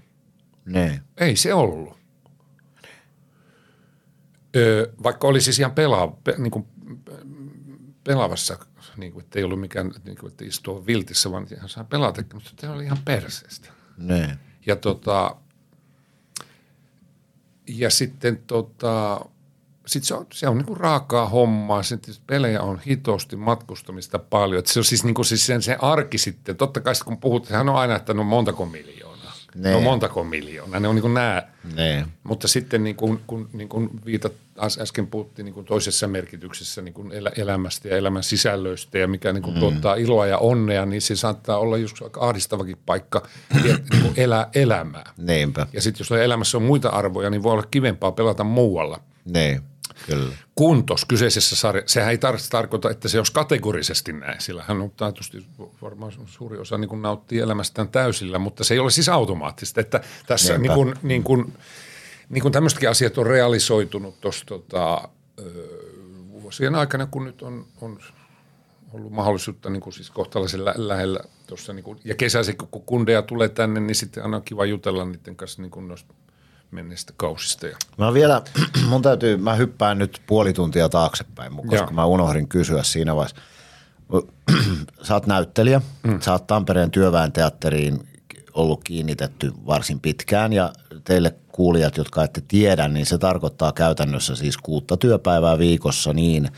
Ne. Ei se ollut. Öö, vaikka oli siis ihan pelaa, pe, niin kuin, pelaavassa, niin kuin, että ei ollut mikään, niin kuin, että istua viltissä, vaan ihan saa pelata, mutta se oli ihan perseestä. Ne. Ja, tota, ja sitten tota, sit se on, se on niinku raakaa hommaa, sitten pelejä on hitosti, matkustamista paljon. Et se on siis, niinku siis sen, se arki sitten, totta kai sit kun puhut, sehän on aina, että no montako miljoonaa. Ne. No montako miljoonaa, ne on niinku nämä. Ne. Mutta sitten niin kuin, kun niin kuin viitat, äs- äsken puhuttiin niin kuin toisessa merkityksessä niin kuin elä, elämästä ja elämän sisällöistä ja mikä niin kuin mm. tuottaa iloa ja onnea, niin se saattaa olla just aika ahdistavakin paikka niin kuin elää elämää. Niinpä. Ja sitten jos elämässä on muita arvoja, niin voi olla kivempaa pelata muualla. Ne. Kyllä. Kun tuossa kyseisessä sarjassa, sehän ei tar- tarkoita, että se olisi kategorisesti näin, sillä hän on tietysti varmaan suuri osa niin kuin nauttii elämästään täysillä, mutta se ei ole siis automaattista, että tässä Niinpä. niin kuin, niin kuin, niin kuin tämmöistäkin asiat on realisoitunut tuossa tota, vuosien aikana, kun nyt on, on ollut mahdollisuutta niin kuin siis kohtalaisen lä- lähellä tuossa, niin kuin, ja kesäisin, kun kundeja tulee tänne, niin sitten aina on kiva jutella niiden kanssa niin kuin noista menneistä kausista. Ja, Mä vielä, mun täytyy, mä hyppään nyt puoli tuntia taaksepäin, koska Joo. mä unohdin kysyä siinä vaiheessa. Sä oot näyttelijä, mm. sä oot Tampereen työväen teatteriin ollut kiinnitetty varsin pitkään ja teille kuulijat, jotka ette tiedä, niin se tarkoittaa käytännössä siis kuutta työpäivää viikossa niin,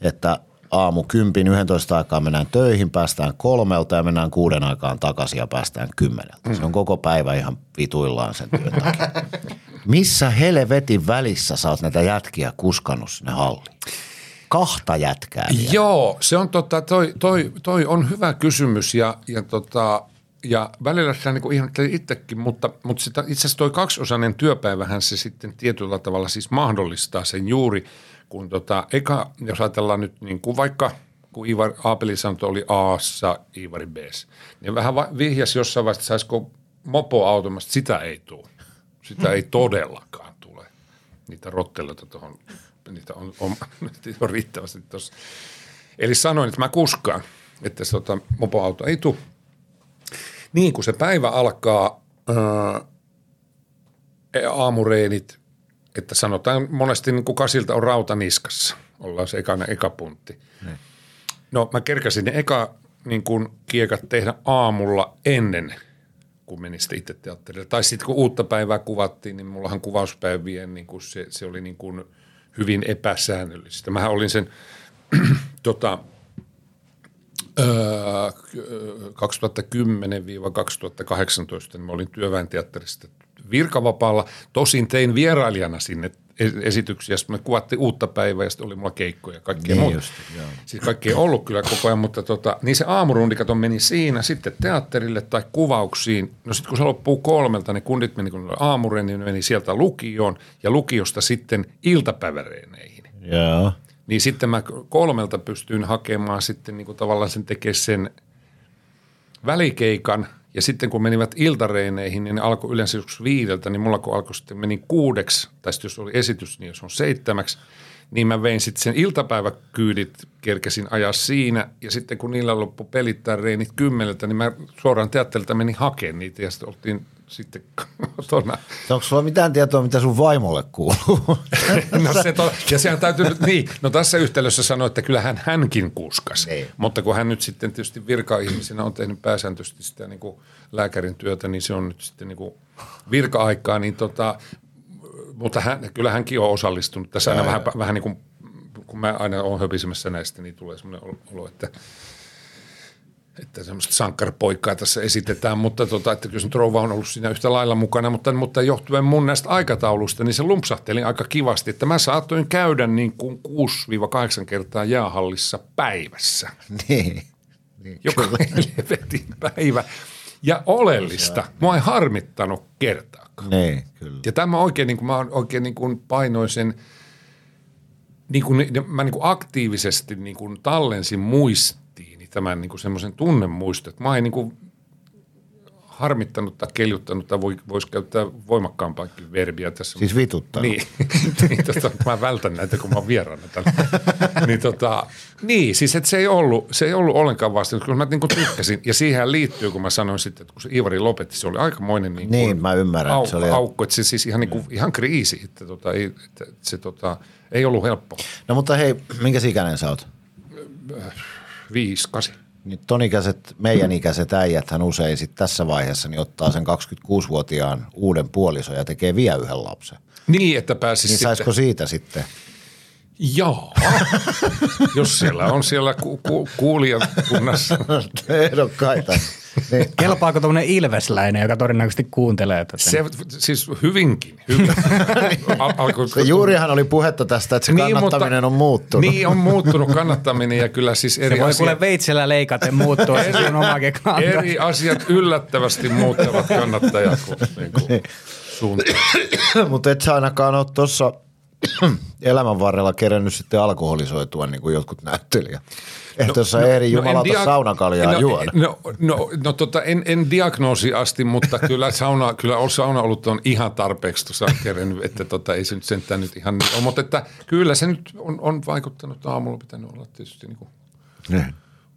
että aamu kympin 11 aikaa mennään töihin, päästään kolmelta ja mennään kuuden aikaan takaisin ja päästään kymmeneltä. Se on koko päivä ihan vituillaan sen työn takia. Missä helvetin välissä sä oot näitä jätkiä kuskannut sinne halliin? Kahta jätkää vielä. Joo, se on tota, toi, toi, toi on hyvä kysymys ja, ja, tota, ja välillä sitä niin ihmettelin itsekin, mutta, mutta sitä, itse asiassa toi kaksiosainen työpäivähän se sitten tietyllä tavalla siis mahdollistaa sen juuri, kun tota, eka, jos ajatellaan nyt niin kuin vaikka kun Ivar Aapeli sanoi, että oli Aassa, Ivari B, niin vähän vihjasi jossain vaiheessa, saisiko mopoautomasta, sitä ei tule. Sitä ei todellakaan tule. Niitä rotteluita tuohon, niitä on, on, on riittävästi tuossa. Eli sanoin, että mä kuskaan, että se tota, mopoauto ei tule. Niin kun se päivä alkaa, ää, aamureenit, että sanotaan monesti niin kuin kasilta on rauta niskassa. Ollaan se ekana eka puntti. No mä kerkäsin ne eka niin kuin kiekat tehdä aamulla ennen kun menin sitten itse teatterille. Tai sitten kun uutta päivää kuvattiin, niin mullahan kuvauspäivien niin kuin se, se oli niin kuin hyvin epäsäännöllistä. Mähän olin sen tota, öö, 2010-2018, niin mä olin työväenteatterista virkavapaalla. Tosin tein vierailijana sinne es- esityksiä. Me kuvattiin uutta päivää ja sitten oli mulla keikkoja ja kaikkea Niin muuta. just, joo. Siis kaikki ei ollut kyllä koko ajan, mutta tota, niin se aamurundi kato meni siinä, sitten teatterille tai kuvauksiin. No sitten kun se loppuu kolmelta, niin kundit meni, kun aamureeni, niin meni sieltä lukioon ja lukiosta sitten iltapäiväreeneihin. Joo. Niin sitten mä kolmelta pystyin hakemaan sitten niin kuin tavallaan sen tekemään sen välikeikan. Ja sitten kun menivät iltareineihin, niin ne alkoi yleensä joskus viideltä, niin mulla kun alkoi sitten meni kuudeksi, tai sitten jos oli esitys, niin jos on seitsemäksi, niin mä vein sitten sen iltapäiväkyydit, kerkesin ajaa siinä, ja sitten kun niillä loppu pelittää reinit kymmeneltä, niin mä suoraan teatterilta menin hakemaan niitä, ja sitten oltiin sitten kotona. Onko sulla mitään tietoa, mitä sun vaimolle kuuluu? No se to, ja sehän täytyy nyt, niin, no tässä yhteydessä sanoa, että kyllähän hänkin kuskas, Niin. mutta kun hän nyt sitten tietysti virka-ihmisenä on tehnyt pääsääntöisesti sitä niin kuin lääkärin työtä, niin se on nyt sitten niin kuin virka-aikaa, niin tota, mutta hän, kyllä hänkin on osallistunut tässä aina vähän, vähän niin kuin, kun mä aina olen höpisemässä näistä, niin tulee semmoinen olo, että että semmoista sankkarpoikkaa tässä esitetään, mutta tota, että kyllä nyt rouva on ollut siinä yhtä lailla mukana, mutta, mutta johtuen mun näistä aikataulusta, niin se lumpsahteli aika kivasti, että mä saatoin käydä niin kuin 6-8 kertaa jäähallissa päivässä. niin. Joka helvetin päivä. Ja oleellista, mua ei harmittanut kertaakaan. Niin, kyllä. Ja tämä oikein, niin kuin, mä oikein niin kuin painoin sen, niin kuin, mä niin kuin aktiivisesti niin kuin tallensin muistiini tämän niin kuin semmoisen tunnemuiston, että mä en niin kuin harmittanut tai keljuttanut tai voi, voisi käyttää voimakkaampaakin verbiä tässä. Siis vituttanut. Niin, niin tota, mä vältän näitä, kun mä oon vieraana täällä. niin, tota, niin, siis että se ei ollut, se ei ollut ollenkaan vasta, kun mä niin kuin tykkäsin. Ja siihen liittyy, kun mä sanoin sitten, että kun se Ivari lopetti, se oli aikamoinen niin, Niin, mä ymmärrän, Au, että se oli- aukko, että se siis ihan, niin kuin, ihan kriisi, että, tota, ei, että se tota, ei ollut helppo. No mutta hei, minkä ikäinen sä oot? Viisi, kasi. Niin ton ikäiset, meidän ikäiset äijäthän usein sit tässä vaiheessa niin ottaa sen 26-vuotiaan uuden puolison ja tekee vielä yhden lapsen. Niin, että pääsisi Niin sitten. saisiko siitä sitten? Joo. Jos siellä on siellä ku, ku, kuulijakunnassa. Ehdokkaita. Niin. Kelpaako tuommoinen ilvesläinen, joka todennäköisesti kuuntelee tätä? Se siis hyvinkin. Hyvin. Al, alkoi, Se Juurihan oli puhetta tästä, että se kannattaminen on muuttunut. Niin on muuttunut kannattaminen ja kyllä siis eri se voi kuule asiat, veitsellä leikaten muuttua se omakin kanta. eri asiat yllättävästi muuttavat kannattajat niin kuin, suuntaan. Mutta et sä ainakaan ole tuossa elämän varrella kerännyt sitten alkoholisoitua niin kuin jotkut näyttelijät. Että no, jos sä eri jumalauta en dia- saunakaljaa no, juoda. No, no, no tota, en, en diagnoosi asti, mutta kyllä sauna, kyllä on sauna ollut on ihan tarpeeksi tuossa kerennyt, että tota, ei se nyt sentään nyt ihan niin ole. Mutta että kyllä se nyt on, on vaikuttanut aamulla pitänyt olla tietysti niin kuin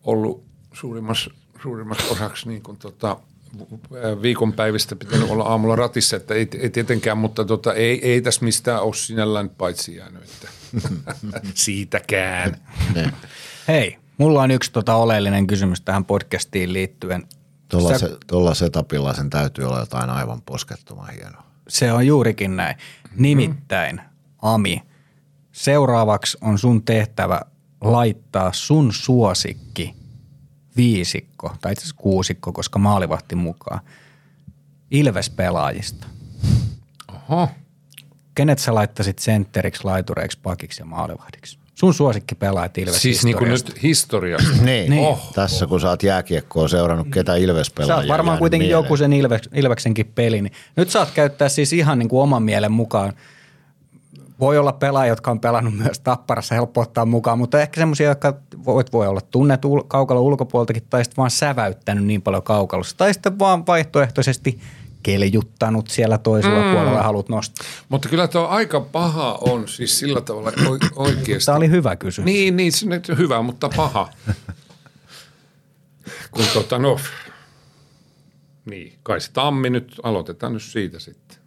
ollut suurimmassa, suurimmassa osaksi niin kuin tota, viikonpäivistä pitänyt olla aamulla ratissa, että ei, ei tietenkään, mutta tota, ei, ei tässä mistään ole sinällään paitsi jäänyt, että siitäkään. Niin. Hei, mulla on yksi tota oleellinen kysymys tähän podcastiin liittyen. Tuolla, Sä- se, tuolla setupilla sen täytyy olla jotain aivan poskettoman hienoa. Se on juurikin näin. Nimittäin, Ami, seuraavaksi on sun tehtävä laittaa sun suosikki viisikko, tai itse asiassa kuusikko, koska maalivahti mukaan, Ilves-pelaajista. Oho. Kenet sä laittasit sentteriksi, laitureiksi, pakiksi ja maalivahdiksi? Sun suosikki pelaajat Ilves Siis niin kuin nyt historiasta. Niin, Niin. Oh. tässä kun sä oot jääkiekkoa seurannut, ketä Ilves pelaa. Sä oot varmaan kuitenkin joku sen Ilves, Ilveksenkin peli. Niin nyt saat käyttää siis ihan niin kuin oman mielen mukaan. Voi olla pelaajia, jotka on pelannut myös Tapparassa, helppo ottaa mukaan, mutta ehkä semmoisia, jotka voit voi olla tunnettu kaukalo ulkopuoltakin tai sitten vaan säväyttänyt niin paljon kaukalossa. Tai sitten vaan vaihtoehtoisesti keljuttanut siellä toisella mm. puolella ja haluat nostaa. Mutta kyllä tuo aika paha on siis sillä tavalla oikeasti. Tämä oli hyvä kysymys. Niin, niin, se nyt on hyvä, mutta paha. Kun tota, no, niin, kai se Tammi nyt, aloitetaan nyt siitä sitten.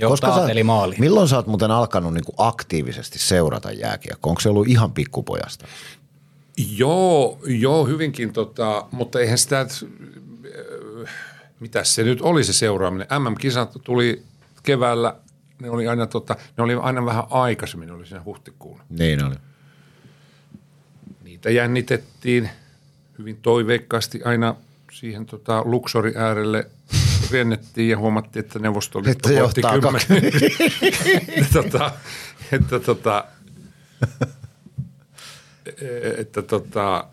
Johtaa sä, eli maali. Milloin sä oot muuten alkanut niinku aktiivisesti seurata jääkiekkoa? Onko se ollut ihan pikkupojasta? Joo, joo, hyvinkin, tota, mutta eihän sitä, mitä se nyt oli se seuraaminen. MM-kisat tuli keväällä, ne oli aina, tota, ne oli aina vähän aikaisemmin, ne oli siinä huhtikuun. Niin oli. Niitä jännitettiin hyvin toiveikkaasti aina siihen tota, Luxori äärelle riennettiin ja huomattiin, että Neuvostoliitto Että voitti kymmenen. että, tota, että, tota, että tota,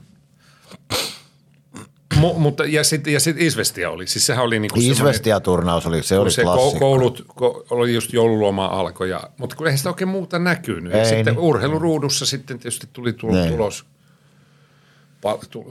mu, mutta ja sitten ja sit Isvestia oli, siis sehän oli niinku Isvestia-turnaus oli, se oli se ko- klassikko. koulut, ko- oli just joululoma alkoi, ja, mutta kun eihän sitä oikein muuta näkynyt. Ja Ei sitten niin. urheiluruudussa sitten tietysti tuli tul- Niin. tulos,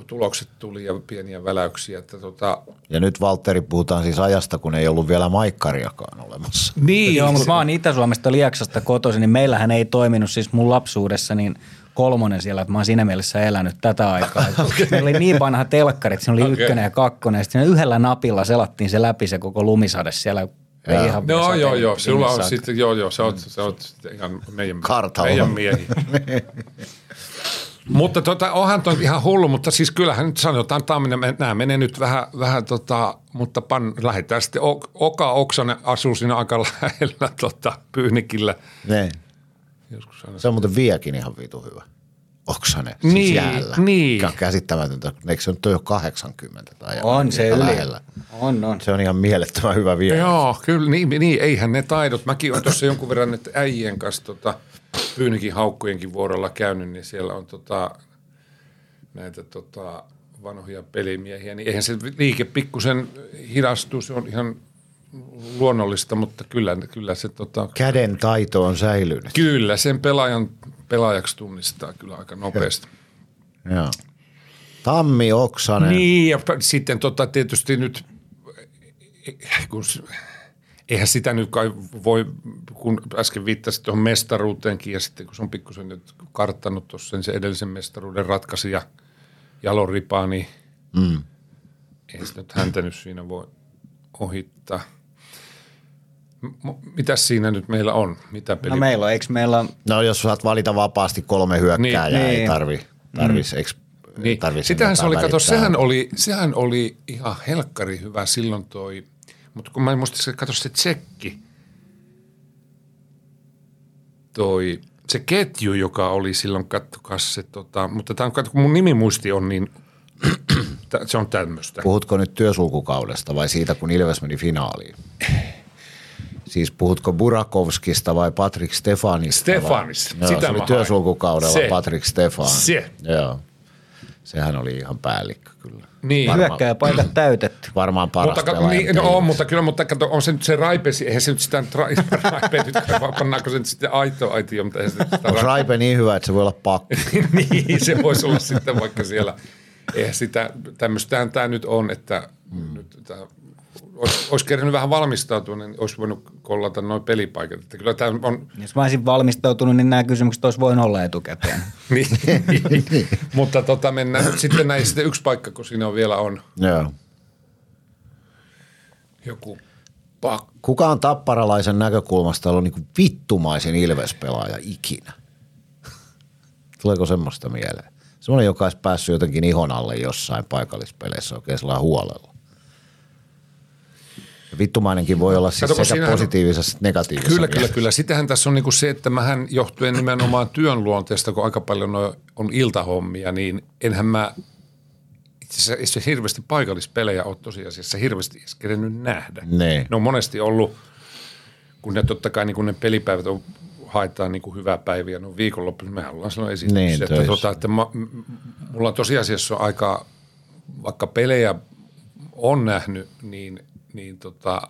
tulokset tuli ja pieniä väläyksiä. Että tota, Ja nyt Valtteri puhutaan siis ajasta, kun ei ollut vielä maikkariakaan olemassa. niin, Joo, mutta mä oon Itä-Suomesta Lieksasta kotoisin, niin meillähän ei toiminut siis mun lapsuudessa niin kolmonen siellä, että mä oon siinä mielessä elänyt tätä aikaa. okay. Meillä oli niin vanha telkkarit, siinä oli okay. ykkönen ja kakkonen, ja sitten siinä yhdellä napilla selattiin se läpi se koko lumisade siellä. Joo. ihan Joo, sateli joo, joo. Sulla on sitten, joo, joo, sä oot, sä oot ihan meidän, Kartalla. meidän miehiä. mutta tota, onhan toi ihan hullu, mutta siis kyllähän nyt sanotaan, että nämä menee nyt vähän, vähän tota, mutta pan, lähdetään sitten, Oka Oksanen asuu siinä aika lähellä tota, Pyynikillä. Ne. Joskus aina Se on muuten viekin ihan vitu hyvä. Oksanen, siis Niin, jäällä. niin. Mikä on käsittämätöntä. Eikö se nyt ole jo 80 tai On se yli. lähellä? On, on. Se on ihan mielettömän hyvä vie. Joo, kyllä, niin, niin, eihän ne taidot. Mäkin olen tuossa jonkun verran nyt äijien kanssa tota, Pyynikin haukkujenkin vuorolla käynyt, niin siellä on tota, näitä tota, vanhoja pelimiehiä, niin eihän se liike pikkusen hidastuu, se on ihan luonnollista, mutta kyllä, kyllä se tota, Käden taito on säilynyt. kyllä sen pelaajan pelaajaksi tunnistaa kyllä aika nopeasti. Joo. Tammi Oksanen. Niin, ja sitten tota, tietysti nyt, kun, eihän sitä nyt kai voi, kun äsken viittasit tuohon mestaruuteenkin, ja sitten kun se on pikkusen nyt karttanut tuossa sen, sen edellisen mestaruuden ratkaisi ja jaloripaa, niin mm. ei sitä nyt häntä nyt siinä voi ohittaa. M- mitäs siinä nyt meillä on? Mitä peli? No meillä on, eikö meillä on, No jos saat valita vapaasti kolme hyökkääjää, Niin, ei niin. tarvi, tarvis, mm. Niin. tarvis Sitähän se oli, kato, sehän oli, sehän oli ihan helkkari hyvä silloin toi, mutta kun mä en muista, se, kato se tsekki, toi, se ketju, joka oli silloin, kattokaa se, tota, mutta tämä on, katso, kun mun nimimuisti on niin, se on tämmöistä. Puhutko nyt työsulkukaudesta vai siitä, kun Ilves meni finaaliin? Siis puhutko Burakovskista vai Patrick Stefanista? Stefanista. Vai? Joo, Sitä se oli hain. työsulkukaudella Se. Patrick Stefan. Se. Joo. Sehän oli ihan päällikkö kyllä. Niin. Varmaan- hyökkääjäpaikat täytetty. Varmaan paras Mutta, niin, no on, mutta kyllä, mutta kato, on se nyt se raipesi, eihän se nyt sitä nyt ra- raipe nyt, pannaanko se nyt sitten aito aitio, mutta eihän se nyt sitä Onko Raipe niin hyvä, että se voi olla pakko? niin, se voisi olla sitten vaikka siellä. Eihän sitä, tämmöistähän tämä nyt on, että mm. nyt tämä, olisi, olisi kerännyt vähän valmistautua, niin olisi voinut kollata noin pelipaikat. Että kyllä tämä on, Jos mä olisin valmistautunut, niin nämä kysymykset olisi voinut olla etukäteen. niin, mutta tota, mennään nyt sitten näin sitten yksi paikka, kun siinä on vielä on Joo. joku pakko. Kuka on tapparalaisen näkökulmasta ollut niin vittumaisin Ilves-pelaaja ikinä? Tuleeko semmoista mieleen? Semmoinen, joka olisi päässyt jotenkin ihon alle jossain paikallispeleissä oikein sellainen huolella. Vittumainenkin voi olla siis Kato, sekä siinähän- positiivisessa että negatiivisessa Kyllä, kyllä, kyllä. Sitähän tässä on niinku se, että mähän johtuen nimenomaan työn luonteesta, kun aika paljon on, iltahommia, niin enhän mä itse asiassa hirveästi paikallispelejä ole tosiasiassa hirveästi edes kerennyt nähdä. Niin. Ne on monesti ollut, kun ne totta kai niin kun ne pelipäivät on, haetaan niin kuin hyvää päiviä, no viikonloppuisin mehän ollaan silloin esitys. Niin, että, tota, että mä, mulla on tosiasiassa aika, vaikka pelejä on nähnyt, niin, niin, tota,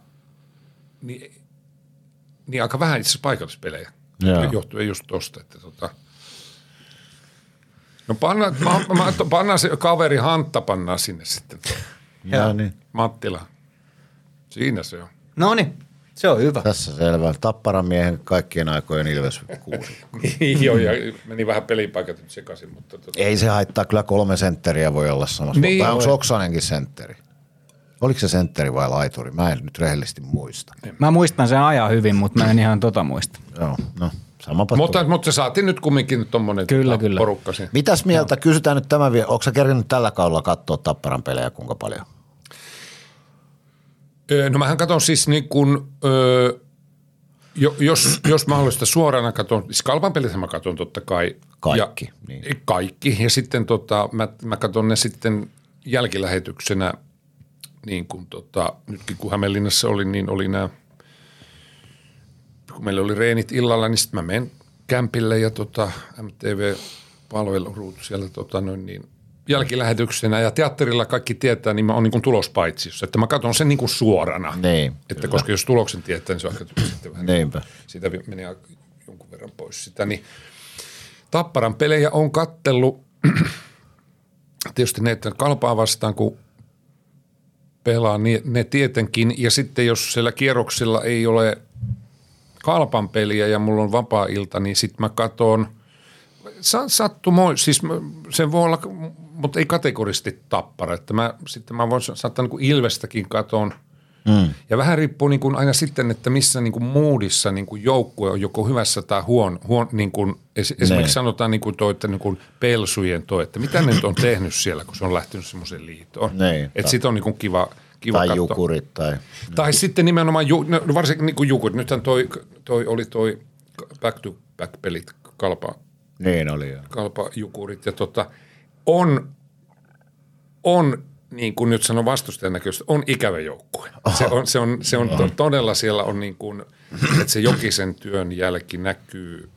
niin, niin aika vähän itse asiassa paikallispelejä. Joo. Johtuen just tosta, että tota, No panna, mä, mä, pannaan se kaveri Hantta pannaan sinne sitten. Ja niin. Mattila. Siinä se on. No niin, se on hyvä. Tässä selvä. Tapparan miehen kaikkien aikojen Ilves kuusi. Niin joo, ja meni vähän pelipaikat nyt sekaisin, mutta tota, Ei se haittaa, kyllä kolme sentteriä voi olla samassa. Niin. Tai onko Oksanenkin sentteri? Oliko se sentteri vai laituri? Mä en nyt rehellisesti muista. Mä muistan sen ajan hyvin, mutta mä en ihan tota muista. Joo, no samapa mutta, mutta saatiin nyt kumminkin tommonen Kyllä, tota, kyllä. porukka siinä. Mitäs mieltä, kysytään nyt tämä vielä, onko sä kerännyt tällä kaudella katsoa Tapparan pelejä kuinka paljon? Öö, no mähän katson siis niin kuin, öö, jo, jos, jos mahdollista suorana katson, siis Kalpan pelithän mä katson totta kai. Kaikki, Ja, niin. Kaikki, ja sitten tota, mä, mä katson ne sitten jälkilähetyksenä niin kuin tota, nytkin kun Hämeenlinnassa oli, niin oli nämä, kun meillä oli reenit illalla, niin sitten mä menen kämpille ja tota, MTV-palvelu siellä tota, noin, niin jälkilähetyksenä ja teatterilla kaikki tietää, niin mä oon niin kuin tulospaitsijossa, että mä katson sen niin kuin suorana. Niin, että kyllä. koska jos tuloksen tietää, niin se on aika sitten vähän Niinpä. siitä vi- menee jonkun verran pois sitä. Niin Tapparan pelejä on kattellut tietysti ne, että kalpaa vastaan, kun pelaa, niin ne tietenkin. Ja sitten jos siellä kierroksilla ei ole kalpan peliä ja mulla on vapaa-ilta, niin sitten mä katon sa- sattumoin, siis se voi olla, mutta ei kategorisesti tappara. Että mä, sitten mä voin saattaa niin Ilvestäkin katon. Mm. Ja vähän riippuu niin kuin aina sitten, että missä niin kuin moodissa niin kuin joukkue on joko hyvässä tai huon, huon niin kuin, es, esimerkiksi sanotaan niin kuin toi, että niin kuin pelsujen toi, että mitä ne nyt on tehnyt siellä, kun se on lähtenyt semmoiseen liitoon. Että tai- sit on niin kuin kiva, kiva Tai katsoa. jukurit tai... Tai sitten nimenomaan, ju, no varsinkin niin kuin jukurit. Nythän toi, toi oli toi back to back pelit kalpa, Niin oli jo. kalpa jukurit ja tota, on, on niin kuin nyt sanon vastustajan näköistä, on ikävä joukkue. Se on, se on, se on to, todella siellä on niin kuin, että se Jokisen työn jälki näkyy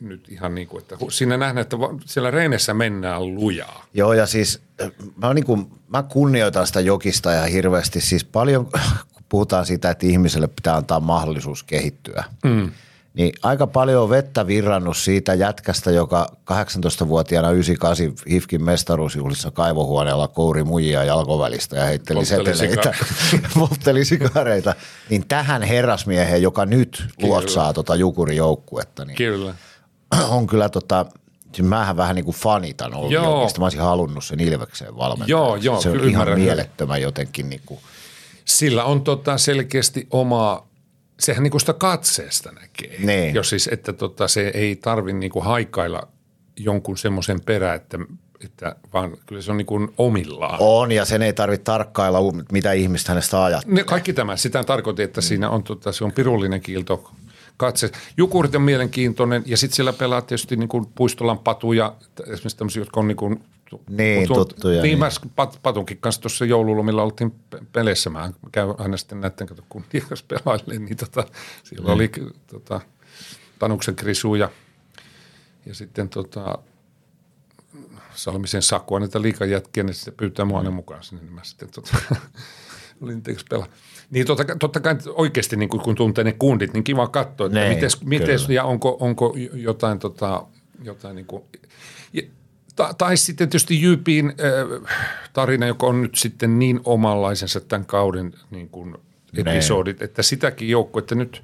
nyt ihan niin kuin, että siinä nähdään, että siellä reenessä mennään lujaa. Joo, ja siis äh, mä, niin kuin, mä kunnioitan sitä jokista ja hirveästi. Siis paljon, kun puhutaan siitä, että ihmiselle pitää antaa mahdollisuus kehittyä. Mm. Niin aika paljon on vettä virrannut siitä jätkästä, joka 18-vuotiaana 98 HIFKin mestaruusjuhlissa kaivohuoneella kouri muijia jalkovälistä ja heitteli Poltteli seteleitä, poltteli sikareita. Niin tähän herrasmieheen, joka nyt luotsaa tota jukurijoukkuetta, niin Kyllä. on kyllä tota, siis mähän vähän niin kuin fanitan ollut Joo. Jokista. Mä olisin halunnut sen Ilvekseen valmentaa. Joo, joo, Se on ihan mielettömän jotenkin niin kuin, Sillä on tota selkeästi omaa, sehän niinku sitä katseesta näkee. Niin. Jos siis, että tota, se ei tarvi niinku haikailla jonkun semmoisen perä, että, että vaan kyllä se on niinku omillaan. on ja sen ei tarvitse tarkkailla, mitä ihmistä hänestä ajattelee. Ne, kaikki tämä, sitä tarkoitin, että siinä on, tota, se on pirullinen kiilto katse. Jukurit on mielenkiintoinen ja sitten siellä pelaa tietysti niin kuin Puistolan patuja, esimerkiksi tämmöisiä, jotka on niin kuin, Niin, tuttuja, Niin, niin. pat, Patunkin kanssa tuossa joululomilla oltiin pe- peleissä. Mä käyn aina sitten näiden kato kuntien kanssa pelailee, niin tota, siellä Mm. oli tota, Tanuksen Krisu ja, ja sitten tota, Salmisen Sakua, niitä liikajätkiä, niin sitten pyytää mua aina mukaan sinne, niin mä sitten tota, olin teeksi pelaa. Niin totta, totta kai oikeasti niin kun, tuntee ne kundit, niin kiva katsoa, että Niin, mites, mites, kyllä. ja onko, onko jotain, tota, jotain niin kuin, ta, tai sitten tietysti Jypin äh, tarina, joka on nyt sitten niin omanlaisensa tämän kauden niin kuin episodit, että sitäkin joukkuetta nyt,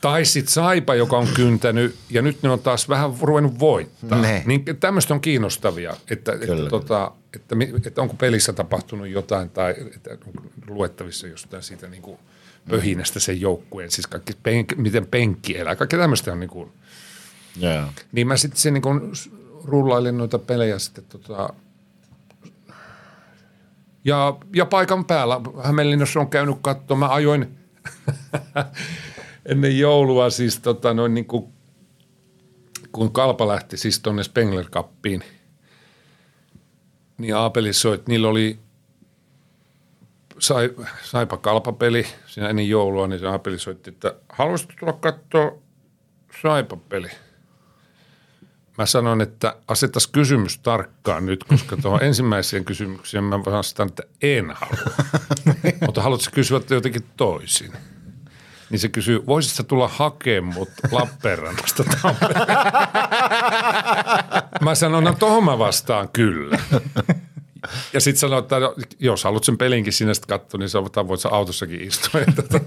tai sitten Saipa, joka on kyntänyt, ja nyt ne on taas vähän ruvennut voittaa. Ne. Niin tämmöistä on kiinnostavia, että, että, Kyllä. tota, että, että onko pelissä tapahtunut jotain, tai että onko luettavissa jostain siitä niin kuin pöhinästä sen joukkueen, siis kaikki penk, miten penkki elää, kaikki tämmöistä on niin kuin, Joo. niin mä sitten niin kun rullailin noita pelejä sitten tota, ja, ja paikan päällä Hämeenlinnassa on käynyt katsomaan. Mä ajoin ennen joulua siis tota noin niin kuin, kun Kalpa lähti siis tonne Spengler Cuppiin, niin Aapeli soit, niillä oli sai, saipa kalpapeli siinä ennen joulua, niin se Aapeli soitti, että haluaisitko tulla katsoa saipa-peli? Mä sanon, että asettaisi kysymys tarkkaan nyt, koska tuohon ensimmäiseen kysymykseen mä vastaan, että en halua. Mutta haluatko kysyä jotenkin toisin? Niin se kysyy, voisitko tulla hakemaan mut Lappeenrannasta Tampereen? Mä sanon, no tohon mä vastaan kyllä. Ja sitten sanoin, että jos haluat sen pelinkin sinä sitten katsoa, niin sä voit sä autossakin istua. Tota,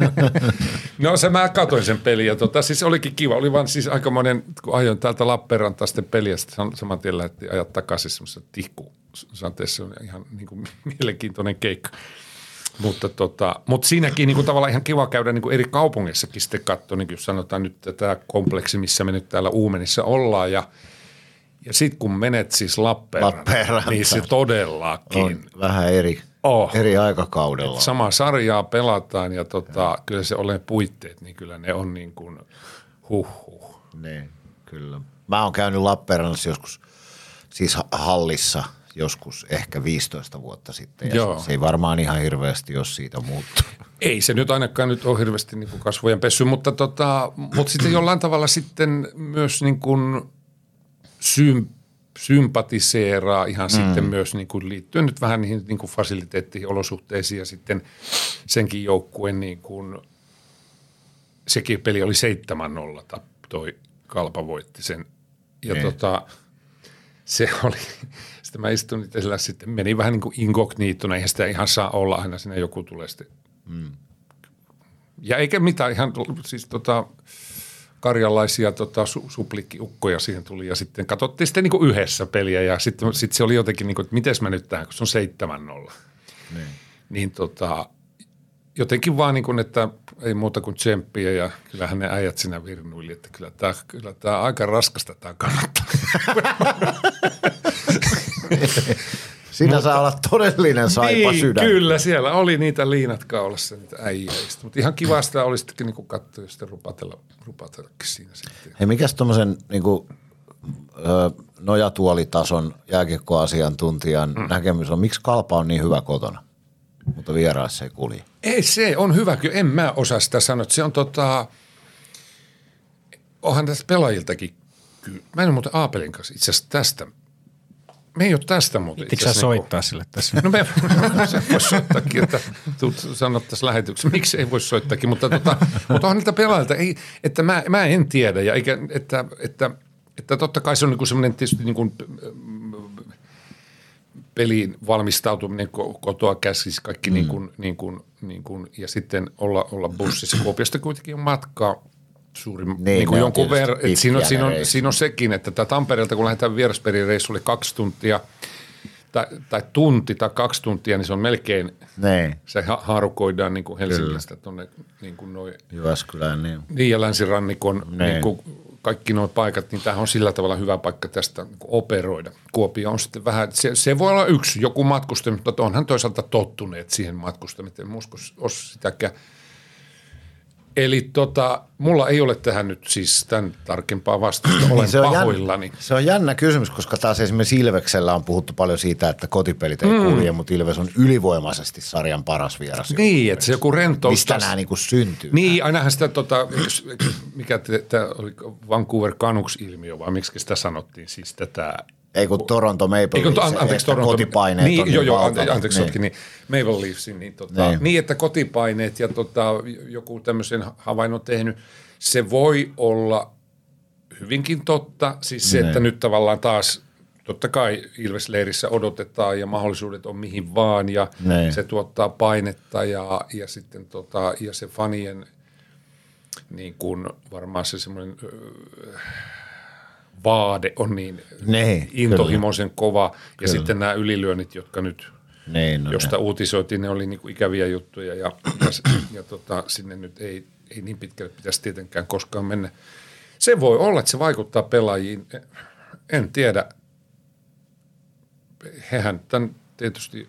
no se mä katoin sen pelin ja tota, siis olikin kiva. Oli vaan siis aikamoinen, kun ajoin täältä Lappeenrantaa sitten peliä, sitten sam- saman tien lähti ajat takaisin semmoisessa tikku. Se on ihan niin kuin, mielenkiintoinen keikka. Mutta, tota, mutta siinäkin niin kuin tavallaan ihan kiva käydä niin kuin eri kaupungeissakin sitten katsoa, niin kuin sanotaan nyt tämä kompleksi, missä me nyt täällä Uumenissa ollaan ja ja sitten kun menet siis Lappeenrantaan, Lappeenrantaan. niin se todellakin On vähän eri, Oh. eri aikakaudella. samaa sarjaa pelataan ja tota, kyllä se ole puitteet, niin kyllä ne on niin kuin huh Niin, kyllä. Mä oon käynyt Lappeenrannassa joskus, siis ha- hallissa, joskus ehkä 15 vuotta sitten. Ja Joo. se ei varmaan ihan hirveästi ole siitä muuttunut. Ei se nyt ainakaan nyt ole hirveästi niin kuin kasvojen pessy, mutta, tota, mutta sitten jollain tavalla sitten myös niin kuin sym, sympatiseeraa ihan mm. sitten myös niin kuin liittyen nyt vähän niihin niin kuin fasiliteetteihin, olosuhteisiin ja sitten senkin joukkueen niin kuin, sekin peli oli 7-0, tap- toi Kalpa voitti sen. Ja Niin. tota, se oli, sitten mä istuin itse siellä sitten, meni vähän niin kuin inkognitona, eihän sitä ihan saa olla, aina siinä joku tulee sitten. Mm. Ja eikä mitään, ihan siis tota, karjalaisia tota, su, suplikkiukkoja siihen tuli ja sitten katsottiin sitten niin kuin yhdessä peliä ja sitten, sitten se oli jotenkin niin kuin, että miten mä nyt tähän, kun se on 7-0. Niin, niin tota, jotenkin vaan niin kuin, että ei muuta kuin tsemppiä ja kyllähän ne äijät siinä virnuili, että kyllä tämä, kyllä tämä aika raskasta tämä kannattaa. Siinä saa olla todellinen saipa niin, sydän. Kyllä, siellä oli niitä liinat kaulassa, niitä äijäistä. Mutta ihan kiva sitä oli sittenkin niin katsoa ja sitten rupatella, rupatellakin siinä sitten. Hei, mikäs tuommoisen niin nojatuolitason jääkiekkoasiantuntijan mm. näkemys on? Miksi kalpa on niin hyvä kotona, mutta vieraissa ei kulje? Ei se on hyvä, kyllä en mä osaa sitä sanoa. Se on tota, onhan tästä pelaajiltakin. Mä en ole muuten Aapelin kanssa itse asiassa tästä. Me ei ole tästä muuten. itse sä niinku- soittaa sille tässä? No me se voi soittaakin, että tuut sanoa tässä lähetyksessä, miksi ei voi soittaakin, mutta, tota, mutta onhan niiltä pelaajilta, ei, että mä, mä en tiedä, ja eikä, että, että, että totta kai se on niin semmoinen tietysti niin kuin, peliin valmistautuminen ko- kotoa käsis, kaikki mm. niin kuin, niin kuin, niin kuin, ja sitten olla, olla bussissa. Kuopiosta kuitenkin on matkaa suuri, niin, niin kuin on jonkun verran. Siinä, on- siinä, ne on, siinä on sekin, että tämä Tampereelta, kun lähdetään vieraspelireissulle kaksi tuntia tai, tai tunti tai kaksi tuntia, niin se on melkein, Niin, se ha- haarukoidaan niin kuin Helsingistä tuonne niin kuin noin Jyväskylään, niin. niin ja länsirannikon Niin. niin kuin kaikki nuo paikat, niin tämä on sillä tavalla hyvä paikka tästä niin kuin operoida. Kuopio on sitten vähän, se, se voi olla yksi joku matkustaminen, mutta onhan toisaalta tottuneet siihen matkustamiseen, en usko sitäkään. Eli tota, mulla ei ole tähän nyt siis tämän tarkempaa vastausta, olen se on, pahoillani. jännä, se on jännä kysymys, koska taas esimerkiksi Ilveksellä on puhuttu paljon siitä, että kotipelit ei mm. kulje, mutta Ilves on ylivoimaisesti sarjan paras vieras. Niin, että se joku rentous. Mistä taas- nämä niinku syntyy? Niin, ainahan sitä, tota, mikä tämä oli Vancouver Canucks-ilmiö, vai miksi sitä sanottiin, siis tätä Ei kun Toronto Maple Leafs, an- anteeksi, Toronto. kotipaineet niin, on niin joo, joo, valtavat. ante, anteeksi, niin. niin. niin Maple Leafsin, niin, tota, Niin. niin. niin, että kotipaineet ja tota, joku tämmöisen havainnon tehnyt, se voi olla hyvinkin totta. Siis se, Niin. että nyt tavallaan taas, totta kai Ilvesleirissä odotetaan ja mahdollisuudet on mihin vaan ja Niin. se tuottaa painetta ja, ja sitten tota, ja se fanien niin kuin varmaan se semmoinen öö, vaade on niin Niin, intohimoisen kova. Ja sitten nämä ylilyönnit, jotka nyt, Niin, no, josta uutisoitiin, ne oli niin kuin ikäviä juttuja ja, ja, ja tota, sinne nyt ei, ei niin pitkälle pitäisi tietenkään koskaan mennä. Se voi olla, että se vaikuttaa pelaajiin. En tiedä. Hehän tämän tietysti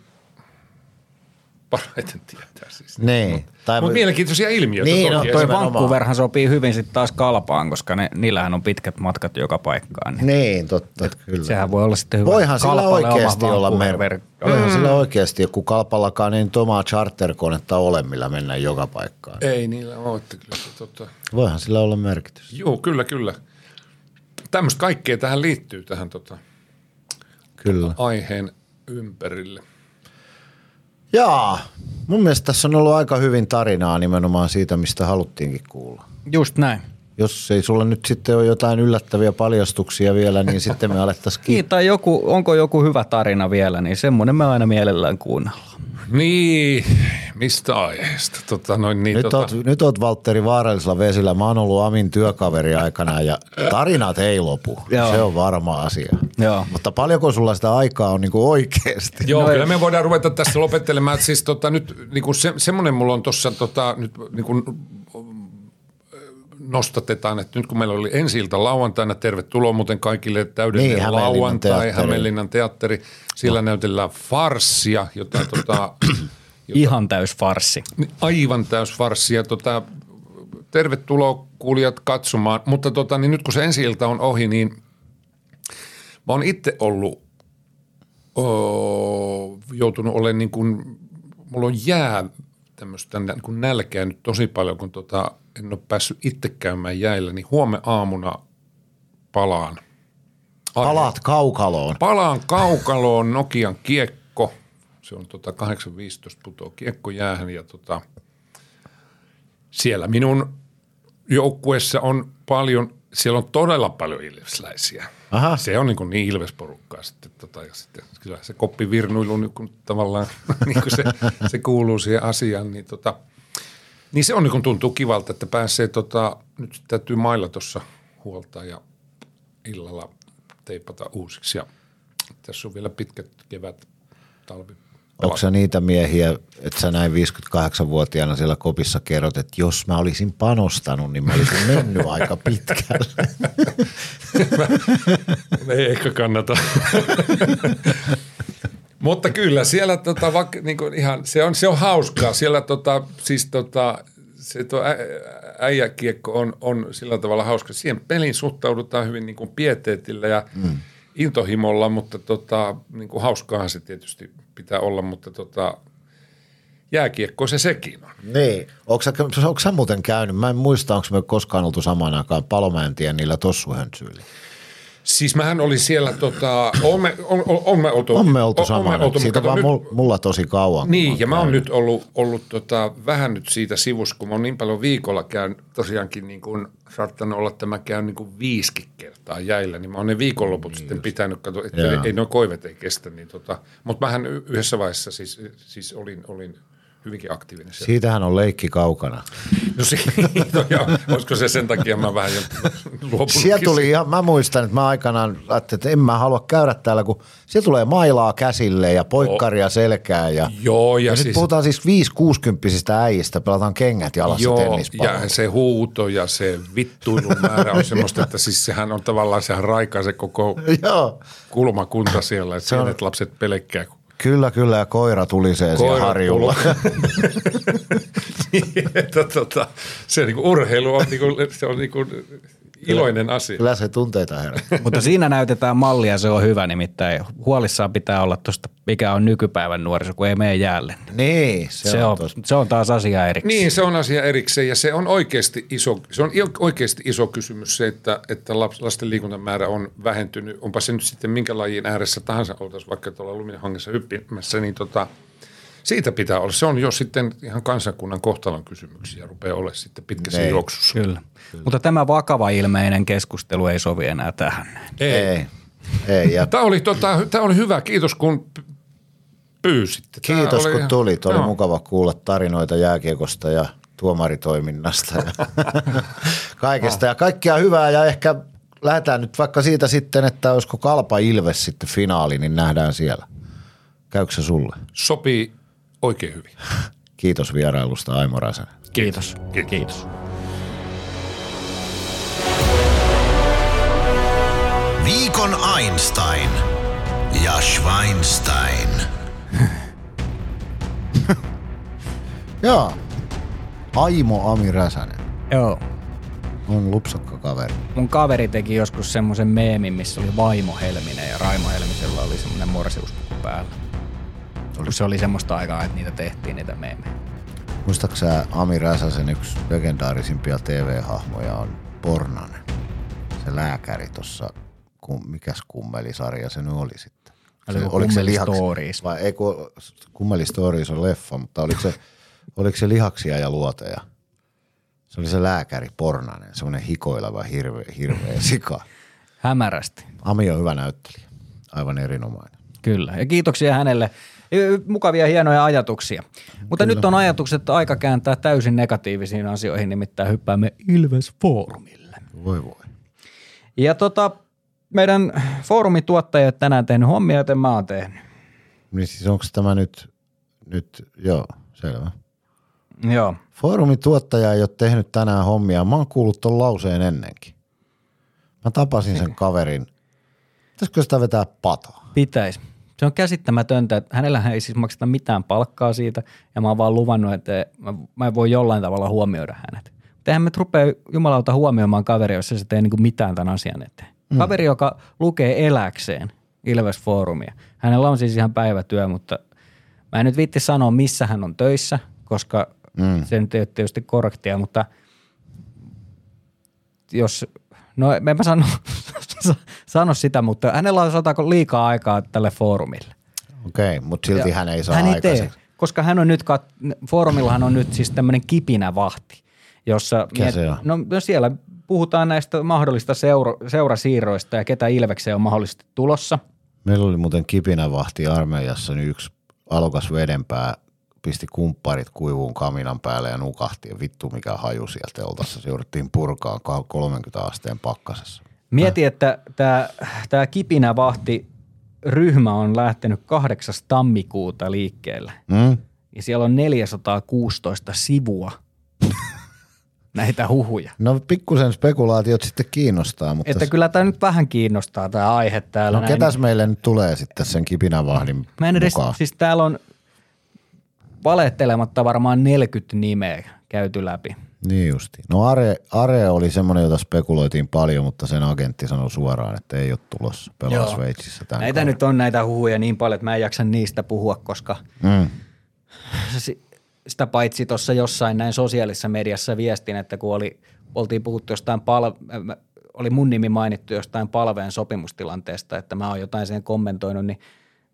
parhaiten tietää siis. Niin. Tai- Mutta mielenkiintoisia ilmiöitä Niin, no, toki. toi Esimerkiksi- Nimenomaan. Vancouverhan sopii hyvin sitten taas kalpaan, koska ne, niillähän on pitkät matkat joka paikkaan. Niin Niin, totta, kyllä. sehän voi olla sitten hyvä. Voihan sillä oikeasti olla mer- Voihan sillä oikeasti, kun kalpallakaan nyt omaa charterkonetta ole, millä mennään joka paikkaan. Ei niillä ole, kyllä se tota, Voihan sillä olla merkitys. Joo, kyllä, kyllä. Tämmöistä kaikkea tähän liittyy tähän tota, Kyllä. aiheen ympärille. Jaa, mun mielestä tässä on ollut aika hyvin tarinaa nimenomaan siitä, mistä haluttiinkin kuulla. Just näin. Jos ei sulla nyt sitten ole jotain yllättäviä paljastuksia vielä, niin sitten me alettaisiin Niin, tai joku, onko joku hyvä tarina vielä, niin semmoinen me aina mielellään kuunnellaan. Niin, mistä aiheesta? Tota, noin, niin, Nyt, tota, oot, nyt oot Valtteri vaarallisella vesillä. Mä oon ollut Amin työkaveri aikana ja tarinat ei lopu. Joo. Se on varma asia. Joo. Mutta paljonko sulla sitä aikaa on niin kuin oikeasti? Joo, No kyllä ei- me voidaan ruveta tässä lopettelemaan. Siis tota, nyt niin se, semmoinen mulla on tuossa tota, nyt niin kuin, nostatetaan, että nyt kun meillä oli ensi ilta lauantaina, tervetuloa muuten kaikille täydellinen Niin, lauantai, teatteri. Hämeenlinnan teatteri. Sillä näytellään farssia, jota tota, Ihan täys farssi. Niin, Aivan täys farssi ja tota, tervetuloa kuulijat katsomaan. Mutta tota, niin nyt kun se ensi ilta on ohi, niin mä oon itse ollut oo, joutunut olemaan niin kuin, mulla on jää tämmöistä niin kuin nälkää nyt tosi paljon, kun tota, en ole päässyt itse käymään jäillä, niin huomenna aamuna palaan. Palaat kaukaloon. Palaan kaukaloon Nokian kiekko. Se on tota 8.15 putoo kiekko jäähän ja tota, siellä minun joukkueessa on paljon, siellä on todella paljon ilvesläisiä. Aha. Se on niin, kuin niin ilvesporukkaa sitten, tota, ja sitten kyllä se koppivirnuilu niin kuin tavallaan niin kuin se, se, kuuluu siihen asiaan, niin, tota, niin se on niin kuin tuntuu kivalta, että pääsee, tota, nyt täytyy mailla tuossa huoltaa ja illalla teipata uusiksi ja tässä on vielä pitkät kevät, talvi. Onko se niitä miehiä, että sä näin 58-vuotiaana siellä kopissa kerrot, että jos mä olisin panostanut, niin mä olisin mennyt aika pitkälle. Ei ehkä kannata. Mutta kyllä siellä tota, vaikka, niin kuin ihan, se, on, se on hauskaa. Siellä tota, siis tota, se tuo ä, äijäkiekko on, on sillä tavalla hauska. Siihen peliin suhtaudutaan hyvin niin kuin pieteetillä ja mm. intohimolla, mutta tota, niin kuin hauskaahan se tietysti pitää olla, mutta tota, jääkiekko se sekin on. niin. Onko sä, onko sä muuten käynyt? Mä en muista, onko me koskaan oltu samaan aikaan Palomäentien niillä tossuhöntsyillä. Siis mähän olin siellä, tota, on, me, on, on, on me oltu, On me oltu me oltu, Siitä vaan nyt- mul- mulla tosi kauan. Niin, ja mä oon nyt ollut, ollut tota, vähän nyt siitä sivussa, kun mä oon niin paljon viikolla käyn tosiaankin niin kuin, saattanut olla, että mä käyn niin kuin viisikin kertaa jäillä, niin mä oon ne viikonloput sitten pitänyt, katsoa, että Joo. ei nuo koivet ei kestä. Niin tota, mutta mähän yhdessä vaiheessa siis, siis olin, olin hyvinkin aktiivinen siellä. Siitähän on leikki kaukana. No siitä, joo, olisiko se sen takia mä vähän jo luopunutkin Siellä tuli ihan, mä muistan, että mä aikanaan ajattelin, että en mä halua käydä täällä, kun siellä tulee mailaa käsille ja poikkaria selkään. Ja, Joo, ja ja nyt siis- puhutaan siis 5-60 äijistä, pelataan kengät jalassa Joo, ja se huuto ja se vittuilun määrä on semmoista, että siis sehän on tavallaan, sehän raikaa se koko Joo, kulmakunta siellä, että Se on- pienet lapset pelkkää. kun kyllä, kyllä, ja koira tulisee siellä koirat harjulla. Niin, että tota, se niinku urheilu on, niinku, se on niinku iloinen asia. Kyllä se tunteita herättää. Mutta siinä näytetään mallia, se on hyvä nimittäin. Huolissaan pitää olla tuosta, mikä on nykypäivän nuoriso, kun ei mene jäälle. Niin, se, Se, on, on, se on taas asia erikseen. Niin, se on asia erikseen ja se on oikeasti iso, se on oikeasti iso kysymys se, että, että lasten liikuntamäärä on vähentynyt. Onpa se nyt sitten minkä lajin ääressä tahansa oltaisiin vaikka tuolla luminhangessa hyppimässä, niin tota, siitä pitää olla. Se on jo sitten ihan kansakunnan kohtalon kysymyksiä, rupeaa olemaan sitten pitkässä Niin. juoksussa. Kyllä. Mutta tämä vakava ilmeinen keskustelu ei sovi enää tähän. ei. ei. Ja Tämä oli, tota, tämä oli hyvä, kiitos kun pyysitte. Tämä kiitos oli kun ihan- tulit, oli Joo. mukava kuulla tarinoita jääkiekosta ja tuomaritoiminnasta ja kaikesta. Ja kaikkea hyvää ja ehkä lähdetään nyt vaikka siitä sitten, että olisiko Kalpa Ilves sitten finaali, niin nähdään siellä. Käykö se sulle? Sopii oikein hyvin. Kiitos vierailusta Aimo Räsänen. Kiitos. Kiitos. Kiitos. Viikon Einstein ja Schweinstein. Joo. Aimo Ami Räsänen Joo. on lupsakka kaveri. Mun kaveri teki joskus semmoisen meemin, missä oli vaimo Helminen ja Raimo Helmisellä oli semmoinen morsiuspuku päällä. Kun se oli semmoista aikaa, että niitä tehtiin niitä meemejä. Muistatko sä Ami Räsäsen yksi legendaarisimpia TV-hahmoja on Pornanen? Se lääkäri tuossa, kum, mikäs kummelisarja se nyt oli sitten? Oliko se, oliko se Kummeli lihaks, Stories? vai ei kun, Kummeli Stories on leffa, mutta oliko se, oliko se lihaksia ja luoteja? Se oli se lääkäri Pornanen, semmoinen hikoileva hirveä, hirveä sika. Hämärästi. Ami on hyvä näyttelijä, aivan erinomainen. Kyllä. Ja kiitoksia hänelle. Mukavia, hienoja ajatuksia. Mutta nyt on ajatukset aika kääntää täysin negatiivisiin asioihin, nimittäin hyppäämme Ilves Foorumille. Voi voi. Ja tota, meidän foorumituottajat tänään tehnyt hommia, joten mä oon tehnyt. Niin siis onko tämä nyt, nyt, joo, selvä. Joo. Foorumin tuottaja ei ole tehnyt tänään hommia. Mä oon kuullut ton lauseen ennenkin. Mä tapasin sen kaverin. Pitäisikö sitä vetää pataa? Pitäisi. Se on käsittämätöntä, että hänellä ei siis makseta mitään palkkaa siitä, ja mä oon vaan luvannut, että mä, mä en voi jollain tavalla huomioida hänet. Mutta eihän me rupea jumalauta huomioimaan kaveria, jos se tee niinku mitään tämän asian eteen. Mm. Kaveri, joka lukee eläkseen Ilves-foorumia. Hänellä on siis ihan päivätyö, mutta mä en nyt viitti sanoa, missä hän on töissä, koska mm. se nyt ei ole tietysti korrektia, mutta jos, no en mä sano, sano sitä, mutta hänellä on sanotaanko liikaa aikaa tälle foorumille. Okei, okay, mutta silti Ja hän ei saa hän ei tee, koska hän on nyt, kat- foorumillahan on nyt siis tämmöinen kipinävahti, jossa on? no, no siellä puhutaan näistä mahdollista seura, seurasiirroista ja ketä Ilvekseen on mahdollisesti tulossa. Meillä oli muuten kipinävahti armeijassa, niin yksi alokas vedenpää pisti kumpparit kuivuun kaminan päälle ja nukahti ja vittu mikä haju sieltä teltassa. Se jouduttiin purkaan 30 asteen pakkasessa. Mieti, että tämä, tämä kipinävahti ryhmä on lähtenyt 8. tammikuuta liikkeelle Mm? ja siellä on 416 sivua näitä huhuja. No pikkusen spekulaatiot sitten kiinnostaa, mutta Että kyllä tämä nyt vähän kiinnostaa tämä aihe täällä. no näin. ketäs meille nyt tulee sitten sen kipinävahdin Mä en edes, mukaan? siis täällä on valettelematta varmaan 40 nimeä käyty läpi. Niin justi. No Are, Are oli semmoinen, jota spekuloitiin paljon, mutta sen agentti sanoi suoraan, että ei ole tulossa pelaa. Sveitsissä tämän Näitä nyt on näitä huhuja niin paljon, että mä en jaksa niistä puhua, koska Mm. si- sitä paitsi tuossa jossain näin sosiaalisessa mediassa viestin, että kun oli, oltiin puhuttu jostain pal- äh, oli mun nimi mainittu jostain palveen sopimustilanteesta, että mä oon jotain sen kommentoinut, niin,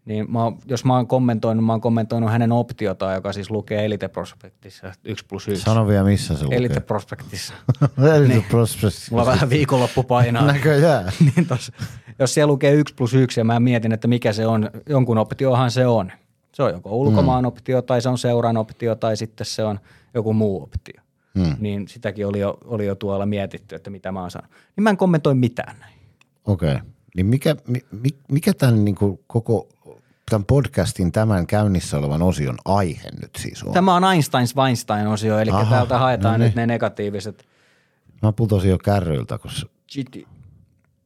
niin mä jos mä oon kommentoinut, mä oon kommentoinut hänen optiota, joka siis lukee Elite Prospectissa 1 plus 1. Sano vielä, missä se lukee. Elite Prospectissa. Elite Niin. Prospectus. Mulla vähän viikonloppu painaa. Näköjään. niin tos, jos siellä lukee 1 plus 1 ja mä mietin, että mikä se on, jonkun optiohan se on. Se on joko ulkomaan mm. optio tai se on seuran optio tai sitten se on joku muu optio. Mm. Niin sitäkin oli jo, oli jo tuolla mietitty, että mitä mä oon sanonut. Niin mä en kommentoi mitään näin. Okei. Okay. Niin mikä, mi, mi- mikä tämän niin kuin koko tämän podcastin tämän käynnissä olevan osion aihe nyt siis on? Tämä on Einstein-Weinstein-osio, eli Aha, täältä haetaan no niin. nyt ne negatiiviset. Mä putosin jo kärryiltä, koska... Chiti.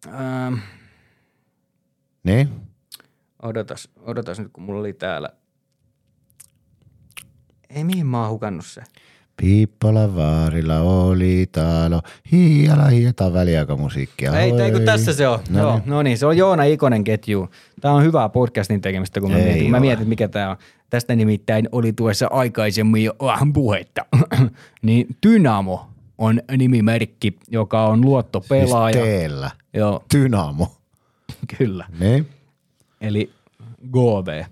Ähm, Niin? odotas, odotas nyt, kun mulla oli täällä. Ei mihin mä oon hukannut se. Piippola vaarilla oli talo, hiiala hieta väliaikamusiikkia. Ei, ei kun tässä se on. No No, Joo, niin. no niin, se on Joona Ikonen ketju. Tämä on hyvää podcastin tekemistä, kun mä Ei mietin, kun mä mietin, mikä tämä on. Tästä nimittäin oli tuossa aikaisemmin jo vähän puhetta. niin Dynamo on nimimerkki, joka on luottopelaaja. Siis teellä. Joo, Dynamo. kyllä. Niin? Eli GV.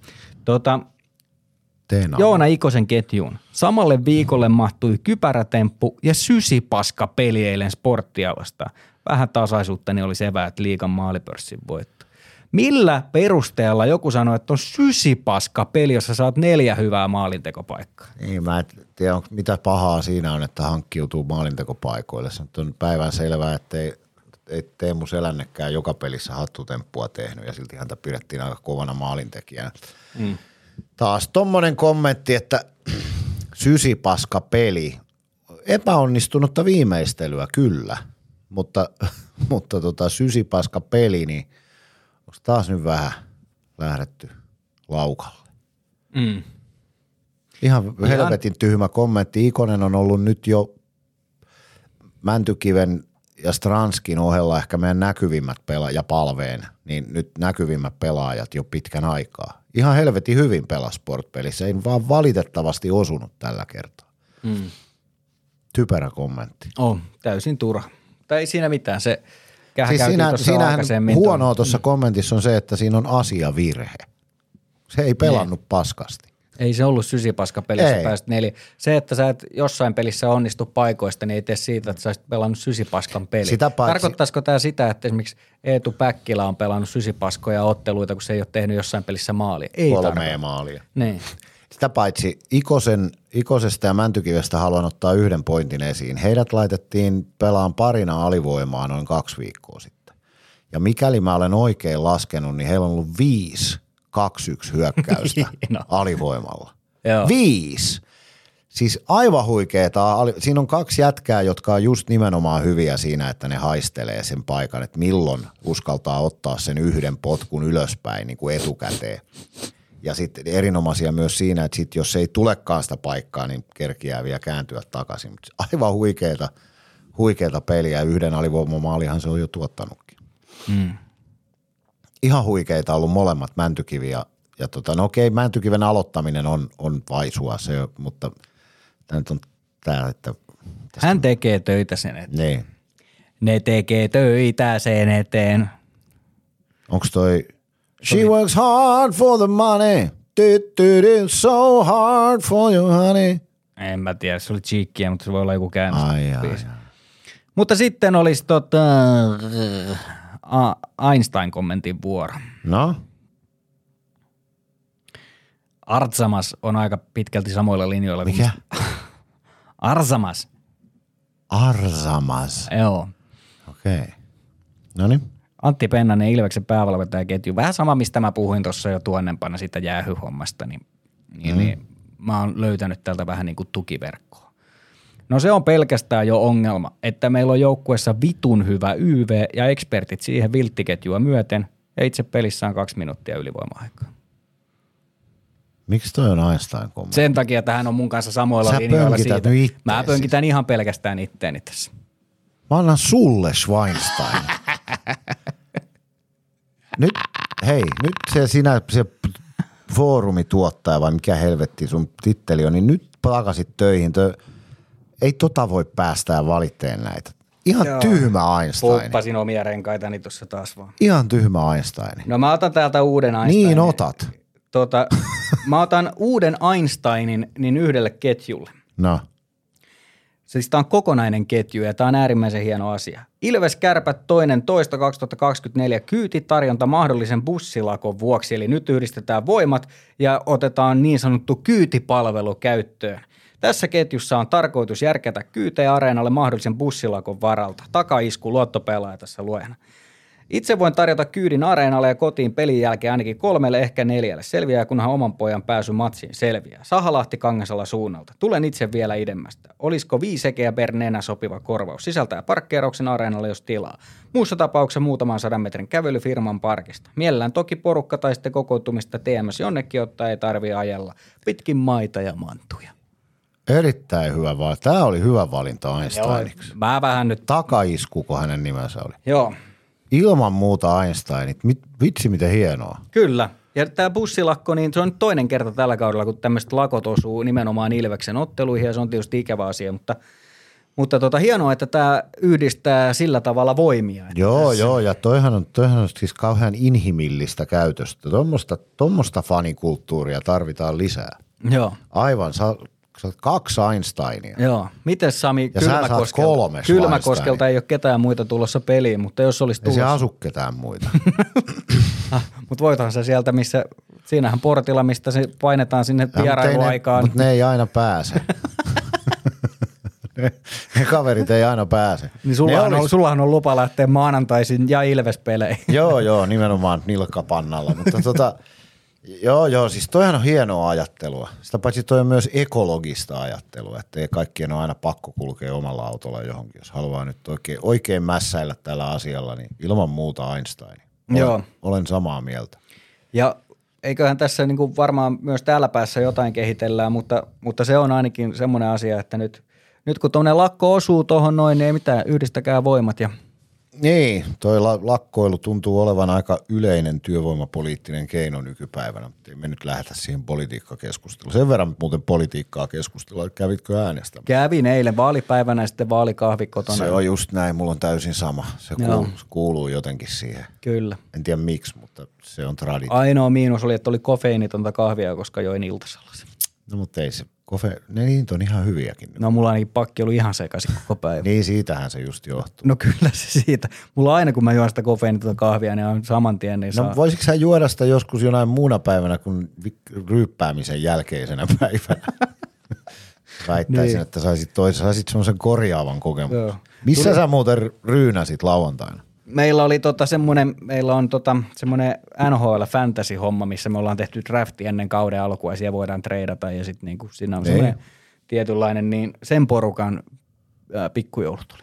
Tota, Tenamo. Joona Ikosen ketjuun. Samalle viikolle mahtui kypärätemppu ja sysipaska peli eilen sporttia vastaan. Vähän tasaisuutta, niin oli eväät liikan maalipörssin voitto. Millä perusteella joku sanoi, että on sysipaska peli, jossa saat neljä hyvää maalintekopaikkaa? Niin, mä en tiedä, onko- mitä pahaa siinä on, että hankkiutuu maalintekopaikoille. Se on päivän selvää, että ei, ei Teemu Selännekään joka pelissä hattutemppua tehnyt ja silti häntä pidettiin aika kovana maalintekijänä. Mm. Taas tommonen kommentti, että sysipaska peli. Epäonnistunutta viimeistelyä kyllä, mutta, mutta tota, sysipaska peli, niin onko taas nyt vähän lähdetty laukalle? Mm. Ihan helvetin tyhmä kommentti. Ikonen on ollut nyt jo Mäntykiven ja Stranskin ohella ehkä meidän näkyvimmät pelaajat ja palveen, niin nyt näkyvimmät pelaajat jo pitkän aikaa. Ihan helvetin hyvin pelas sportpelissä, ei vaan valitettavasti osunut tällä kertaa. Mm. Typerä kommentti. On, täysin turha. Tai ei siinä mitään, se Siis siinä, tuossa siinähän huonoa tuossa kommentissa on se, että siinä on asiavirhe. Se ei pelannut paskasti. Ei se ollut sysipaska pelissä Ei. päästä neljä. Se, että sä et jossain pelissä onnistu paikoista, niin ei tee siitä, että sä olisit pelannut sysipaskan peli. Sitä paitsi- Tarkoittaisiko tämä sitä, että esimerkiksi Eetu Päkkilä on pelannut sysipaskoja otteluita, kun se ei ole tehnyt jossain pelissä maalia? Ei Kolme tarkoita. maalia. Niin. Sitä paitsi Ikosen, Ikosesta ja Mäntykivestä haluan ottaa yhden pointin esiin. Heidät laitettiin pelaan parina alivoimaa noin kaksi viikkoa sitten. Ja mikäli mä olen oikein laskenut, niin heillä on ollut viisi 2-1 hyökkäystä Hieno. alivoimalla. Joo. Viisi! Siis aivan huikeeta. Siinä on kaksi jätkää, jotka on just nimenomaan hyviä siinä, että ne haistelee sen paikan, että milloin uskaltaa ottaa sen yhden potkun ylöspäin niin kuin etukäteen. Ja sitten erinomaisia myös siinä, että sit jos ei tulekaan sitä paikkaa, niin kerkiää vielä kääntyä takaisin. Mut aivan huikeeta, huikeeta peliä. Yhden alivoimamaalihan se on jo tuottanutkin. Ihan huikeita ollut molemmat Mäntykivi ja, ja tota, no okei, Mäntykiven aloittaminen on, on vaisua se, mutta tämä nyt on tämä, että Hän tekee töitä sen eteen. niin. Ne tekee töitä sen eteen. Onks toi She works hard for the money. Du, so hard for you honey. En mä tiedä, se oli cheekkiä, mutta se voi olla joku käännös. Mutta sitten olisi tota, Einstein-kommentin vuoro. No, Artsamas on aika pitkälti samoilla linjoilla. kuin- mikä? Arsamas, Arsamas. joo. Okei. Okay. No niin. Antti Pennanen, Ilveksen päävalmentajaketju. Vähän sama, mistä mä puhuin tuossa jo tuonnempana siitä jäähyhommasta, niin, niin, mm. niin mä oon löytänyt tältä vähän niin kuin tukiverkkoa. No se on pelkästään jo ongelma, että meillä on joukkueessa vitun hyvä YV ja ekspertit siihen vilttiketjua myöten ja itse pelissä on kaksi minuuttia ylivoima-aikaa. Miksi toi on Einstein kommentti? Sen takia tähän on mun kanssa samoilla Sä linjoilla siitä. nyt Mä pönkitän ihan pelkästään itteeni tässä. Mä annan sulle Schweinstein. nyt, hei, nyt se sinä, se foorumituottaja vai mikä helvetti sun titteli on, niin nyt takaisin töihin. Tö, ei tota voi päästää valitteen näitä. Ihan Joo. tyhmä Einstein. Poppasin omia renkaitani tuossa taas vaan. Ihan tyhmä Einstein. No mä otan täältä uuden Einsteinin. Niin otat. Tota, mä otan uuden Einsteinin niin yhdelle ketjulle. No. Siis tämä on kokonainen ketju ja tämä on äärimmäisen hieno asia. Ilves Kärpät toinen toista 2024 kyytitarjonta mahdollisen bussilakon vuoksi, eli nyt yhdistetään voimat ja otetaan niin sanottu kyytipalvelu käyttöön. Tässä ketjussa on tarkoitus järkätä kyytejä areenalle mahdollisen bussilakon varalta. Takaisku luottopelaaja tässä luena. Itse voin tarjota kyydin areenalle ja kotiin pelin jälkeen ainakin kolmelle, ehkä neljälle. Selviää, kunhan oman pojan pääsy matsiin selviää. Sahalahti Kangasala suunnalta. Tulen itse vielä idemmästä. Olisiko viisekeä per nenä sopiva korvaus? Sisältää parkkeerauksen areenalle, jos tilaa. Muussa tapauksessa muutaman sadan metrin kävely firman parkista. Mielellään toki porukka tai sitten kokoontumista TMS jonnekin ottaa, ei tarvi ajella. Pitkin maita ja mantuja. Erittäin hyvä valinta. Tämä oli hyvä valinta Einsteiniksi. Mä vähän nyt, Takaiskuko hänen nimensä oli. joo, Ilman muuta Einsteinit. Mit, vitsi miten hienoa. Kyllä. Ja tämä bussilakko, niin se on nyt toinen kerta tällä kaudella, kun tämmöiset lakot osuu nimenomaan Ilveksen otteluihin ja se on tietysti ikävä asia, mutta, mutta tota, hienoa, että tämä yhdistää sillä tavalla voimia. Joo, joo, ja toihan on, toihan on siis kauhean inhimillistä käytöstä. Tuommoista, tuommoista fanikulttuuria tarvitaan lisää. Joo. Aivan, sä, kaksi Einsteinia. Joo. Miten Sami Ja Kylmäkoskelta, Kylmäkoskelta ei ole ketään muita tulossa peliin, mutta jos olisi Ei se tulossa, asu ketään muita. mutta voithan se sieltä, missä, siinähän portilla, mistä se painetaan sinne vierailuaikaan. mut ne ei aina pääse. ne, ne kaverit ei aina pääse. Niin sullahan, Ne on, olis- sullahan on lupa lähteä maanantaisin ja Ilves-peleihin. Joo, joo, nimenomaan nilkkapannalla. Mutta tota, joo, joo, siis toihan on hienoa ajattelua. Sitä paitsi toi on myös ekologista ajattelua, että ei kaikkien ole aina pakko kulkea omalla autolla johonkin. Jos haluaa nyt oikein, oikein mässäillä tällä asialla, niin ilman muuta Einstein. Olen, Joo. olen samaa mieltä. Ja eiköhän tässä niin kuin varmaan myös täällä päässä jotain kehitellään, mutta, mutta se on ainakin semmoinen asia, että nyt, nyt kun tuonne lakko osuu tuohon noin, niin ei mitään, yhdistäkää voimat ja Niin, toi la- lakkoilu tuntuu olevan aika yleinen työvoimapoliittinen keino nykypäivänä, mutta me nyt lähdetä siihen politiikkakeskusteluun. Sen verran muuten politiikkaa keskustelua, että kävitkö äänestämään? kävin eilen vaalipäivänä ja sitten vaalikahvi kotona. Se on just näin, mulla on täysin sama. Se kuuluu, kuuluu jotenkin siihen. Kyllä. En tiedä miksi, mutta se on traditio. Ainoa miinus oli, että oli kofeiinitonta kahvia, koska join iltasella sen. No mutta ei se, kofe, ne niitä on ihan hyviäkin. No. Mulla ainakin pakki ollut ihan sekaisin koko päivä. Niin siitähän se just johtuu. No kyllä se siitä. Mulla aina kun mä juon sitä kofeiinitonta kahvia, niin on saman tien niin saa. No voisitko sä juoda sitä joskus jonain muuna päivänä kuin ryyppäämisen jälkeisenä päivänä? Väittäisin, Niin. että saisit, tois, saisit semmoisen korjaavan kokemuksen. Joo. Missä Tuli- sä muuten ryynäsit lauantaina? Meillä oli tota semmoinen, meillä on tota semmoinen NHL fantasy-homma, missä me ollaan tehty drafti ennen kauden alkua ja siellä voidaan treidata ja sitten niinku siinä on Niin. semmoinen tietynlainen, niin sen porukan ää, pikkujoulut oli.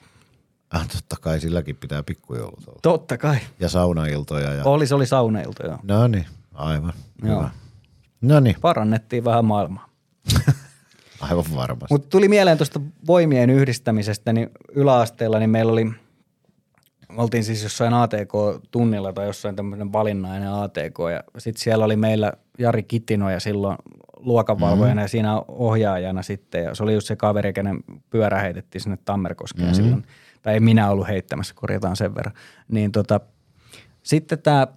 Ah, totta kai silläkin pitää pikkujoulut olla. Totta kai. Ja saunailtoja. Ja... Oli, se oli sauneilta joo. No niin, aivan. Joo. Hyvä. No niin, Parannettiin vähän maailmaa. aivan varmasti. Mutta tuli mieleen tuosta voimien yhdistämisestä, niin yläasteella niin meillä oli me oltiin siis jossain ATK-tunnilla tai jossain tämmöinen valinnainen ATK ja sitten siellä oli meillä Jari Kitinoja silloin luokanvalvojana mm-hmm. ja siinä ohjaajana sitten ja se oli just se kaveri, kenen pyörä heitettiin sinne Tammerkoskeen mm-hmm. silloin, tai ei minä ollut heittämässä, korjataan sen verran. Niin tota, sitten tämä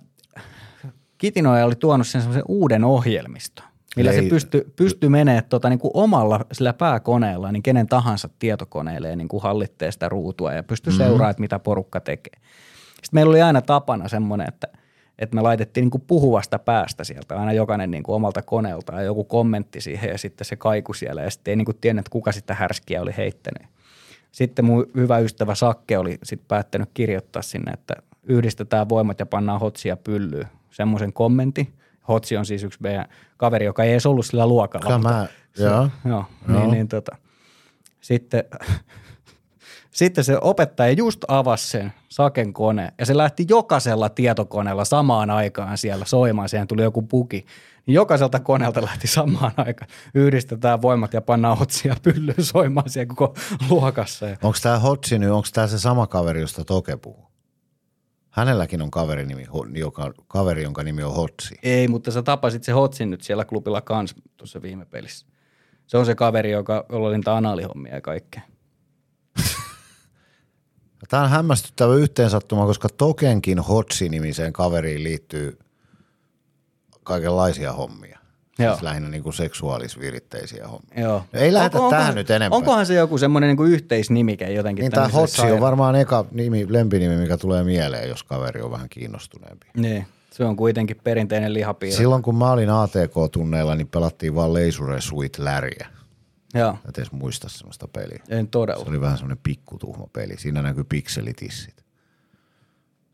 Kitinoja oli tuonut sen semmoisen uuden ohjelmiston, millä Ei- se pystyi pysty menemään tota, niin kuin omalla sillä pääkoneella niin kenen tahansa tietokoneelle ja niin kuin hallittee sitä ruutua ja pystyi mm-hmm. seuraamaan, että mitä porukka tekee. Sitten meillä oli aina tapana semmoinen, että, että me laitettiin niin kuin puhuvasta päästä sieltä aina jokainen niin kuin omalta koneelta ja joku kommentti siihen ja sitten se kaiku siellä ja sitten ei niin kuin tiennyt, että kuka sitä härskiä oli heittänyt. Sitten mun hyvä ystävä Sakke oli sitten päättänyt kirjoittaa sinne, että yhdistetään voimat ja pannaan hotsia pyllyyn. Semmoisen kommentti. Hotsi on siis yksi meidän kaveri, joka ei edes ollut sillä luokalla. Kyllä mutta mä, joo. Joo, niin, niin tota. Sitten, sitten se opettaja just avasi sen Saken kone ja se lähti jokaisella tietokoneella samaan aikaan siellä soimaan. Siihen tuli joku puki. Niin jokaiselta koneelta lähti samaan aikaan. Yhdistetään voimat ja pannaan otsia pyllyyn soimaan siellä koko luokassa. Onko tämä Hotsi nyt, onko tämä se sama kaveri, josta Toke puhuu? Hänelläkin on kaveri, nimi, joka, kaveri jonka nimi on Hotsi. ei, mutta sä tapasit se Hotsin nyt siellä klubilla kans tuossa viime pelissä. Se on se kaveri, joka, jolla oli niitä analihommia ja kaikkea. Tämä on hämmästyttävä yhteensattuma, koska Tokenkin Hotsi-nimiseen kaveriin liittyy kaikenlaisia hommia. Joo. Siis lähinnä niin kuin seksuaalisviritteisiä hommia. Joo. No ei lähdetä tähän nyt enempää. Onkohan se joku semmoinen niinku yhteisnimike jotenkin? Niin tämä Hotsi on varmaan eka nimi, lempinimi, mikä tulee mieleen, jos kaveri on vähän kiinnostuneempi. Niin, se on kuitenkin perinteinen lihapiirre. Silloin kun mä olin ATK-tunneilla, niin pelattiin vaan Leisure Sweet Larryä. Joo, Et edes muista sellaista peliä. en todella. Se oli vähän semmoinen pikkutuhma peli. Siinä näkyy pikselitissit.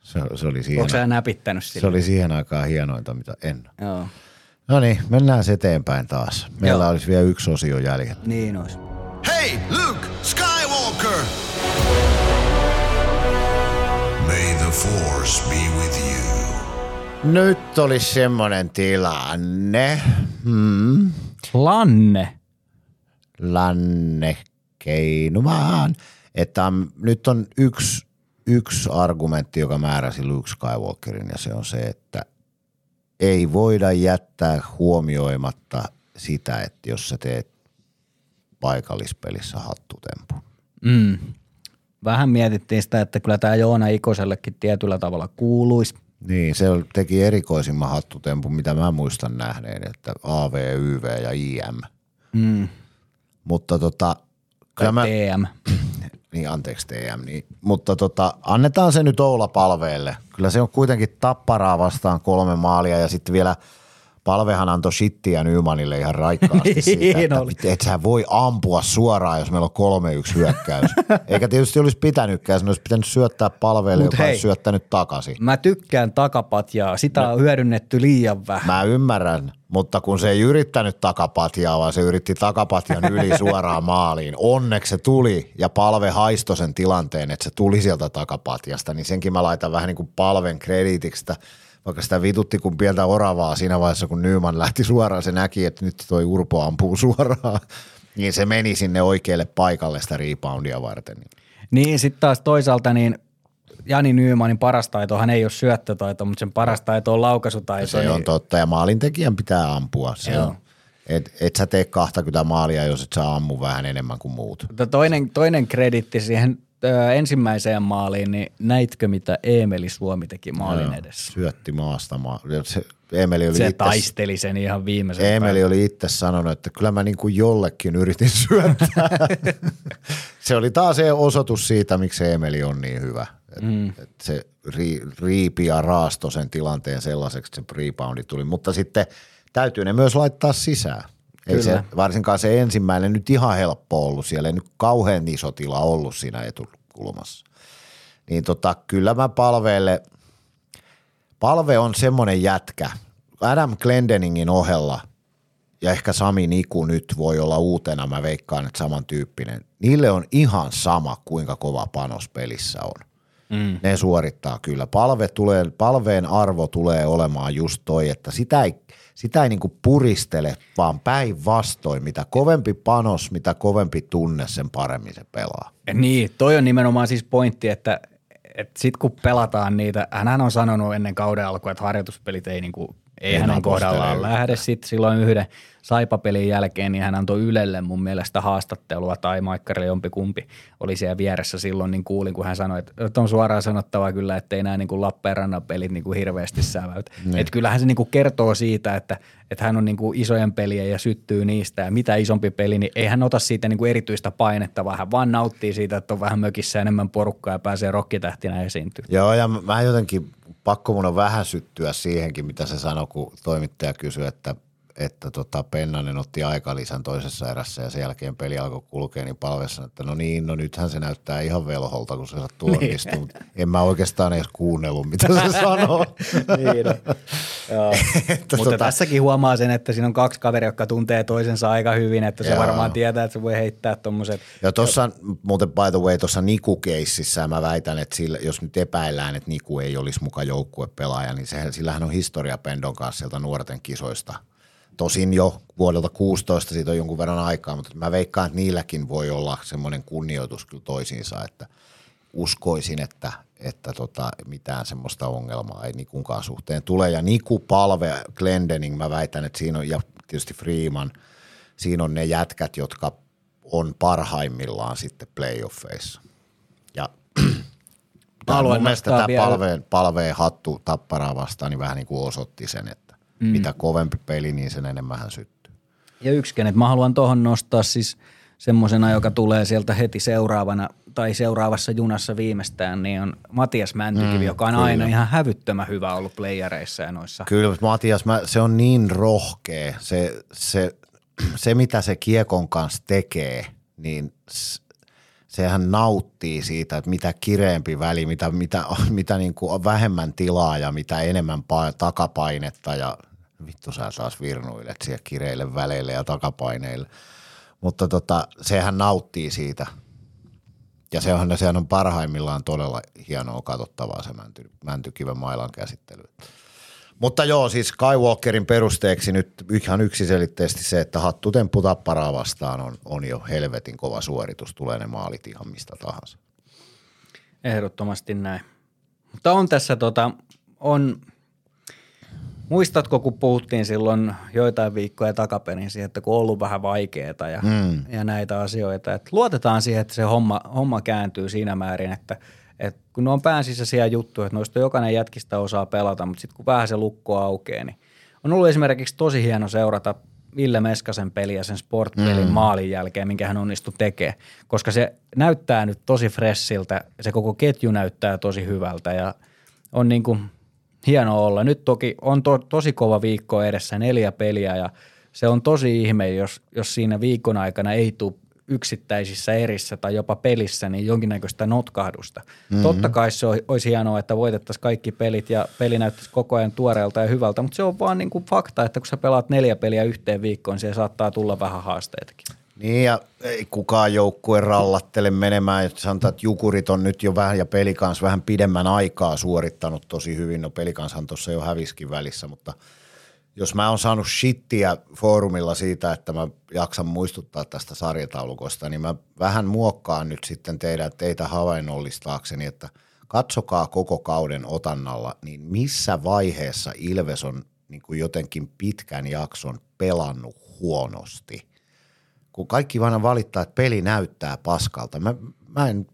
Se, se, oli siihen, Onko sä näpittänyt sille? se oli siihen aikaan hienointa, mitä en. Joo, No niin, mennään eteenpäin taas. Meillä Joo. olisi vielä yksi osio jäljellä. niin olisi. Hey, Luke Skywalker! May the Force be with you. Nyt olisi semmoinen tilanne. Hmm. Lanne. Lanne keinumaan. Että on, nyt on yksi, yksi argumentti, joka määräsi Luke Skywalkerin ja se on se, että ei voida jättää huomioimatta sitä, että jos sä teet paikallispelissä hattutempun. Mm. Vähän mietittiin sitä, että kyllä tämä Joona Ikosellekin tietyllä tavalla kuuluisi. Niin, se teki erikoisimman hattutempun, mitä mä muistan nähneen, että AV, YV ja IM. Mm. Mutta tota, kyllä Tai mä, TM. niin anteeksi TM, niin, mutta tota, annetaan se nyt Oula Palveelle. Kyllä se on kuitenkin tapparaa vastaan kolme maalia ja sitten vielä Palvehan antoi shittiä Nymanille ihan raikkaasti siitä, että oli. et sä voi ampua suoraan, jos meillä on 3-1 hyökkäys. Eikä tietysti olisi pitänytkään, sen olisi pitänyt syöttää palveelle, Mut joka hei. olisi syöttänyt takaisin. Mä tykkään takapatjaa. Sitä on hyödynnetty liian vähän. Mä ymmärrän, mutta kun se ei yrittänyt takapatjaa, vaan se yritti takapatjan yli suoraan maaliin. Onneksi se tuli ja palve haistoi sen tilanteen, että se tuli sieltä takapatjasta, niin senkin mä laitan vähän niin kuin palven krediitiksi, että vaikka sitä vitutti kuin pientä oravaa siinä vaiheessa, kun Nyman lähti suoraan, se näki, että nyt toi Urpo ampuu suoraan, niin se meni sinne oikealle paikalle sitä reboundia varten. Niin, sitten taas toisaalta niin Jani Nymanin paras taitohan ei ole syöttötaito, mutta sen paras taito on laukaisutaito. Se niin on totta ja maalintekijän pitää ampua. Se Joo. on. Et, et sä tee 20 maalia, jos et sä ammu vähän enemmän kuin muut. Mutta toinen, toinen kreditti siihen ensimmäiseen maaliin, niin näitkö mitä Eemeli Suomi teki maalin Joo, edessä? Syötti maasta. Ma- se, Emeli oli Se itse, taisteli sen ihan viimeisen Emeli oli itse sanonut, että kyllä mä niin kuin jollekin yritin syöttää. se oli taas se osoitus siitä, miksi Emeli on niin hyvä. Et, mm. et se ri, riipi ja raasto sen tilanteen sellaiseksi, että se tuli. Mutta sitten täytyy ne myös laittaa sisään. Ei se, varsinkaan se ensimmäinen nyt ihan helppo ollut. Siellä ei nyt kauhean iso tila ollut siinä etukulmassa. Niin tota, kyllä mä palveelle, palve on semmoinen jätkä, Adam Glendeningin ohella ja ehkä Sami Niku nyt voi olla uutena, mä veikkaan, että samantyyppinen. Niille on ihan sama, kuinka kova panos pelissä on. Mm. Ne suorittaa kyllä. Palve tulee, palveen arvo tulee olemaan just toi, että sitä ei, sitä ei niinku puristele, vaan päinvastoin. Mitä kovempi panos, mitä kovempi tunne, sen paremmin se pelaa. Niin, toi on nimenomaan siis pointti, että et sit kun pelataan niitä, hän on sanonut ennen kauden alkua, että harjoituspelit ei, niinku, ei, hänen kohdallaan lähde. Sitten silloin yhden saipapelin jälkeen, niin hän antoi Ylelle mun mielestä haastattelua tai Maikkarille jompikumpi oli siellä vieressä silloin, niin kuulin, kun hän sanoi, että, on suoraan sanottava kyllä, että ei nämä niin Lappeenrannan pelit niin kuin hirveästi säväytä. Niin. Että kyllähän se niin kuin kertoo siitä, että, että hän on niin kuin isojen pelien ja syttyy niistä ja mitä isompi peli, niin ei hän ota siitä niin kuin erityistä painetta, vaan hän vaan nauttii siitä, että on vähän mökissä enemmän porukkaa ja pääsee rokkitähtinä esiintyä. Joo, ja mä jotenkin, pakko mun on vähän syttyä siihenkin, mitä se sanoi, kun toimittaja kysyi, että, että tota Pennanen otti aikalisän toisessa erässä ja sen jälkeen peli alkoi kulkea, niin palvessa, että no niin, no nythän se näyttää ihan velholta, kun se sattuu Niin. onnistua. Mutta En mä oikeastaan edes kuunnellut, mitä se sanoo. niin. Joo. Että Mutta tota- tässäkin huomaa sen, että siinä on kaksi kaveria, jotka tuntee toisensa aika hyvin, että se Joo. varmaan tietää, että se voi heittää tuommoiset. Ja tuossa, muuten by the way, tuossa Niku-keississä mä väitän, että sillä, jos nyt epäillään, että Niku ei olisi mukaan joukkuepelaaja, niin sehän, sillähän on historia Pendon kanssa sieltä nuorten kisoista. Tosin jo vuodelta 16 siitä on jonkun verran aikaa, mutta mä veikkaan, että niilläkin voi olla semmoinen kunnioitus kyllä toisiinsa, että uskoisin, että, että tota, mitään semmoista ongelmaa ei Nikunkaan suhteen tule. Ja Niku, Palve, Glendening, mä väitän, että siinä on, ja tietysti Freeman, siinä on ne jätkät, jotka on parhaimmillaan sitten playoffeissa. Ja Tää haluan mun mielestä tämä vielä- palveen, palveen hattu tapparaa vastaan niin vähän niin kuin osoitti sen, että mm. mitä kovempi peli, niin sen enemmän hän syttyy. Ja yksi, kenet mä haluan tuohon nostaa siis semmoisena, joka tulee sieltä heti seuraavana tai seuraavassa junassa viimeistään, niin on Matias Mäntykivi, mm, joka on kyllä. aina ihan hävyttömän hyvä ollut playereissa ja noissa. Kyllä, mutta Matias, mä, se on niin rohkea. Se, se, se, mitä se kiekon kanssa tekee, niin sehän nauttii siitä, että mitä kireempi väli, mitä, mitä, mitä niin kuin vähemmän tilaa ja mitä enemmän pa- takapainetta ja vittu sä taas virnuilet siellä kireille väleille ja takapaineille. Mutta tota, sehän nauttii siitä. Ja se on, sehän on parhaimmillaan todella hienoa katsottavaa se mänty, mäntykiven mailan käsittely. Mutta joo, siis Skywalkerin perusteeksi nyt ihan yksiselitteisesti se, että hattutemppu tapparaa vastaan on, on jo helvetin kova suoritus, tulee ne maalit ihan mistä tahansa. Ehdottomasti näin. Mutta on tässä tota, on, muistatko kun puhuttiin silloin joitain viikkoja takaperin siihen, että kun on ollut vähän vaikeaa ja, mm. ja näitä asioita, että luotetaan siihen, että se homma, homma kääntyy siinä määrin, että, että kun ne on päänsisäisiä juttuja, että noista jokainen jätkistä osaa pelata, mutta sitten kun vähän se lukko aukeaa, niin on ollut esimerkiksi tosi hieno seurata Ville Meskasen peliä sen sportpelin mm. maalin jälkeen, minkä hän onnistui tekemään, koska se näyttää nyt tosi fressiltä, se koko ketju näyttää tosi hyvältä ja on niin kuin hienoa olla. Nyt toki on to, tosi kova viikko edessä, neljä peliä ja se on tosi ihme, jos, jos siinä viikon aikana ei tule yksittäisissä erissä tai jopa pelissä niin jonkinnäköistä notkahdusta. Mm-hmm. Totta kai se ol- olisi hienoa, että voitettaisiin kaikki pelit ja peli näyttäisi koko ajan tuoreelta ja hyvältä, mutta se on vaan niin kuin fakta, että kun sä pelaat neljä peliä yhteen viikkoon, niin siellä saattaa tulla vähän haasteitakin. Niin ja ei kukaan joukkue rallattele menemään. Jos Sanotaan, että Jukurit on nyt jo vähän ja Pelikans vähän pidemmän aikaa suorittanut tosi hyvin. No Pelikanshan tuossa jo häviskin välissä, mutta jos mä oon saanut shittiä foorumilla siitä, että mä jaksan muistuttaa tästä sarjataulukosta, niin mä vähän muokkaan nyt sitten teidän, teitä havainnollistaakseni, että katsokaa koko kauden otannalla, niin missä vaiheessa Ilves on niin kuin jotenkin pitkän jakson pelannut huonosti – kun kaikki vaan valittaa, että peli näyttää paskalta. Mä, mä, en,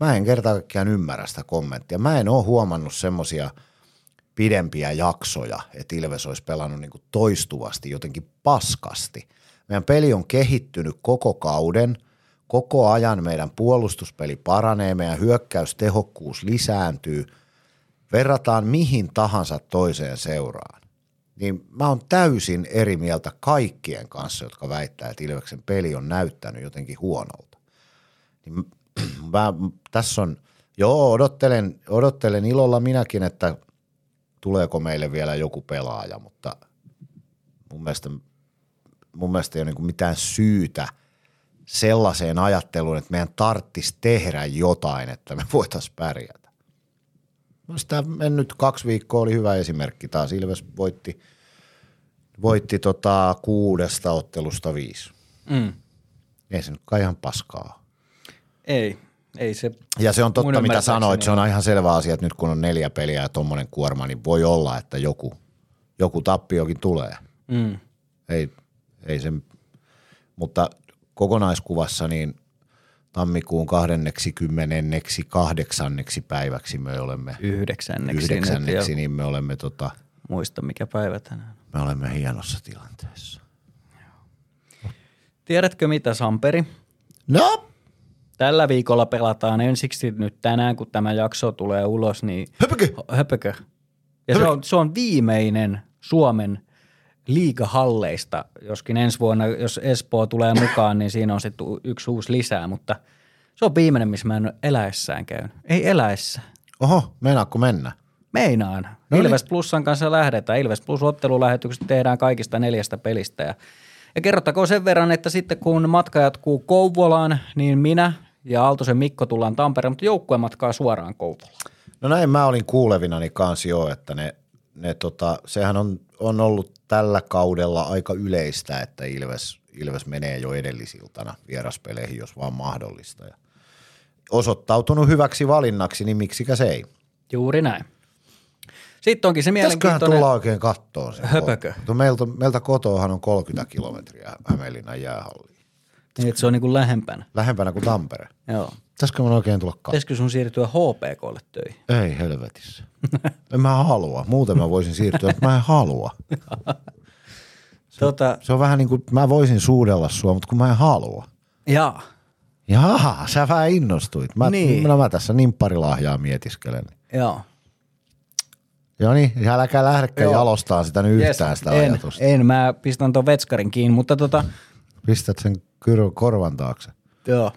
mä en kerta kaikkiaan ymmärrä sitä kommenttia. Mä en ole huomannut semmoisia pidempiä jaksoja, että Ilves olisi pelannut niin kuin toistuvasti jotenkin paskasti. Meidän peli on kehittynyt koko kauden, koko ajan meidän puolustuspeli paranee, meidän hyökkäystehokkuus lisääntyy. Verrataan mihin tahansa toiseen seuraan niin mä oon täysin eri mieltä kaikkien kanssa, jotka väittää, että Ilveksen peli on näyttänyt jotenkin huonolta. Niin mä, tässä on, joo, odottelen, odottelen ilolla minäkin, että tuleeko meille vielä joku pelaaja, mutta mun mielestä, mun mielestä ei ole niin mitään syytä sellaiseen ajatteluun, että meidän tarttisi tehdä jotain, että me voitaisiin pärjätä. Olisi tämä mennyt kaksi viikkoa, oli hyvä esimerkki taas. Ilves voitti, voitti tota kuudesta ottelusta viisi. Mm. Ei se nyt kai ihan paskaa. Ei, Ei se, Ja se on totta, mitä sanoit. Se on ihan selvä asia, että nyt kun on neljä peliä ja tuommoinen kuorma, niin voi olla, että joku, joku tappiokin tulee. mm, Ei, ei sen, mutta kokonaiskuvassa niin tammikuun 20 kahdeksanneksi päiväksi me olemme yhdeksänneksi, yhdeksänneksi, niin me olemme, tota, muista mikä päivä tänään. me olemme hienossa tilanteessa. Tiedätkö mitä, Samperi? No, Tällä viikolla pelataan ensiksi nyt tänään, kun tämä jakso tulee ulos, niin höpökö? höpökö. Ja se on, se on viimeinen Suomen liigahalleista, joskin ensi vuonna, jos Espoo tulee mukaan, niin siinä on sitten yksi uusi lisää, mutta se on viimeinen, missä mä en ole eläessään käynyt. Ei eläessä. Oho, meinaatko mennä? Meinaan. No niin. Ilves Plusan kanssa lähdetään. Ilves Plus ottelulähetykset tehdään kaikista neljästä pelistä. Ja, ja kerrottakoon sen verran, että sitten kun matka jatkuu Kouvolaan, niin minä ja Aaltosen Mikko tullaan Tampereen, mutta joukkue matkaa suoraan Kouvolaan. No näin mä olin kuulevinani kanssa jo, että ne, ne tota, sehän on, on ollut tällä kaudella aika yleistä, että Ilves, Ilves menee jo edellisiltana vieraspeleihin, jos vaan mahdollista. Ja osoittautunut hyväksi valinnaksi, niin miksikä se ei. Juuri näin. Sitten onkin se mielenkiintoinen... tulla oikein kattoon se. Höpökö? Meiltä, meiltä kotoahan on 30 kilometriä Hämeenlinnan jäähalliin. Niin, että se on niin kuin lähempänä. Lähempänä kuin Tampere. Joo. Pitäisikö mun oikein tulla kattoon? Pitäisikö sun siirtyä HPKlle töihin? Ei helvetissä. en mä halua. Muuten mä voisin siirtyä, mutta mä en halua. Tota, Se on vähän niin kuin, mä voisin suudella sua, mutta kun mä en halua. jaa. Jaa, sä vähän innostuit. Mä, Niin. no mä tässä nimpparilahjaa mietiskelen. Joo. Joo niin, äläkää lähdekään Joo. jalostaa sitä nyt yhtään sitä en, ajatusta. en, mä pistän ton vetskarin kiinni, mutta tota, Pistät sen kyr, korvan taakse. joo.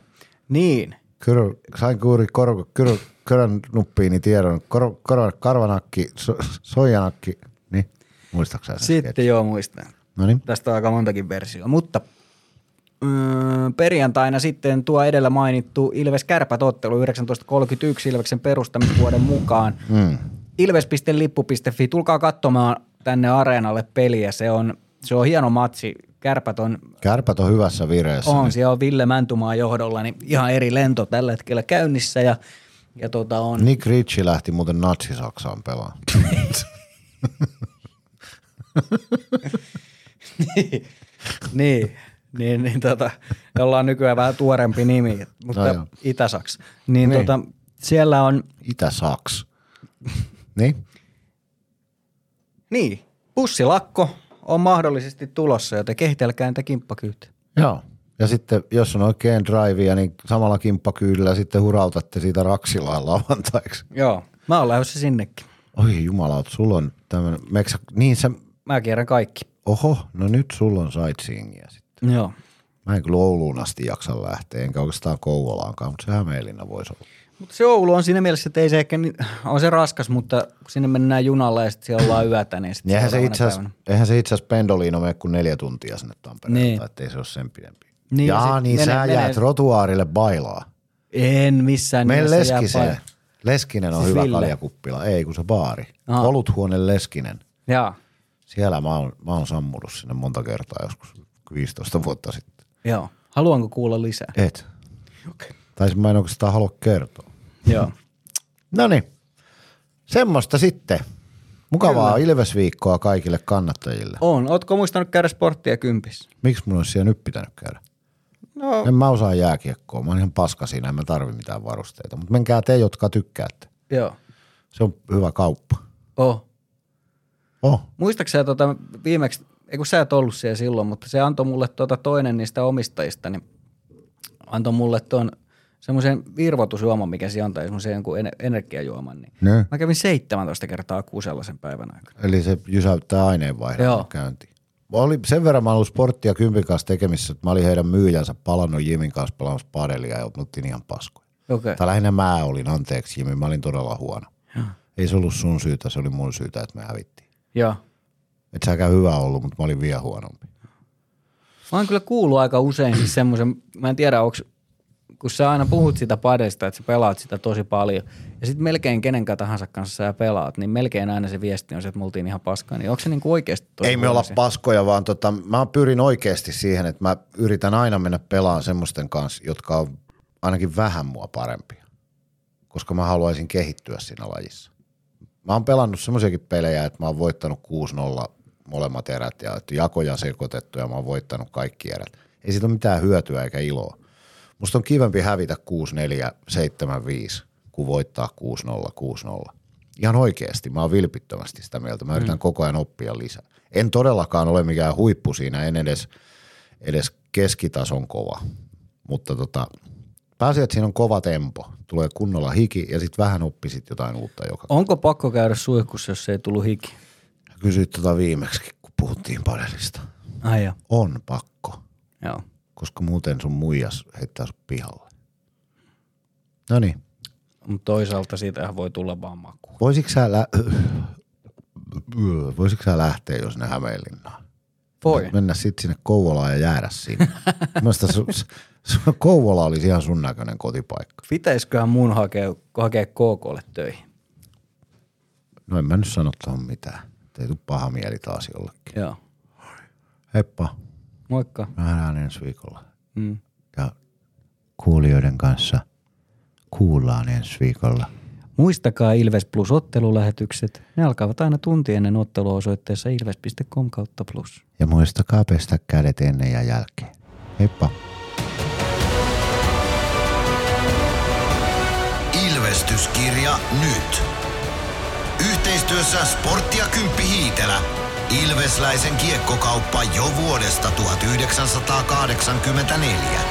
Niin. Kyr, sain juuri kor, kyr, kyrän nuppiini tiedon. Kor, kor, karvanakki, so, soijanakki, niin muistaaksä sen Sitten sketsin? joo muistan. No niin. Tästä on aika montakin versiota, mutta öö, perjantaina sitten tuo edellä mainittu Ilves Kärpät-ottelu 1931 Ilveksen perustamisvuoden mukaan. Mm. Ilves.lippu.fi, tulkaa katsomaan tänne areenalle peliä, se on, se on hieno matsi. Kärpät on, Kärpät on hyvässä vireessä. on siellä on Ville Mäntumaa johdolla, niin ihan eri lento tällä hetkellä käynnissä ja, ja tota on, Nick Ritchie lähti muuten Natsi-Saksaan pelaamaan. niin, niin, niin tota, jolla on nykyään vähän tuorempi nimi, mutta No. Itä-Saks. Niin, Niin. Tota, siellä on, Itä-Saks. niin? niin, bussilakko on mahdollisesti tulossa, joten kehitelkää niitä kimppakyytiä. Joo. Ja sitten, jos on oikein drivea, niin samalla kimppakyydellä sitten hurautatte siitä Raksilaan lavantaiksi. Joo, mä oon lähdössä sinnekin. Oi jumalauta, sulla on tämmöinen, meksä, niin sä, Mä kierrän kaikki. oho, no nyt sulla on sightseeingia sitten. Joo. Mä en kyllä Ouluun asti jaksa lähteä, enkä oikeastaan Kouvolaankaan, mutta se Hämeenlinna voisi olla. Mutta se Oulu on siinä mielessä, että ei se ehkä, niin- on se raskas, mutta kun sinne mennään junalla ja sitten siellä ollaan yötä, niin sitten Niin eihän se seuraavana itse asiassa, päivänä- eihän se itse asiassa Pendoliino mene kuin neljä tuntia sinne Tampereelta, Niin. ettei se ole sen pidempi. Niin, ja Jaa, sit niin mene- sä mene- jäät rotuaarille bailaa. En missään jää Leskiseen. Leskinen on Siis hyvä Ville. kaljakuppila. Ei, kun se baari. Aha. Oluthuone Leskinen. Jaa, Siellä mä oon, mä oon sammunut sinne monta kertaa joskus 15 vuotta sitten. joo. Haluanko kuulla lisää? Et. Okay. Tai mä en oikeastaan halua kertoa. Joo. No niin. Semmoista sitten. Mukavaa Ilvesviikkoa kaikille kannattajille. On. Ootko muistanut käydä sporttia kympissä? Miksi mun olisi siellä nyt pitänyt käydä? No, En mä osaa jääkiekkoa. Mä oon ihan paska siinä, en mä tarvi mitään varusteita. Mutta menkää te, jotka tykkäätte. joo. Se on hyvä kauppa. Oh. Oh. Muistaaksä tota, viimeksi, ei kun sä et ollut siellä silloin, mutta se antoi mulle tota toinen niistä omistajista, niin antoi mulle tuon semmoisen virvotusjuoman, mikä se antaa, semmoisen jonkun ener- energiajuoman. Niin Ne. Mä kävin 17 kertaa kuusella sen päivän aikana. Eli se jysäyttää Joo. aineenvaihdon käyntiin. Mä olin, sen verran mä olin sporttia kympin kanssa tekemissä, että mä olin heidän myyjänsä palannut Jimin kanssa pelaamassa padelia ja oltiin ihan paskoja. Okay. Tai lähinnä mä olin, anteeksi Jimi, mä olin todella huono. Ei se ollut sun syytä, se oli mun syytä, että me hävittiin. Joo. Et säkään hyvä ollut, mutta mä olin vielä huonompi. Mä oon kyllä kuullut aika usein siis semmoisen, mä en tiedä, onko, kun sä aina puhut sitä padesta, että sä pelaat sitä tosi paljon, ja sitten melkein kenen tahansa kanssa sä pelaat, niin melkein aina se viesti on se, että me oltiin ihan paskaa, niin onko se niinku oikeasti tosi Ei me olla paskoja, vaan tota, mä pyrin oikeasti siihen, että mä yritän aina mennä pelaan semmoisten kanssa, jotka on ainakin vähän mua parempia, koska mä haluaisin kehittyä siinä lajissa. Mä oon pelannut semmoisiakin pelejä, että mä oon voittanut 6-0 molemmat erät ja että jakoja sekoitettu ja mä oon voittanut kaikki erät. Ei siitä ole mitään hyötyä eikä iloa. Musta on kivempi hävitä 6-4, 7-5, kuin voittaa 6-0, 6-0. Ihan oikeasti, mä oon vilpittömästi sitä mieltä. Mä yritän mm. koko ajan oppia lisää. En todellakaan ole mikään huippu siinä, en edes, edes keskitason kova. Mutta tota, pääsi, että siinä on kova tempo. Tulee kunnolla hiki ja sitten vähän oppisit jotain uutta joka Onko pakko käydä suihkussa, jos ei tullut hiki? Kysyit tota viimeksi, kun puhuttiin padelista. Ai joo. On pakko, Joo. Koska muuten sun muijas heittää sut pihalle. No niin, Mutta toisaalta siitähän voi tulla vaan maku. voisitko sä, lä- voisitko sä lähteä, jos ne Hämeenlinnaan? Voi. Mennä sitten sinne Kouvolaan ja jäädä sinne. Mielestäni su, su, Kouvola olisi ihan sun näköinen kotipaikka. Pitäisiköhän mun hakea, hakea KKlle töihin? No en mä nyt sano tuohon mitään. Ei tuu paha mieli taas jollekin. Joo. Heippa, Moikka. nähdään ensi viikolla. Mm. Ja kuulijoiden kanssa kuullaan ensi viikolla. Muistakaa Ilves Plus ottelulähetykset. Ne alkavat aina tunti ennen ottelua osoitteessa ilves.com kautta plus. Ja muistakaa pestä kädet ennen ja jälkeen. Heippa. Ilvestyskirja nyt. Yhteistyössä Sportti ja Kymppi Hiitelä. Ilvesläisen kiekkokauppa jo vuodesta 1984.